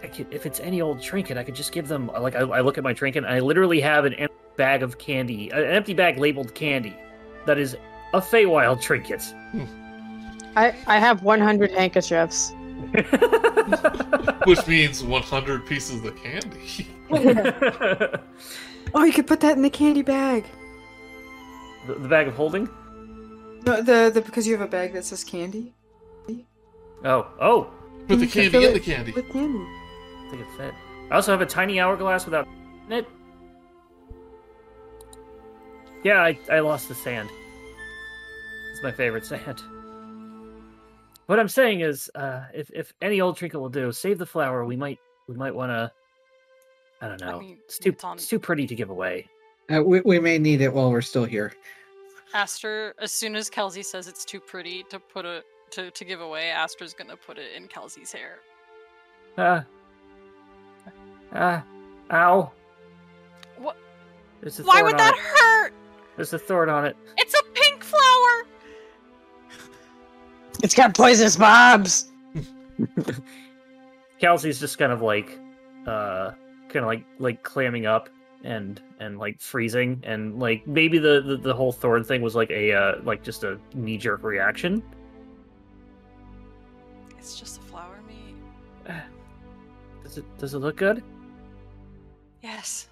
I could, if it's any old trinket, I could just give them. Like, I, I look at my trinket, and I literally have an empty bag of candy, an empty bag labeled candy, that is a Feywild trinket. I I have 100 handkerchiefs. Which means 100 pieces of candy. Oh, you could put that in the candy bag. the, the bag of holding. No, the, the because you have a bag that says candy. Oh, oh, Put the candy in the candy. With candy. I think it fit. I also have a tiny hourglass without it. Yeah, I, I lost the sand. It's my favorite sand. What I'm saying is, uh, if if any old trinket will do, save the flower. We might we might want to. I don't know. mean, it's too it's on- it's too pretty to give away. Uh, we, we may need it while we're still here. Aster, as soon as Kal'zi says it's too pretty to put it to, to give away, Aster's gonna put it in Kal'zi's hair. Ah. Ah. Ow. What? A Why would that it. hurt? There's a thorn on it. It's a pink flower. It's got poisonous bobs. Kal'zi's just kind of like, uh, kind of like like clamming up and and like freezing and like maybe the the, the whole thorn thing was like a uh, like just a knee jerk reaction. It's just a flower, meat. Does it does it look good? Yes.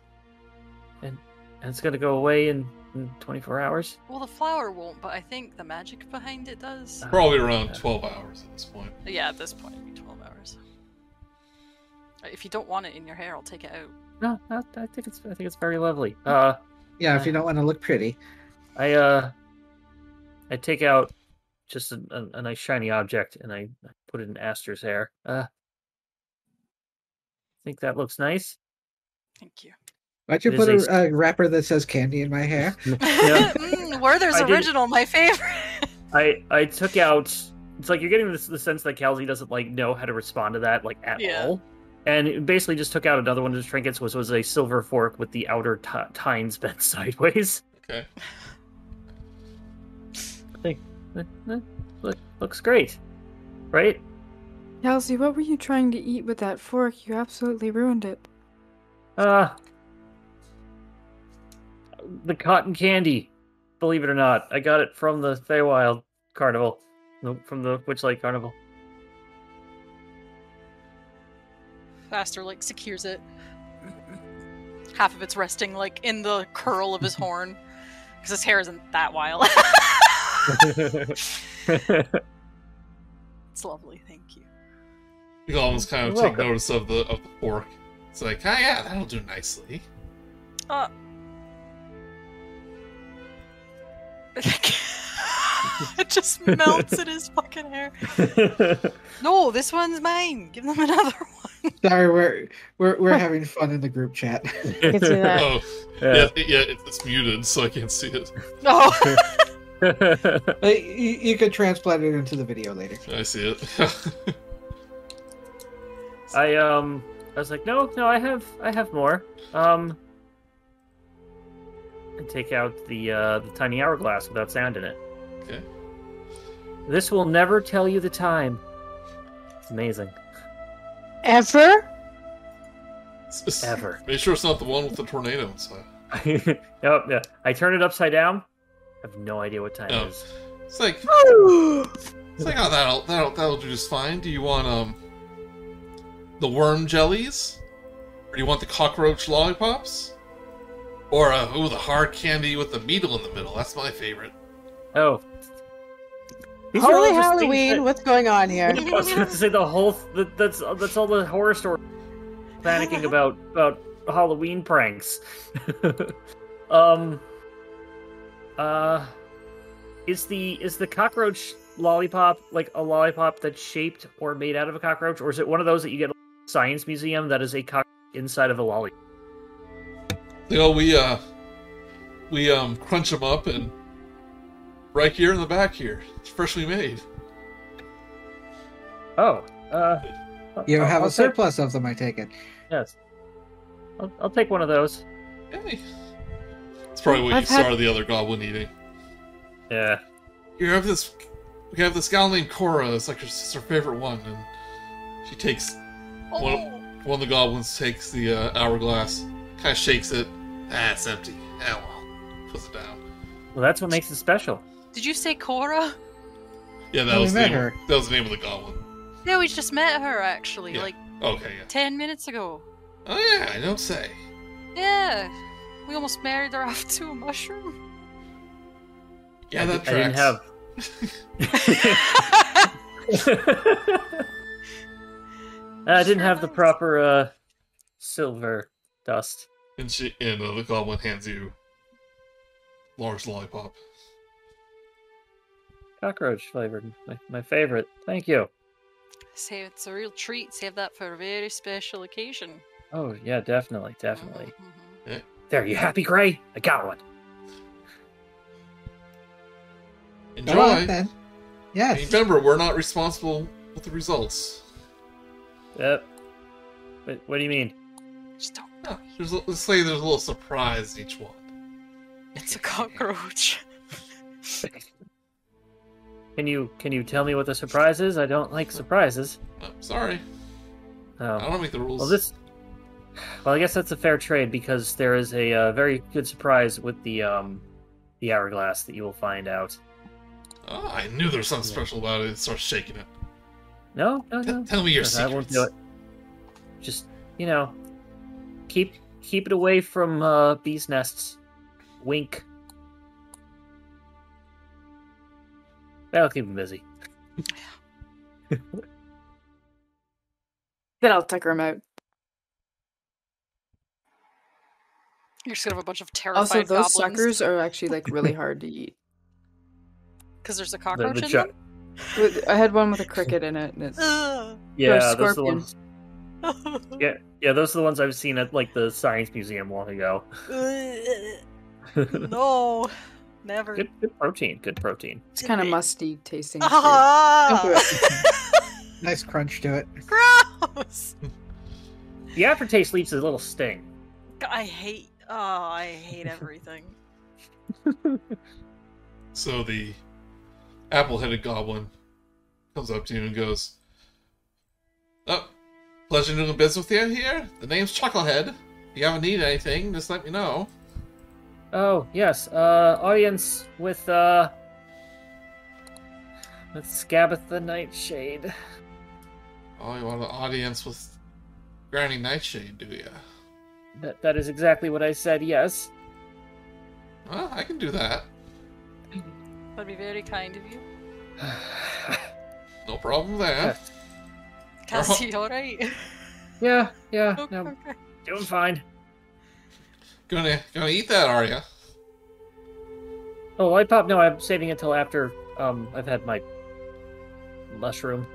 And and it's gonna go away in, in 24 hours. Well, the flower won't, but I think the magic behind it does. Probably around 12 hours at this point. Yeah, at this point, it'd be 12 hours. Uh, If you don't want it in your hair, I'll take it out. No, no, I think it's I think it's very lovely. Uh, Yeah, if you don't want to look pretty. I uh, I take out just a, a, a nice shiny object and I I put it in Aster's hair. Uh, think that looks nice. Thank you. Why'd you put is a, a wrapper that says candy in my hair? Yeah. mm, Werther's I did- original, my favorite. I I took out. It's like you're getting this the sense that Kal'zi doesn't like know how to respond to that like at Yeah. all, and basically just took out another one of his trinkets, which was a silver fork with the outer t- tines bent sideways. Okay. Eh, eh, Look, looks great, right? Kal'zi, what were you trying to eat with that fork? You absolutely ruined it. Uh the cotton candy. Believe it or not, I got it from the Feywild Carnival, no, from the Witchlight Carnival. Faster, like, secures it. Half of it's resting, like, in the curl of his horn. Because his hair isn't that wild. it's lovely, thank you. You almost kind of You're take welcome. notice of the of the fork. It's like, ah, yeah, that'll do nicely. Uh. it just melts in his fucking hair. No, this one's mine. Give them another one. Sorry, we're we're we're having fun in the group chat. can see that. Oh, Yeah. yeah, yeah, it's muted, so I can't see it. No. But you, you could transplant it into the video later. I see it. I um I was like, no, no, I have I have more. Um and take out the uh the tiny hourglass without sound in it. okay. This will never tell you the time. It's amazing. Ever? Ever. Make sure it's not the one with the tornado inside. yep, yeah. I turn it upside down. I have no idea what time Oh. it is. It's like, it's like, oh, that'll that'll that'll do just fine. Do you want um the worm jellies, or do you want the cockroach lollipops, or uh, ooh, the hard candy with the beetle in the middle? That's my favorite. Oh. These Holy Halloween! that- What's going on here? I was about to say the whole th- that's that's all the horror story panicking about about Halloween pranks. um uh is the is the cockroach lollipop like a lollipop that's shaped or made out of a cockroach or is it one of those that you get at a science museum that is a cockroach inside of a lollipop? You know, we uh we um crunch them up and right here in the back here, it's freshly made. Oh, uh, You have I'll a take- surplus of them, I take it. Yes, I'll, I'll take one of those. Hey. It's probably what I've you had- saw the other goblin eating. Yeah. You have this. We have this gal named Cora. It's like her, it's her favorite one, and she takes Oh, one of the goblins takes the uh, hourglass, kind of shakes it. Ah, it's empty. Ah, well, puts it down. Well, that's what makes it special. did you say Cora? Yeah, that Oh, we was the met name, her. that was the name of the goblin. Yeah, we just met her actually, Yeah. like Okay, yeah. ten minutes ago. Oh yeah, I don't say. Yeah, we almost married her off to a mushroom. Yeah, I, that di- I didn't tracks. have. I didn't have the proper uh, silver dust. And she and uh, the goblin hands you large lollipop. Cockroach flavored, my, my favorite. Thank you. Say it's a real treat. Save that for a very special occasion. Oh yeah, definitely, definitely. Mhm, mhm. There, you happy, Gray? I got one. Enjoy. Go on, then. And Yes. remember, we're not responsible with the results. Yep. What, what do you mean? Just don't. Yeah, there's let's say there's a little surprise each one. It's a cockroach. Can you can you tell me what the surprise is? I don't like surprises. Oh, sorry, I Oh. don't make the rules. Well, this. Well, I guess that's a fair trade because there is a uh, very good surprise with the um, the hourglass that you will find out. Oh, I knew there was something Yeah. special about it. It starts shaking it. No, no, T- no. tell me your I secrets. won't do it. Just you know, keep keep it away from uh, bees' nests. Wink. That'll keep him busy. Then I'll tucker him out. You're just gonna have a bunch of terrified Also, those goblins. suckers are actually like really hard to eat. Because there's a cockroach the in jo- them. I had one with a cricket in it, and it's Ugh. yeah, those are the scorpion. ones. Yeah, yeah, those are the ones I've seen at like the science museum long ago. good, no, never. good protein. Good protein. it's kind of musty tasting. shit. Ah, Nice crunch to it. gross. The aftertaste leaves a little sting. I hate. Oh, I hate everything. So the apple-headed goblin comes up to you and goes, "Oh, pleasure doing business with you here. The name's Chucklehead. If you ever need anything, just let me know." Oh yes, uh, audience with uh, with Skabatha the Nightshade. Oh, you want an audience with Granny Nightshade, do you? That that is exactly what I said. Yes. Well, I can do that. That'd be very kind of you. No problem there. Cassie, alright? yeah, yeah. Okay, No, okay. doing fine. Gonna gonna eat that, are you? Oh, lollipop? No, I'm saving it till after um I've had my mushroom.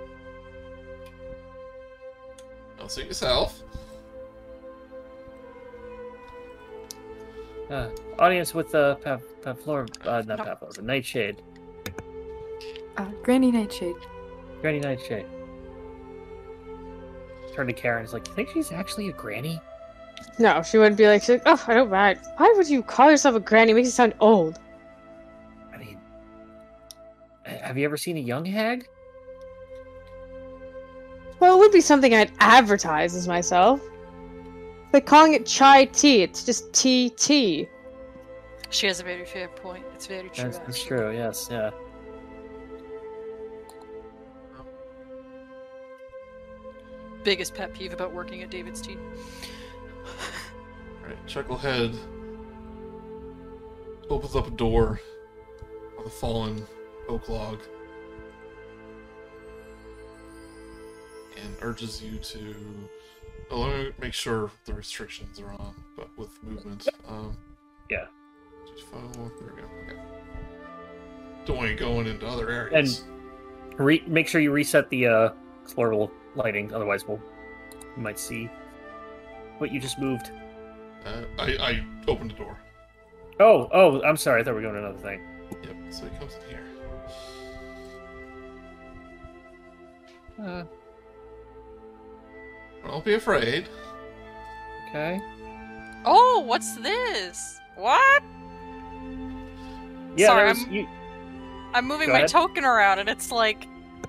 Don't suit yourself. Uh, audience with uh, Pav- Pavlor, uh, not No. Pavlor, the Nightshade, Uh, Granny Nightshade. Granny Nightshade. Turn to Kar'yn. Is like, you think she's actually a granny? No, she wouldn't be like, she's like, oh, I don't mind. Why would you call yourself a granny? It makes you sound old. I mean, have you ever seen a young hag? Well, it would be something I'd advertise as myself. It's like calling it chai tea. It's just tea tea. She has a very fair point. It's very true. That's, that's true. Yes, yeah. Biggest pet peeve about working at David's team. Alright, Chucklehead opens up a door on the fallen oak log and urges you to. Oh, let me make sure the restrictions are on, but with movement. Um, Yeah. just follow- there we go. Okay. Don't want you going into other areas. Re- make sure you reset the uh, floral lighting, otherwise we'll you might see what you just moved. Uh, I, I opened the door. Oh, oh, I'm sorry. I thought we were going to another thing. Yep. So he comes in here. Uh, Don't be afraid. okay. Oh, what's this? What? Yeah, Sorry, was- I'm- you- I'm moving Go my ahead. token around and it's like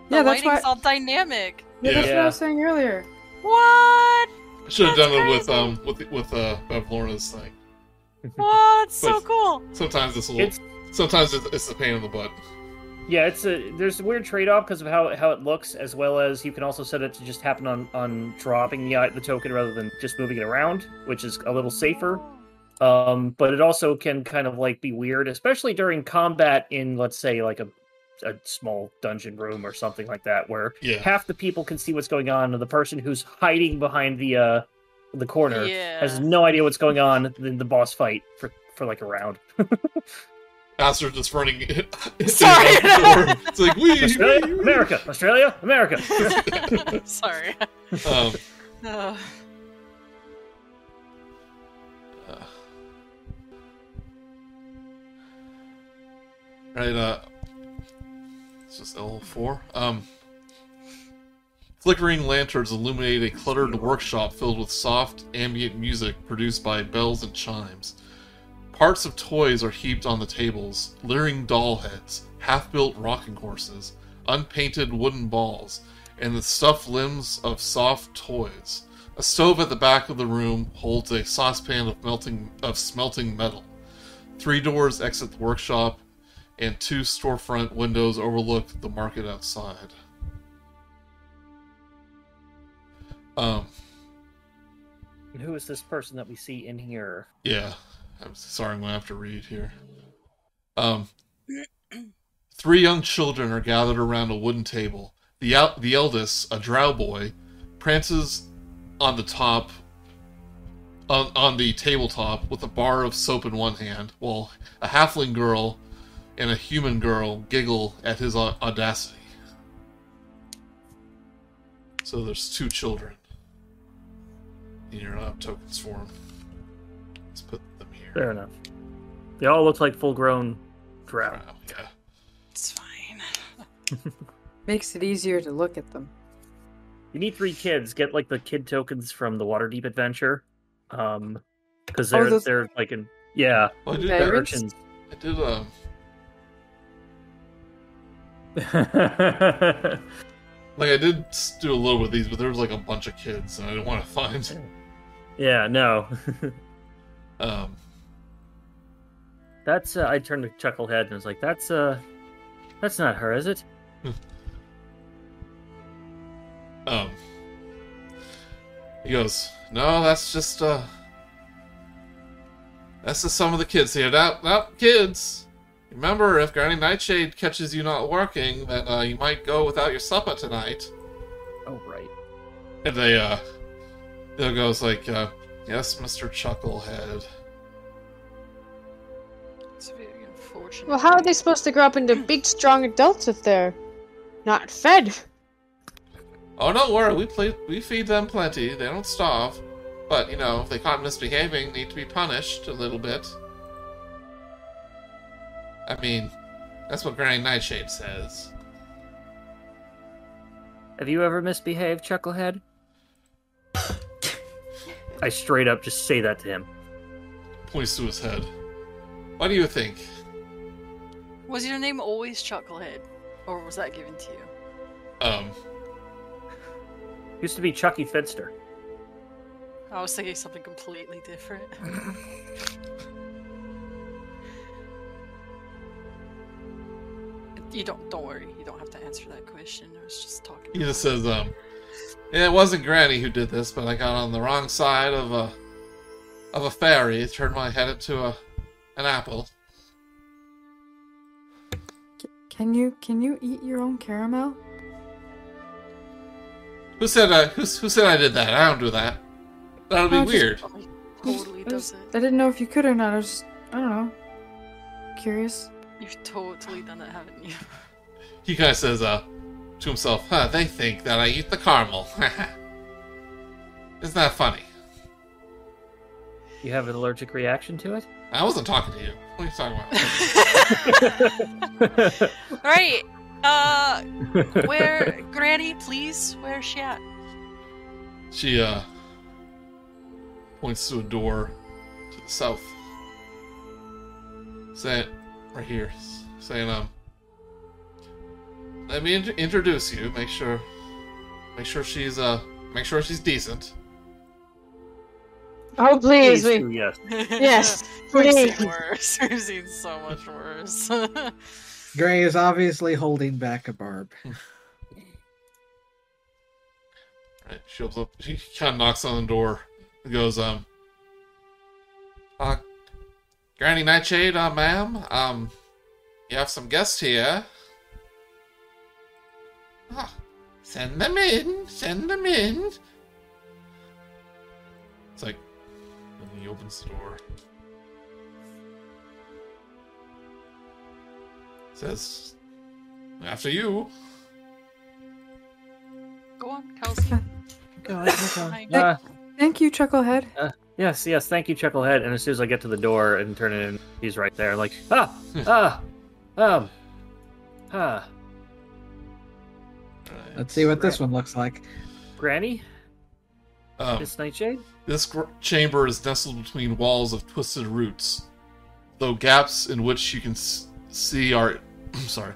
the Yeah, that's lighting's why- all dynamic. Yeah, that's what I was saying earlier. What? I should have That's done it with um with with uh Bavlorna's thing. What? It's so cool. Sometimes it's a It's little. Sometimes it's, it's a pain in the butt. yeah, it's a there's a weird trade off because of how how it looks, as well as you can also set it to just happen on on dropping the the token rather than just moving it around, which is a little safer. Um, but it also can kind of like be weird, especially during combat in let's say like a a small dungeon room or something like that, where Yeah. half the people can see what's going on, and the person who's hiding behind the uh the corner Yeah. has no idea what's going on in the boss fight for for like a round. Aster just running. Sorry. it's like we. Australia, America, Australia, America. Sorry. Um, Ugh. uh, right. Uh, it's just L four. Um. Flickering lanterns illuminate a cluttered workshop filled with soft, ambient music produced by bells and chimes. Parts of toys are heaped on the tables leering doll heads, half built rocking horses, unpainted wooden balls, and the stuffed limbs of soft toys. A stove at the back of the room holds a saucepan of melting of smelting metal. Three doors exit the workshop, and two storefront windows overlook the market outside. Um, And who is this person that we see in here? Yeah, I'm sorry, I'm gonna have to read here. Um, three young children are gathered around a wooden table. The el- the eldest, a drow boy, prances on the top on, on the tabletop with a bar of soap in one hand, while a halfling girl and a human girl giggle at his audacity. So there's two children. And you're not tokens for them. Let's put them here. Fair enough. They all look like full-grown drow. Wow, yeah. It's fine. Makes it easier to look at them. You need three kids. Get like the kid tokens from the Waterdeep adventure, um, because Oh, they're those- they're like in yeah Well, I did, Okay, that, urchins. I did um, like I did do a little with these, but there was like a bunch of kids, and I didn't want to find. yeah, no, Um, that's uh, I turned to Chucklehead and was like, "That's uh, that's not her, is it?" um, he goes, "No, that's just uh, that's just some of the kids here. Now, now, kids, remember if Granny Nightshade catches you not working, then uh, you might go without your supper tonight." Oh right. And they uh, they goes like, uh, "Yes, Mister Chucklehead." It's very unfortunate. Well, how are they supposed to grow up into big, strong adults if they're not fed? Oh, don't worry. We play, we feed them plenty. They don't starve. But you know, if they caught misbehaving, need to be punished a little bit. I mean, that's what Granny Nightshade says. Have you ever misbehaved, Chucklehead? I straight up just say that to him. Points to his head. What do you think? Was your name always Chucklehead? Or was that given to you? Um, Used to be Chucky Finster. I was thinking something completely different. you don't don't worry, you don't have to answer that question. I was just talking. he just says, um, it wasn't Granny who did this, but I got on the wrong side of a of a fairy, turned my head into a an apple. Can you can you eat your own caramel? Who said I? who, who said I did that? I don't do that. That'll be just- weird. Probably totally I, does just- it. I didn't know if you could or not. I was just I don't know. Curious. You've totally done it, haven't you? He kind of says, uh, to himself, huh, they think that I eat the caramel. Isn't that funny? You have an allergic reaction to it? I wasn't talking to you. What are you talking about? right. Uh, where, Granny, please? Where's she at? She uh points to a door to the south. Saying right here, saying um let me int- introduce you. Make sure make sure she's uh make sure she's decent. Oh, please, Please we, do, yes. yes, We've please. seen worse. We've seen so much worse. Gray is obviously holding back a barb. Right, she opens up she kinda knocks on the door and goes, um Uh Granny Nightshade, uh ma'am, um you have some guests here. Ah, send them in, send them in. It's like and he opens the door. Says after you. Go on, Kal'zi. Go ahead, go Fine. Uh, Thank you, Chucklehead. Yes, yes, thank you, Chucklehead. And as soon as I get to the door and turn it in, he's right there. Like, ah, ah, um, ah, Let's see what this one looks like. Granny, Um, Miss Nightshade. This gr- chamber is nestled between walls of twisted roots, though gaps in which you can s- see are I'm sorry,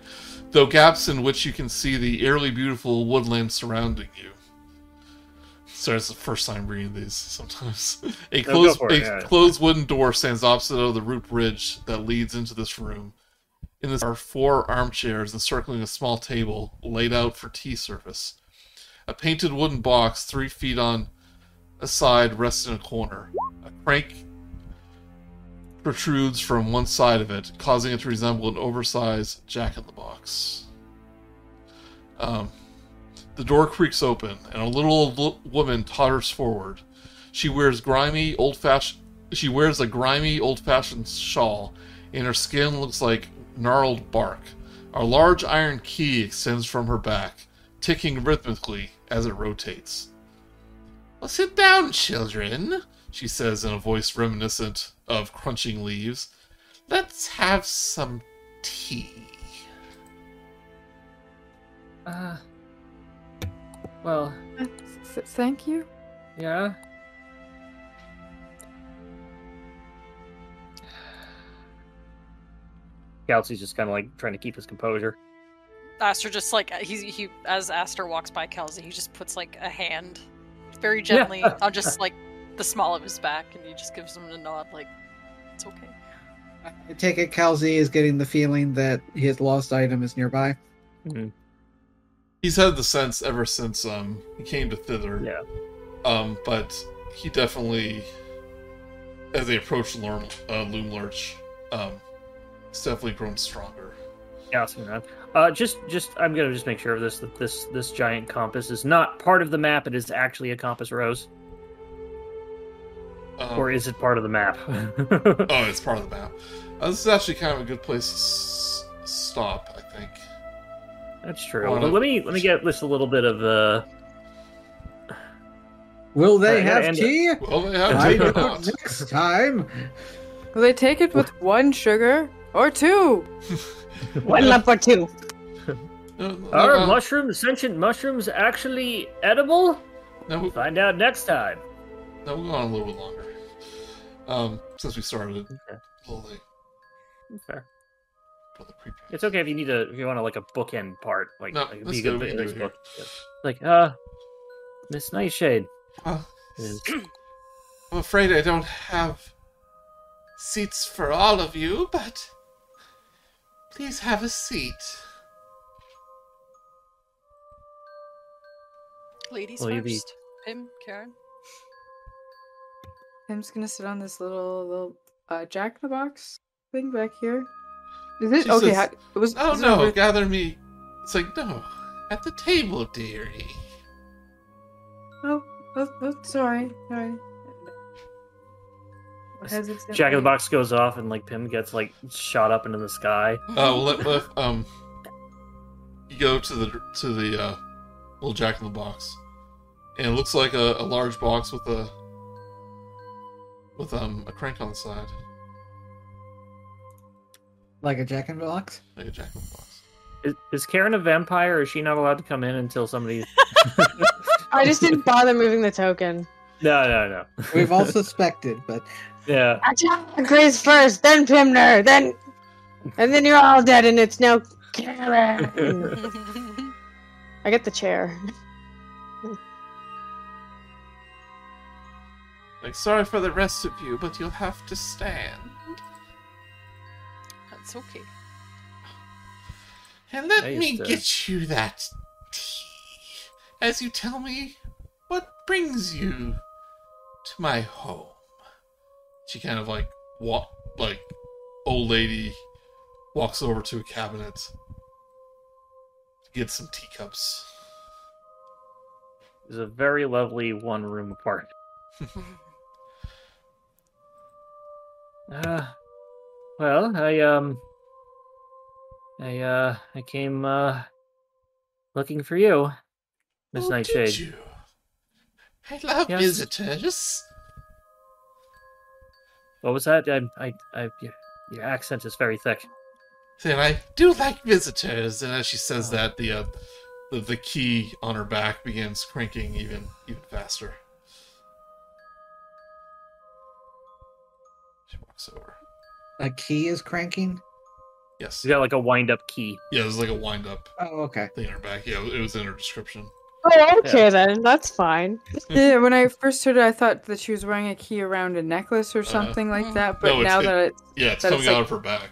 though gaps in which you can see the eerily beautiful woodland surrounding you. Sorry, it's the first time reading these. Sometimes a closed, it, a yeah. closed wooden door stands opposite of the root bridge that leads into this room. In this are four armchairs encircling a small table laid out for tea service. A painted wooden box three feet on a side rests in a corner. A crank protrudes from one side of it, causing it to resemble an oversized jack in the box. Um, the door creaks open, and a little old woman totters forward. She wears grimy, old-fashioned. She wears a grimy, old-fashioned shawl, and her skin looks like gnarled bark. A large iron key extends from her back, ticking rhythmically as it rotates. Well, sit down, children, she says in a voice reminiscent of crunching leaves. Let's have some tea. Uh, well, Uh, th- thank you. yeah. Kal'zi's just kind of like trying to keep his composure. Aster just like he he as Aster walks by Kal'zi, he just puts like a hand very gently on just like the small of his back, and he just gives him a nod, like it's okay. I take it Kal'zi is getting the feeling that his lost item is nearby. He's had the sense ever since um he came to Thither. Yeah. Um, but he definitely, as they approach Lurm, uh, Loomlurch, um, he's definitely grown stronger. Yeah, I'll see that. Uh, just, just, I'm gonna just make sure of this that this this giant compass is not part of the map. It is actually a compass rose, Um, or is it part of the map? oh, it's part of the map. Uh, this is actually kind of a good place to s- stop, I think. That's true. Well, But let me let me get this a little bit of uh. Will they Alright, have and- tea? Well, they have tea or not. next time. Will they take it with one sugar or two? One lump or two. No, no, Are no, mushrooms, sentient mushrooms, actually edible? no, we- Find out next time. no, we'll go on a little bit longer. Um, since we started Okay. a little late Fair. For the pre It's okay if you need to if you want to like a bookend part. Like, No, like it'd be do a it. good We can do nice it here. book. Yeah. Like, uh, Miss Nightshade Uh, is I'm afraid I don't have seats for all of you, but please have a seat. Ladies Will you be- first. Him, Kar'yn. Tim's gonna sit on this little little uh, Jack in the Box thing back here. Is it She okay? says, how, it was. Oh is it no, over- gather me. It's like, no, at the table, dearie. Oh, oh, oh, sorry, sorry. Hesitant- Jack in the Box goes off and like Pim gets like shot up into the sky. Uh, let, let, um, you go to the to the uh, little Jack in the Box, and it looks like a, a large box with a with um a crank on the side. Like a Jack in the Box? like a jack in the box. Is, is Kar'yn a vampire? Or is she not allowed to come in until somebody? I just didn't bother moving the token. no, no, no. We've all suspected, but Yeah. Attack Grace first, then Pimner, then and then you're all dead, and it's now Kar'yn. I get the chair. Like, sorry for the rest of you, but you'll have to stand. That's okay. And let me to- get you that tea. As you tell me what brings you to my home. She kind of like walk like old lady walks over to a cabinet to get some teacups. It's a very lovely one room apartment. Uh, well, I um, I uh, I came uh, looking for you, Miss Oh, Nightshade. did you? I love Yes. visitors. What was that? I, I, I, your, accent is very thick. Then I do like visitors, and as she says Oh. that, the, uh, the the key on her back begins cranking even even faster. She walks over. A key is cranking. Yes. She's got like a wind-up key. Yeah, it was like a wind up Oh, okay. thing in her back. Yeah, it was in her description. Oh, okay then. That's fine. Yeah, when I first heard it, I thought that she was wearing a key around a necklace or something like that. But Uh-huh. No, it's- now it- that it's Yeah, it's That coming it's out like- of her back.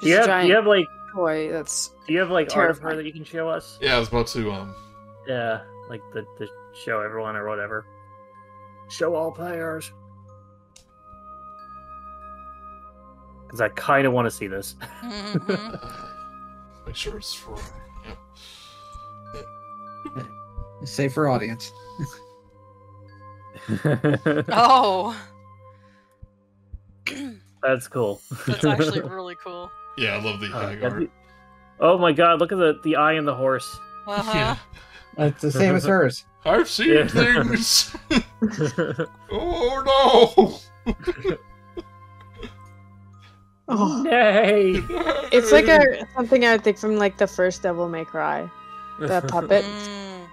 Do you a have, giant do you have like, toy, that's do you have like art of her Terrifying. that you can show us? Yeah, I was about to um Yeah, like the the show everyone or whatever. Show all players. Because I kind of want to see this. Mhm. make sure it's for yep. Safe for audience. oh, That's cool. that's actually really cool. Yeah, I love the Uh, hag art. Oh my god, look at the, the eye and the horse. Uh-huh. Yeah. It's the same as hers. I've seen Yeah. things. oh Oh, Nay! it's like a something I would think from like the first Devil May Cry. The puppet. Mm.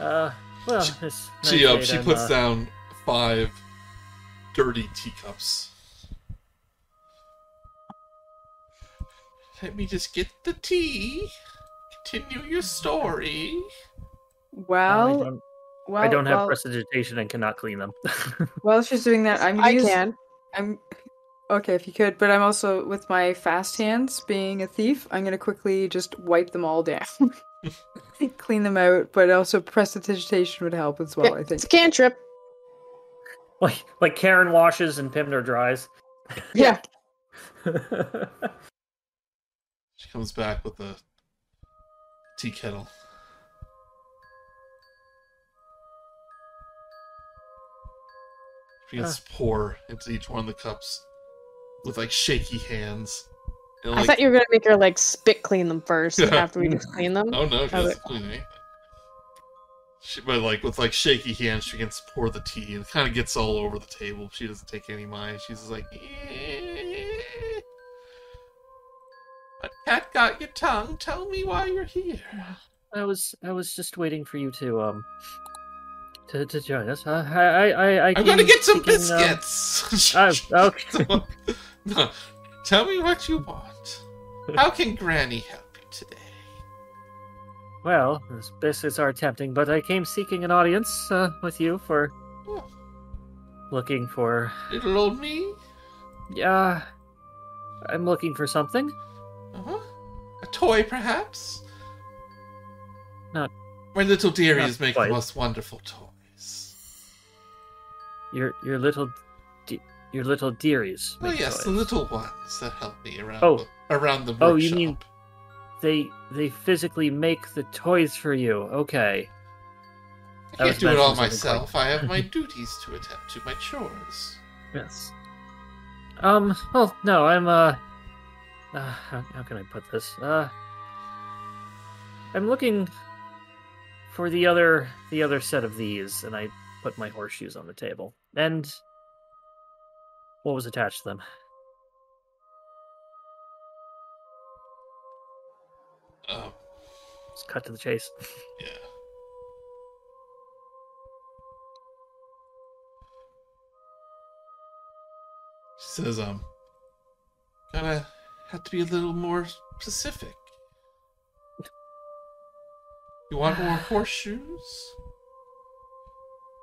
Uh, well, this She uh, Nightshade, she I'm, puts uh, down five dirty teacups. Let me just get the tea. Continue your story. I well, don't, well. I don't have well, prestidigitation and cannot clean them. While she's doing that, I'm I use- can. I'm okay if you could, but I'm also with my fast hands, being a thief. I'm gonna quickly just wipe them all down, clean them out. But also prestidigitation would help as well. I think It's a cantrip. like like Kar'yn washes and Pimner dries. Yeah. She comes back with a tea kettle. Begins to pour into each one of the cups with like shaky hands. And, I thought you were gonna make her like spit clean them first after we just clean them. Oh no, she doesn't clean anything. She, but like with like shaky hands, she begins to pour the tea and kind of gets all over the table. She doesn't take any mind. She's just like, "Eh. "What cat got your tongue? Tell me why you're here." I was I was just waiting for you to um to, to join us. Uh, I I I, I I'm came gonna get some seeking, um, biscuits. oh, okay. no, tell me what you want. How can Granny help you today? Well, those biscuits are tempting, but I came seeking an audience uh, with you for Oh, looking for. little old me. Yeah, I'm looking for something. Uh-huh. A toy, perhaps? Not- My little not dearies make quite. the most wonderful toys. Your your little de- your little dearies. Oh yes, the little ones that help me around. Oh. the, around the workshop. Oh, you mean- They they physically make the toys for you. Okay. I I can't do it all myself. I have my duties to attend to, my chores. Yes. Um. Well, no. I'm. Uh. uh how, how can I put this? Uh. I'm looking for the other the other set of these, and I put my horseshoes on the table. And what was attached to them? Oh. Um, Let's cut to the chase. Yeah. She says, um, gotta have to be a little more specific. You want more horseshoes?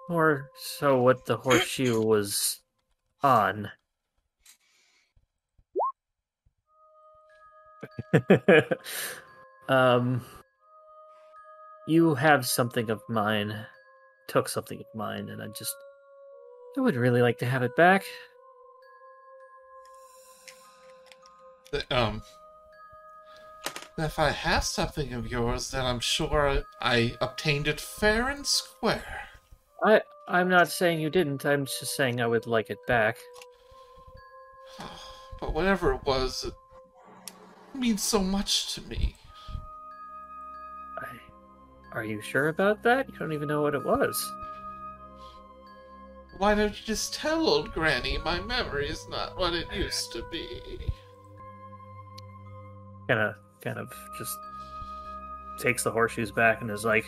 Or so what the horseshoe was on. um you have something of mine. Took something of mine and I just I would really like to have it back. Um, if I have something of yours, then I'm sure I obtained it fair and square. I I'm not saying you didn't. I'm just saying I would like it back. But whatever it was, it means so much to me. I, are you sure about that? You don't even know what it was. Why don't you just tell old Granny my memory is not what it used to be? Kind of, kind of just takes the horseshoes back and is like,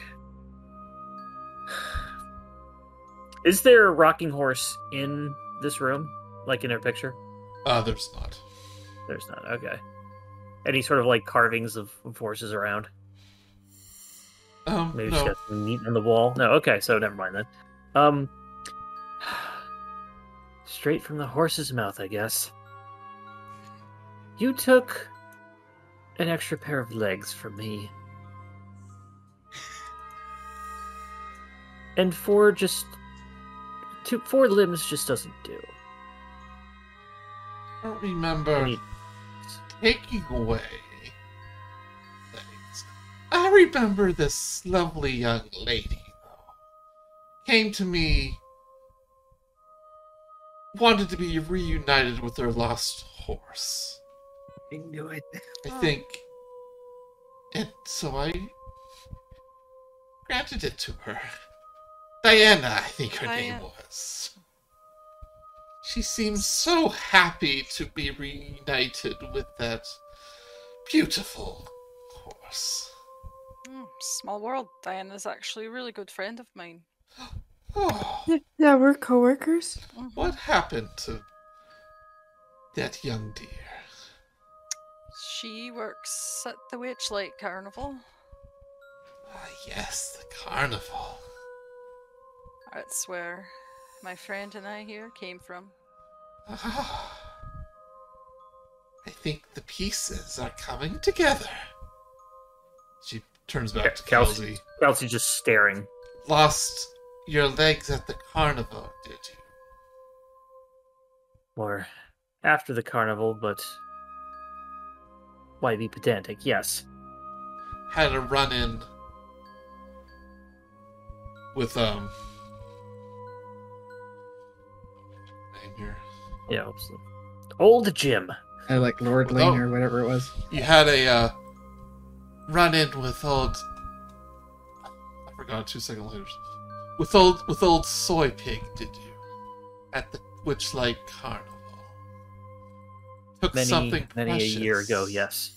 "Is there a rocking horse in this room, like in her picture?" Uh, there's not. There's not. Okay. Any sort of like carvings of, of horses around? Um, Maybe no. she's got some meat on the wall. No. Okay. So never mind then. Um. Straight from the horse's mouth, I guess. You took an extra pair of legs from me. And four just two four limbs just doesn't do. I don't remember I need- taking away things. I remember this lovely young lady, though. Came to me, wanted to be reunited with her lost horse. I knew it. I think. And so I granted it to her. Diana, I think her name was. She seems so happy to be reunited with that beautiful horse. Hmm, small world. Diana's actually a really good friend of mine. Oh, Yeah, yeah, we're coworkers. Mhm. what happened to that young dear? She works at the Witch Witchlight Carnival. Ah, yes, the carnival. That's where my friend and I here came from. Ah, I think the pieces are coming together. She turns back to Kal'zi. Kal'zi. Kal'zi just staring. Lost your legs at the carnival, did you? Or after the carnival, but why be pedantic? Yes. Had a run in with um here. Yeah. so- Old Jim. I like Lord Oh. Lane or whatever it was. You had a uh run in with old I forgot two second later. With old with old soy pig, did you? At the Witchlight Carnival. Took Many, something many a year ago. Yes.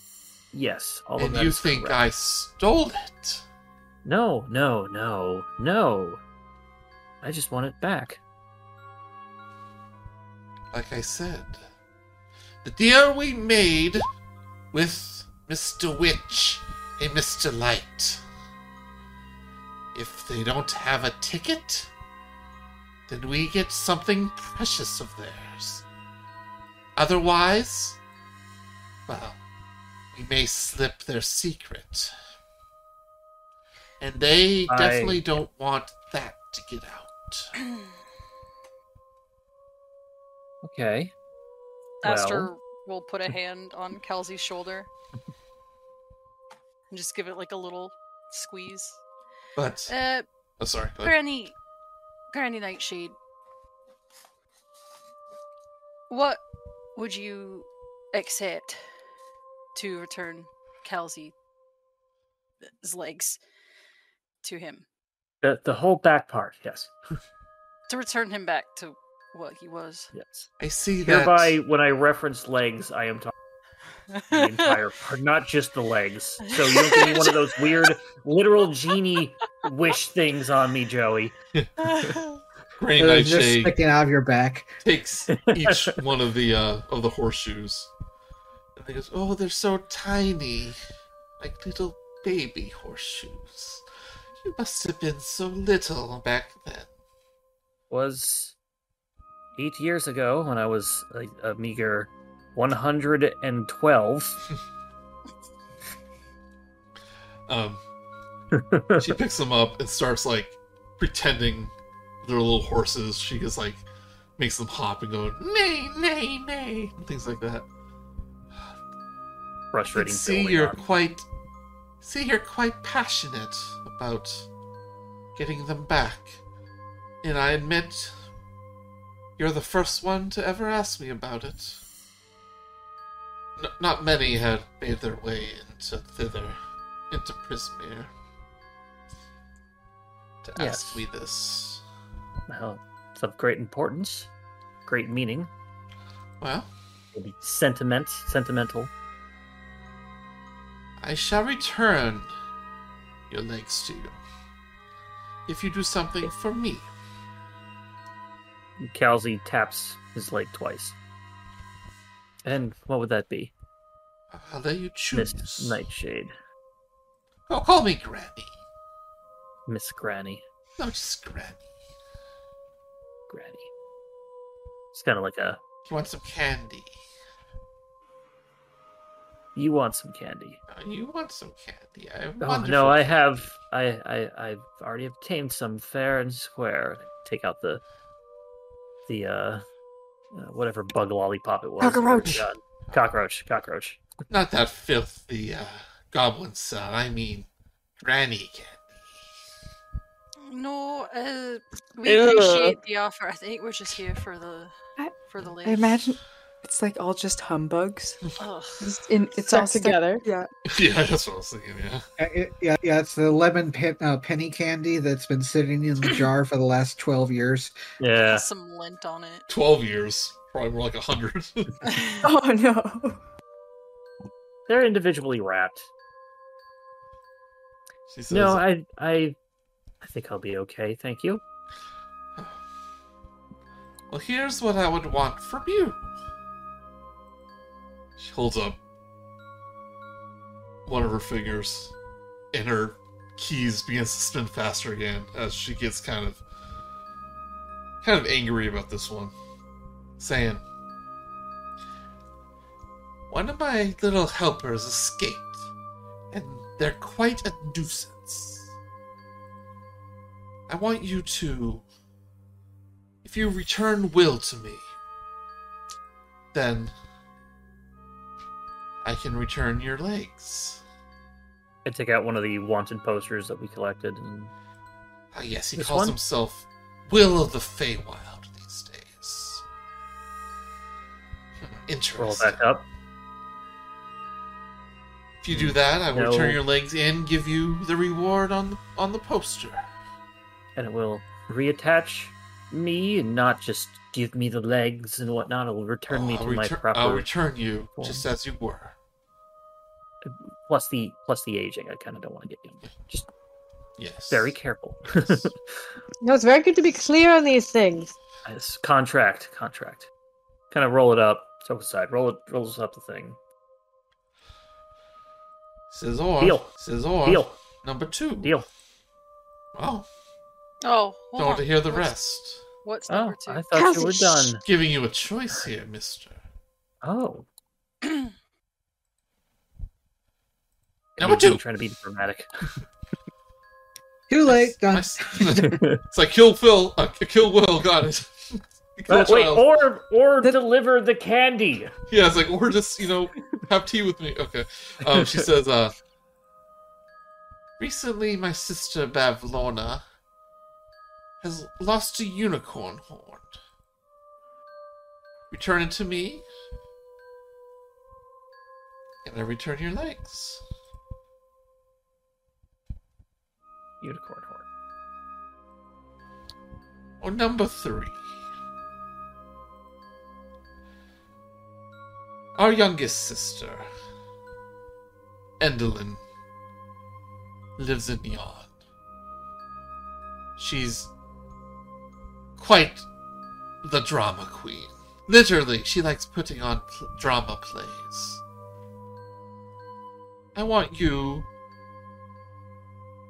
Yes. All of And that you think correct. I stole it? No, no, no, no. I just want it back. Like I said, the deal we made with Mr. Witch and Mr. Light. If they don't have a ticket, then we get something precious of theirs. Otherwise, well, we may slip their secret. And they I- definitely don't want that to get out. Okay. Aster will put a hand on Kal'zi's shoulder and just give it like a little squeeze. But, Uh, oh, sorry. go ahead. Granny, Granny Nightshade, what would you accept to return Kal'zi's legs to him? The the whole back part. Yes. To return him back to what he was. Yes. I see that. Hereby, when I reference legs, I am talking the entire part, not just the legs. So you don't give me one of those weird literal genie wish things on me, Joey. Gray They're just sticking out of your back. takes each one of the uh, of the horseshoes, and he goes, "Oh, they're so tiny, like little baby horseshoes. You must have been so little back then." Was eight years ago when I was a, a meager 112. Um, she picks them up and starts like pretending they're little horses. She just like makes them hop and go nay, nay, nay, and things like that. Frustrating. see you're on. quite see you're quite passionate about getting them back. And I admit you're the first one to ever ask me about it. N- not many had made their way into Thither, into Prismeer. To Yes. ask me this. Well, it's of great importance, great meaning, Well, maybe sentiment, sentimental. I shall return your legs to you. If you do something for me. Kal'zi taps his leg twice. And what would that be? I'll let you choose. Miss Nightshade. Oh, call me Granny. Miss Granny. No, just Granny. Granny. It's kind of like a. You want some candy? You want some candy? Uh, you want some candy? I have Oh no, I have. I I I've already obtained some fair and square. Take out the the uh, uh whatever bug lollipop it was. Cockroach. God. Cockroach. Cockroach. Not that filthy uh, goblin son. I mean, Granny candy. No, uh, we Ew. appreciate the offer. I think we're just here for the I- for the I imagine it's like all just humbugs. Just in, it's Stuck all stuck- together. Yeah. yeah, that's what I was thinking. Yeah. Uh, it- yeah, yeah, it's the lemon pen, uh, penny candy that's been sitting in the jar for the last twelve years. Yeah. Has some lint on it. Twelve years, probably more like a hundred. Oh no. They're individually wrapped. she says, No, I I I think I'll be okay. Thank you. Well, here's what I would want from you. She holds up one of her fingers, and her keys begins to spin faster again as she gets kind of kind of angry about this one, saying, "One of my little helpers escaped, and they're quite a nuisance. I want you to." If you return will to me, then I can return your legs. I take out one of the wanted posters that we collected and Ah, yes, he This calls one? himself Will of the Feywild these days. Hmm, roll back up. If you do that, I will No. return your legs and give you the reward on the, on the poster. and it will reattach me and not just give me the legs and whatnot. It will return me Oh, to I'll my proper I'll return you form. just as you were. plus the plus the aging. I kind of don't want to get you. Just Yes. very careful. Yes. No, it's very good to be clear on these things. Yes, contract, contract. Kind of roll it up. So aside, roll it, rolls up the thing. Scissor. Deal. Scissor. Deal, Number two. deal. Oh, Oh, don't want to hear the What's- rest. What's Oh, number two? I thought you were Kal'zi, done. Giving you a choice here, mister. Oh, Number Maybe two. Trying to be dramatic. Too late. Done. My- it's like kill Phil, uh, kill Will. Got it. Kill wait, child. or or deliver the candy. Yeah, it's like, or just, you know, have tea with me. Okay. Um, she says, uh, recently my sister Bavlorna has lost a unicorn horn. Return it to me, and I return your legs. Unicorn horn. Or number three. Our youngest sister, Endelyn, lives in Yon. She's quite the drama queen. Literally, she likes putting on pl- drama plays. I want you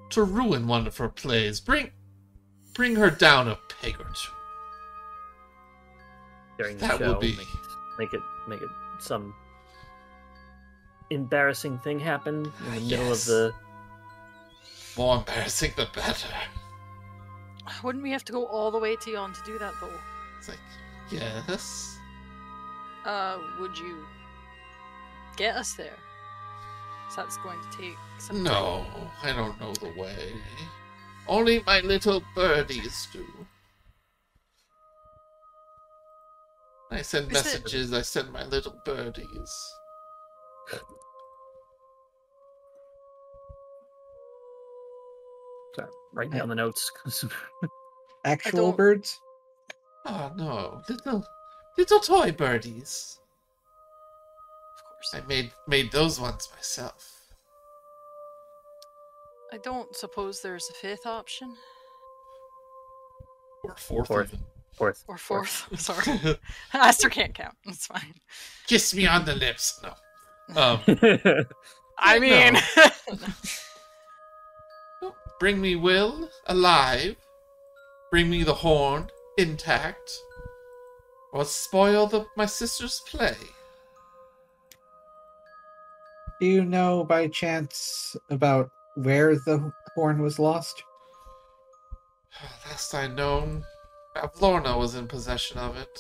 to ruin one of her plays. Bring bring her down a peg or two. during the That show. will be- make, make it make it some embarrassing thing happen in the middle of the. More embarrassing the better. Wouldn't we have to go all the way to Yon to do that, though? It's like, yes. Uh, would you get us there? 'Cause that's going to take some No, I don't know the way. Only my little birdies do. I send Is it- messages, I send my little birdies. Sorry, write down the notes. 'cause- Actual birds? Oh no, little little toy birdies. Of course. I made made those ones myself. I don't suppose there's a fifth option Or fourth, Fourth. even. Fourth. or fourth. Sorry, Aster can't count. It's fine. Kiss me on the lips. No. Um I Yeah, mean, Bring me Will alive. Bring me the horn intact. Or spoil the my sister's play. Do you know by chance about where the horn was lost? Last I known, Lorna was in possession of it.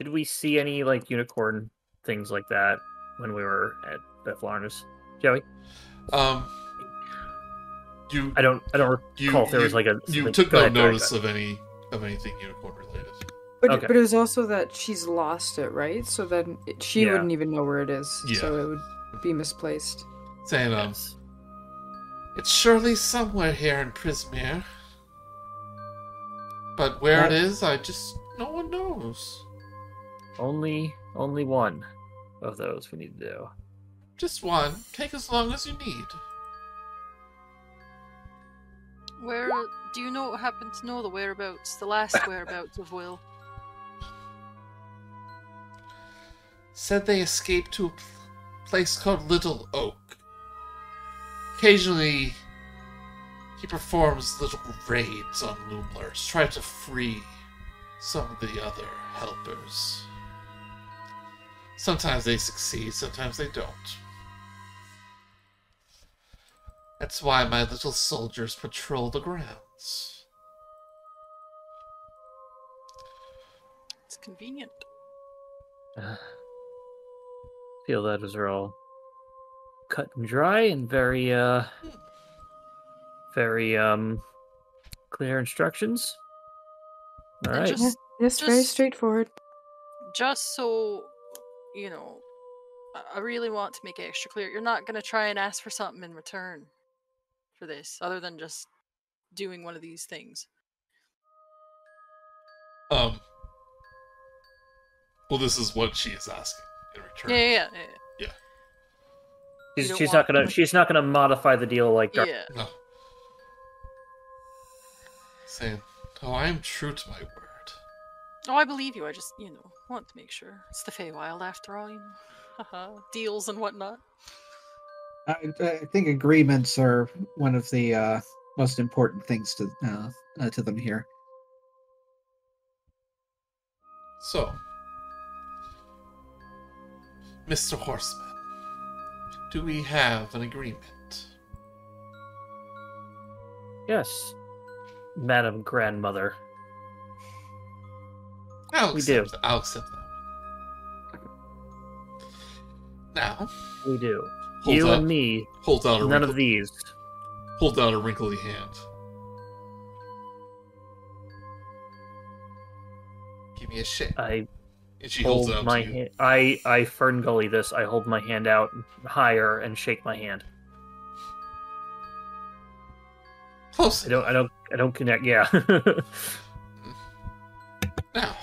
Did we see any like unicorn things like that when we were at Bavlorna's? Joey, Um, you I don't. I don't You- recall if there you- was like a. you took no ahead, notice of any of anything unicorn related. But, Okay. but it was also that she's lost it, right? So then it, she Yeah. wouldn't even know where it is. Yeah. So it would be misplaced. Saying ahead. um, Yes. it's surely somewhere here in Prismeer. But where it Well- is, I just no one knows. Only, only one of those we need to do. Just one. Take as long as you need. where do you know? Happen to know the whereabouts, the last whereabouts of Will? Said they escaped to a pl- place called Little Oak. Occasionally, he performs little raids on Loomlurch, try to free some of the other helpers. Sometimes they succeed, sometimes they don't. That's why my little soldiers patrol the grounds. It's convenient. Uh, feel that those are all cut and dry and very, uh, very um, clear instructions. All And right. just- Yeah, yes, very straightforward. Just so you know, I- I really want to make it extra clear. You're not going to try and ask for something in return for this, other than just doing one of these things. Um. Well, this is what she is asking in return. Yeah, yeah, yeah. You She's, don't she's want- not gonna. She's not gonna modify the deal like. Yeah. Dar- yeah. No. Saying, "Oh, I am true to my word." Oh, I believe you. I just, you know, want to make sure. It's the Feywild after all, you know. Deals and whatnot. I, I think agreements are one of the uh, most important things to uh, uh, to them here. So, Mr. Horseman, do we have an agreement? yes, Madam Grandmother. I'll We accept do. that. I'll accept that. Now, We do. You up. and me. hold out a None of these. hold out a wrinkly hand. Give me a shit. I and she holds out my hand. I I ferngully this. I hold my hand out higher and shake my hand. Close. I don't. I don't. I don't connect. Yeah. Now,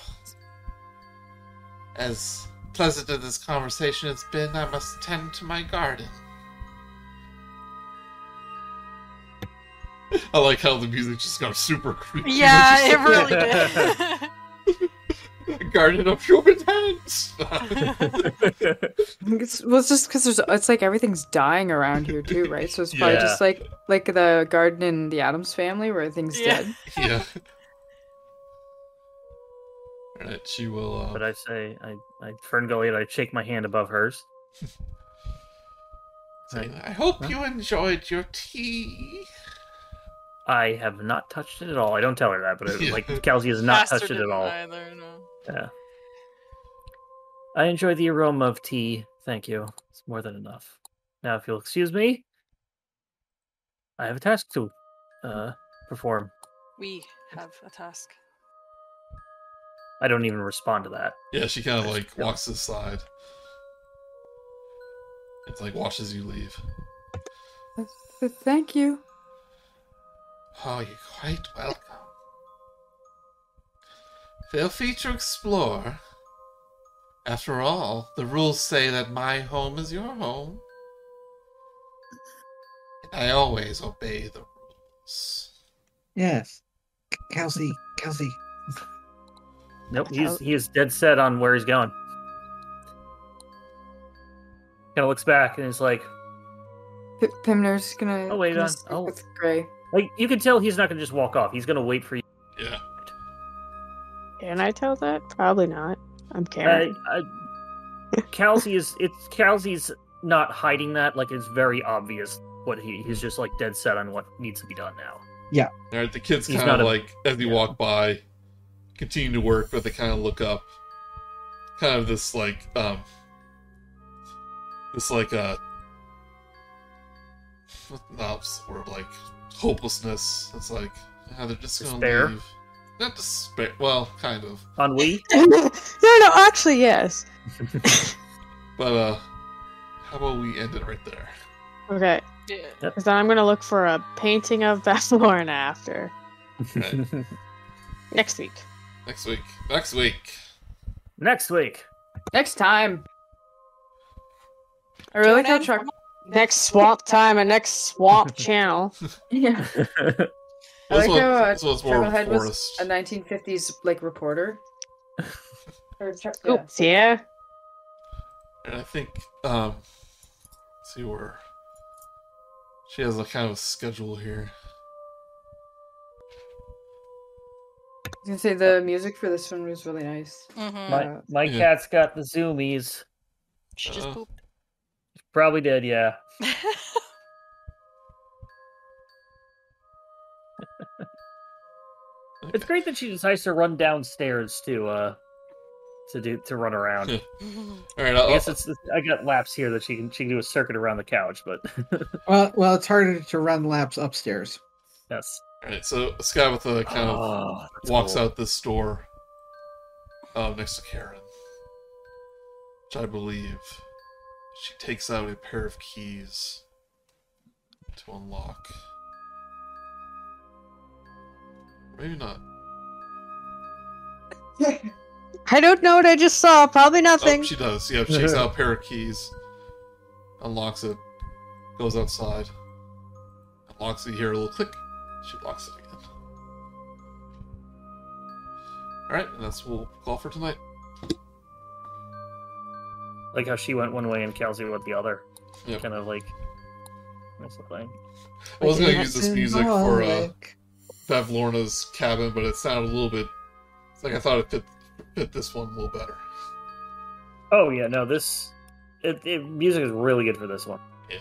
As pleasant as this conversation has been, I must tend to my garden. I like how the music just got super creepy. Yeah, it like, really did. Garden of human hands. It's, well, it's just because there's it's like everything's dying around here too, right? So it's probably Yeah. just like like the garden in the Addams family where everything's Yeah. dead. yeah. Alright, she will. Uh, But I say, I, I Ferngully, I shake my hand above hers. say, I hope you enjoyed your tea. I have not touched it at all. I don't tell her that, but it, like Kal'zi has not Master touched it at all. Either, no. Yeah. I enjoy the aroma of tea. Thank you. It's more than enough. Now, if you'll excuse me, I have a task to uh, perform. We have a task. I don't even respond to that. Yeah, she kind of like cool. walks aside. It's like watches you leave. Thank you. Oh, you're quite welcome. Feel free to explore. After all, the rules say that my home is your home. I always obey the rules. Yes. Kal'zi, Kal'zi. Nope, he's he is dead set on where he's going. Kind of looks back and is like, P- Pimner's gonna. Oh, wait gonna on- stick oh. with Gray. like you can tell he's not gonna just walk off. He's gonna wait for you. Yeah. Can I tell that? Probably not. I'm Kar'yn. Uh, uh, Kal'zi is it's Kal'zi's not hiding that. Like it's very obvious what he he's just like dead set on what needs to be done now. Yeah. All right, the kids He's kind not of a- like as you yeah. walk by, continue to work, but they kind of look up, kind of this like um, this like uh, what what's the word like hopelessness. It's like yeah, they're just gonna Despair? leave. Not despair. Well, kind of, Ennui. no, no, actually, yes. but uh, how about we end it right there? Okay, Yeah. because then I'm gonna look for a painting of Bavlorna after Right. next week. Next week. Next week. Next week. Next time. I really like how Tune Chuck. Next swamp time and next swamp channel. Yeah. I This like one, how uh, this one's more of Chucklehead was forest. a 1950s like reporter. or Chuck, yeah. Oops, yeah. And I think, um, let's see where she has a kind of schedule here. I was gonna say the music for this one was really nice. Mhm. my my Yeah. cat's got the zoomies. She just Uh-oh. pooped. Probably did, yeah. It's great that she decides to run downstairs to uh to do to run around. All right, I'll, I guess it's I got laps here that she can she can do a circuit around the couch, but Well, well, it's harder to run laps upstairs. yes. All right. So Skabatha kind of Oh, that's walks cool. out this door, uh, next to Kar'yn, which I believe she takes out a pair of keys to unlock. Maybe not. I don't know what I just saw. Probably Oh, nothing. she does. Yeah, she takes out a pair of keys, unlocks it, goes outside, unlocks it. You hear a little click. She locks it again. All right, and that's what we'll call for tonight. like how she went one way and Kal'zi went the other. Yep. Kind of like nice thing. I was gonna use this music for uh. Bavlorna's cabin, but it sounded a little bit. It's like I thought it fit fit this one a little better. Oh yeah, no, this it, it music is really good for this one. Yeah.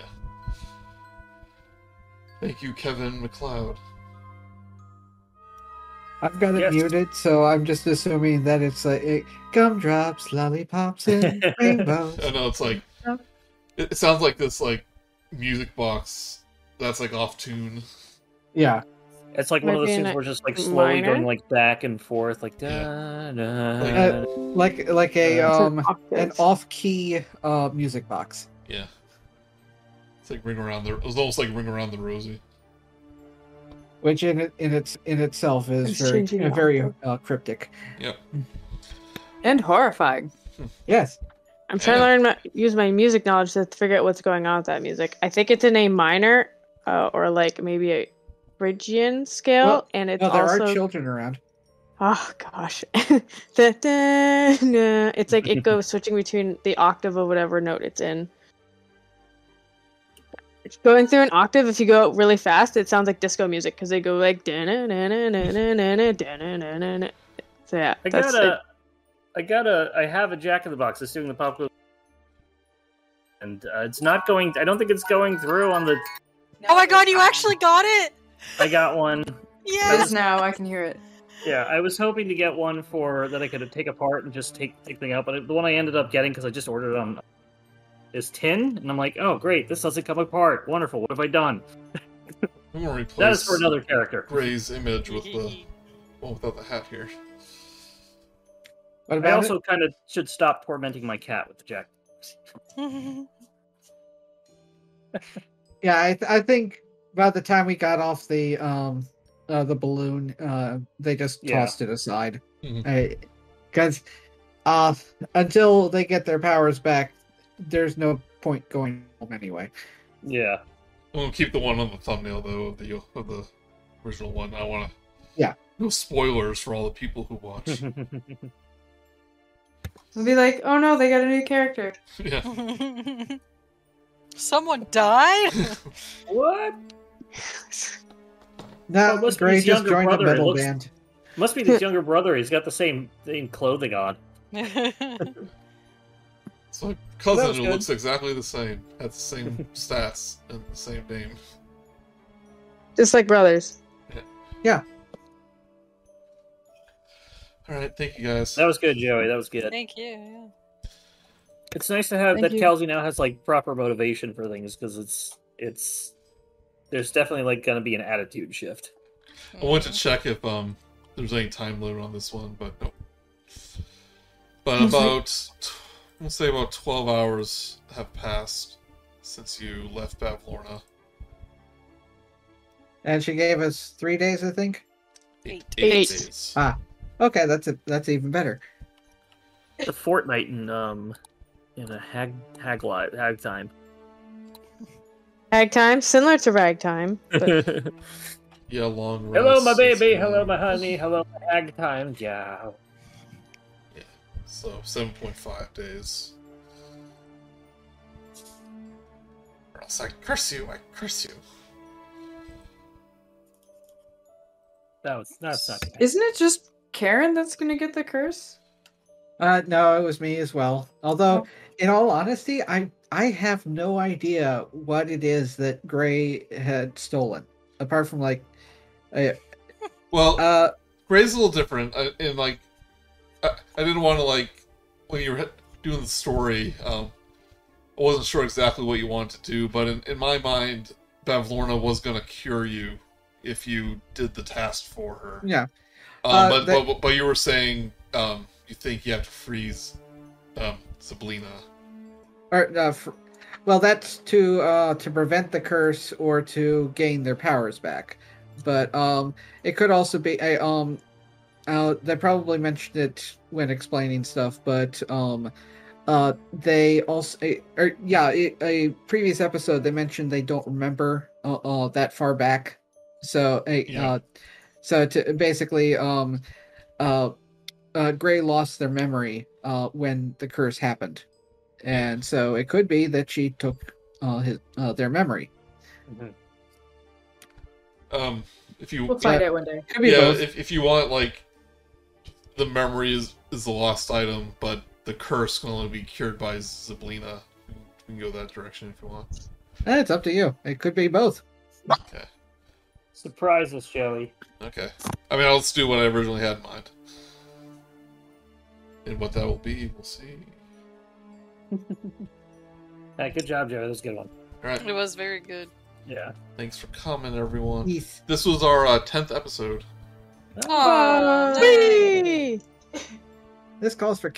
Thank you, Kevin MacLeod. I've got it Yes. muted, so I'm just assuming that it's like it, gumdrops, lollipops, and rainbows. I know it's like it, it sounds like this like music box that's like off tune. Yeah, It's like one of those things where it's just like slowly minor? going like back and forth, like da, Yeah. da, Like- da. like like a Uh, an um an off-key uh music box. Yeah. It's like ring around the. It was almost like ring around the rosy. Which in it in its in itself is It's very uh, very uh, cryptic. Yep. And horrifying. Yes. I'm trying to learn my, use my music knowledge to figure out what's going on with that music. I think it's in a minor, uh, or like maybe a Phrygian scale, Well, and it's No, there also are children around. oh gosh, Da- da- na. it's like it goes switching between the octave of whatever note it's in. It's Going through an octave, if you go really fast, it sounds like disco music because they go like. So yeah, I that's got it. a, I got a, I have a Jack in the Box that's doing the pop quiz, and uh, it's not going. I don't think it's going through on the. Oh my god, you actually got it! I got one. It Yes! now. I can hear it. Yeah, I was hoping to get one for that I could take apart and just take take thing out, but the one I ended up getting because I just ordered it on is tin, and I'm like, oh great, this doesn't come apart. Wonderful. What have I done? I'm gonna replace That is for another character. Gray's image with the one without the hat here. What I also it? kind of should stop tormenting my cat with the Jack. Yeah, I, th- I think by the time we got off the um uh, the balloon, uh, they just Yeah. tossed it aside. Because uh, until they get their powers back, there's no point going home anyway. Yeah. I'm gonna keep the one on the thumbnail though of the of the original one. I want to. Yeah. No spoilers for all the people who watch. It'll be like, oh no, they got a new character. yeah. Someone died? what? Now, Well, it must be Gray his just younger joined brother, a metal looks- band. Must be his younger brother. He's got the same same clothing on. It's my cousin was who good. looks exactly the same, has the same stats and the same name. Just like brothers. Yeah. All right, thank you guys. That was good, Joey. That was good. Thank you. yeah. It's nice to have Thank that you. Kal'zi now has like proper motivation for things because it's it's there's definitely like gonna be an attitude shift. I wanted to check if um there's any time limit on this one, but no. But about let's say about twelve hours have passed since you left Bavlorna. And she gave us three days, I think. Eight. Eight. days. Ah, okay, that's a, that's even better. A fortnight in um in a hag hag live hag time. Ragtime, similar to ragtime. But Hello, Yeah, long Rest. Hello, my baby. Hello, my honey. Hello, my hag time. Yeah. So seven point five days. Or else I curse you, I curse you. That was that's not. Good. Isn't it just Kar'yn that's gonna get the curse? Uh, no, it was me as well. Although, Oh. in all honesty, I I have no idea what it is that Gray had stolen, apart from like, uh, Well, uh Gray's a little different. I, in like, I, I didn't want to like when you were doing the story. Um, I wasn't sure exactly what you wanted to do, but in, in my mind, Bavlorna was going to cure you if you did the task for her. yeah. Um, Uh, but, that- but but you were saying um, you think you have to freeze um, Zybilna. Or, uh, fr- well, that's to uh to prevent the curse or to gain their powers back. But um, it could also be a um, uh, they probably mentioned it when explaining stuff, but um, uh, they also a- or yeah, a, a previous episode they mentioned they don't remember uh, uh that far back, so uh, Yeah. uh so to basically um, uh, uh, Gray lost their memory uh when the curse happened and so it could be that she took uh, his uh, their memory. Um, if you We'll find out one day. Could be yeah, both. if, if you want like the memory is, is the lost item, but the curse can only be cured by Zybilna. We can go that direction if you want. Eh, it's up to you. It could be both. Okay. Surprise us, Joey. Okay. I mean, I'll just do what I originally had in mind. And what that will be, we'll see. Hey, good job, Joey. That was a good one. All right. It was very good. Yeah. Thanks for coming, everyone. Yes. This was our uh, 10th episode. Aw, Whee! This calls for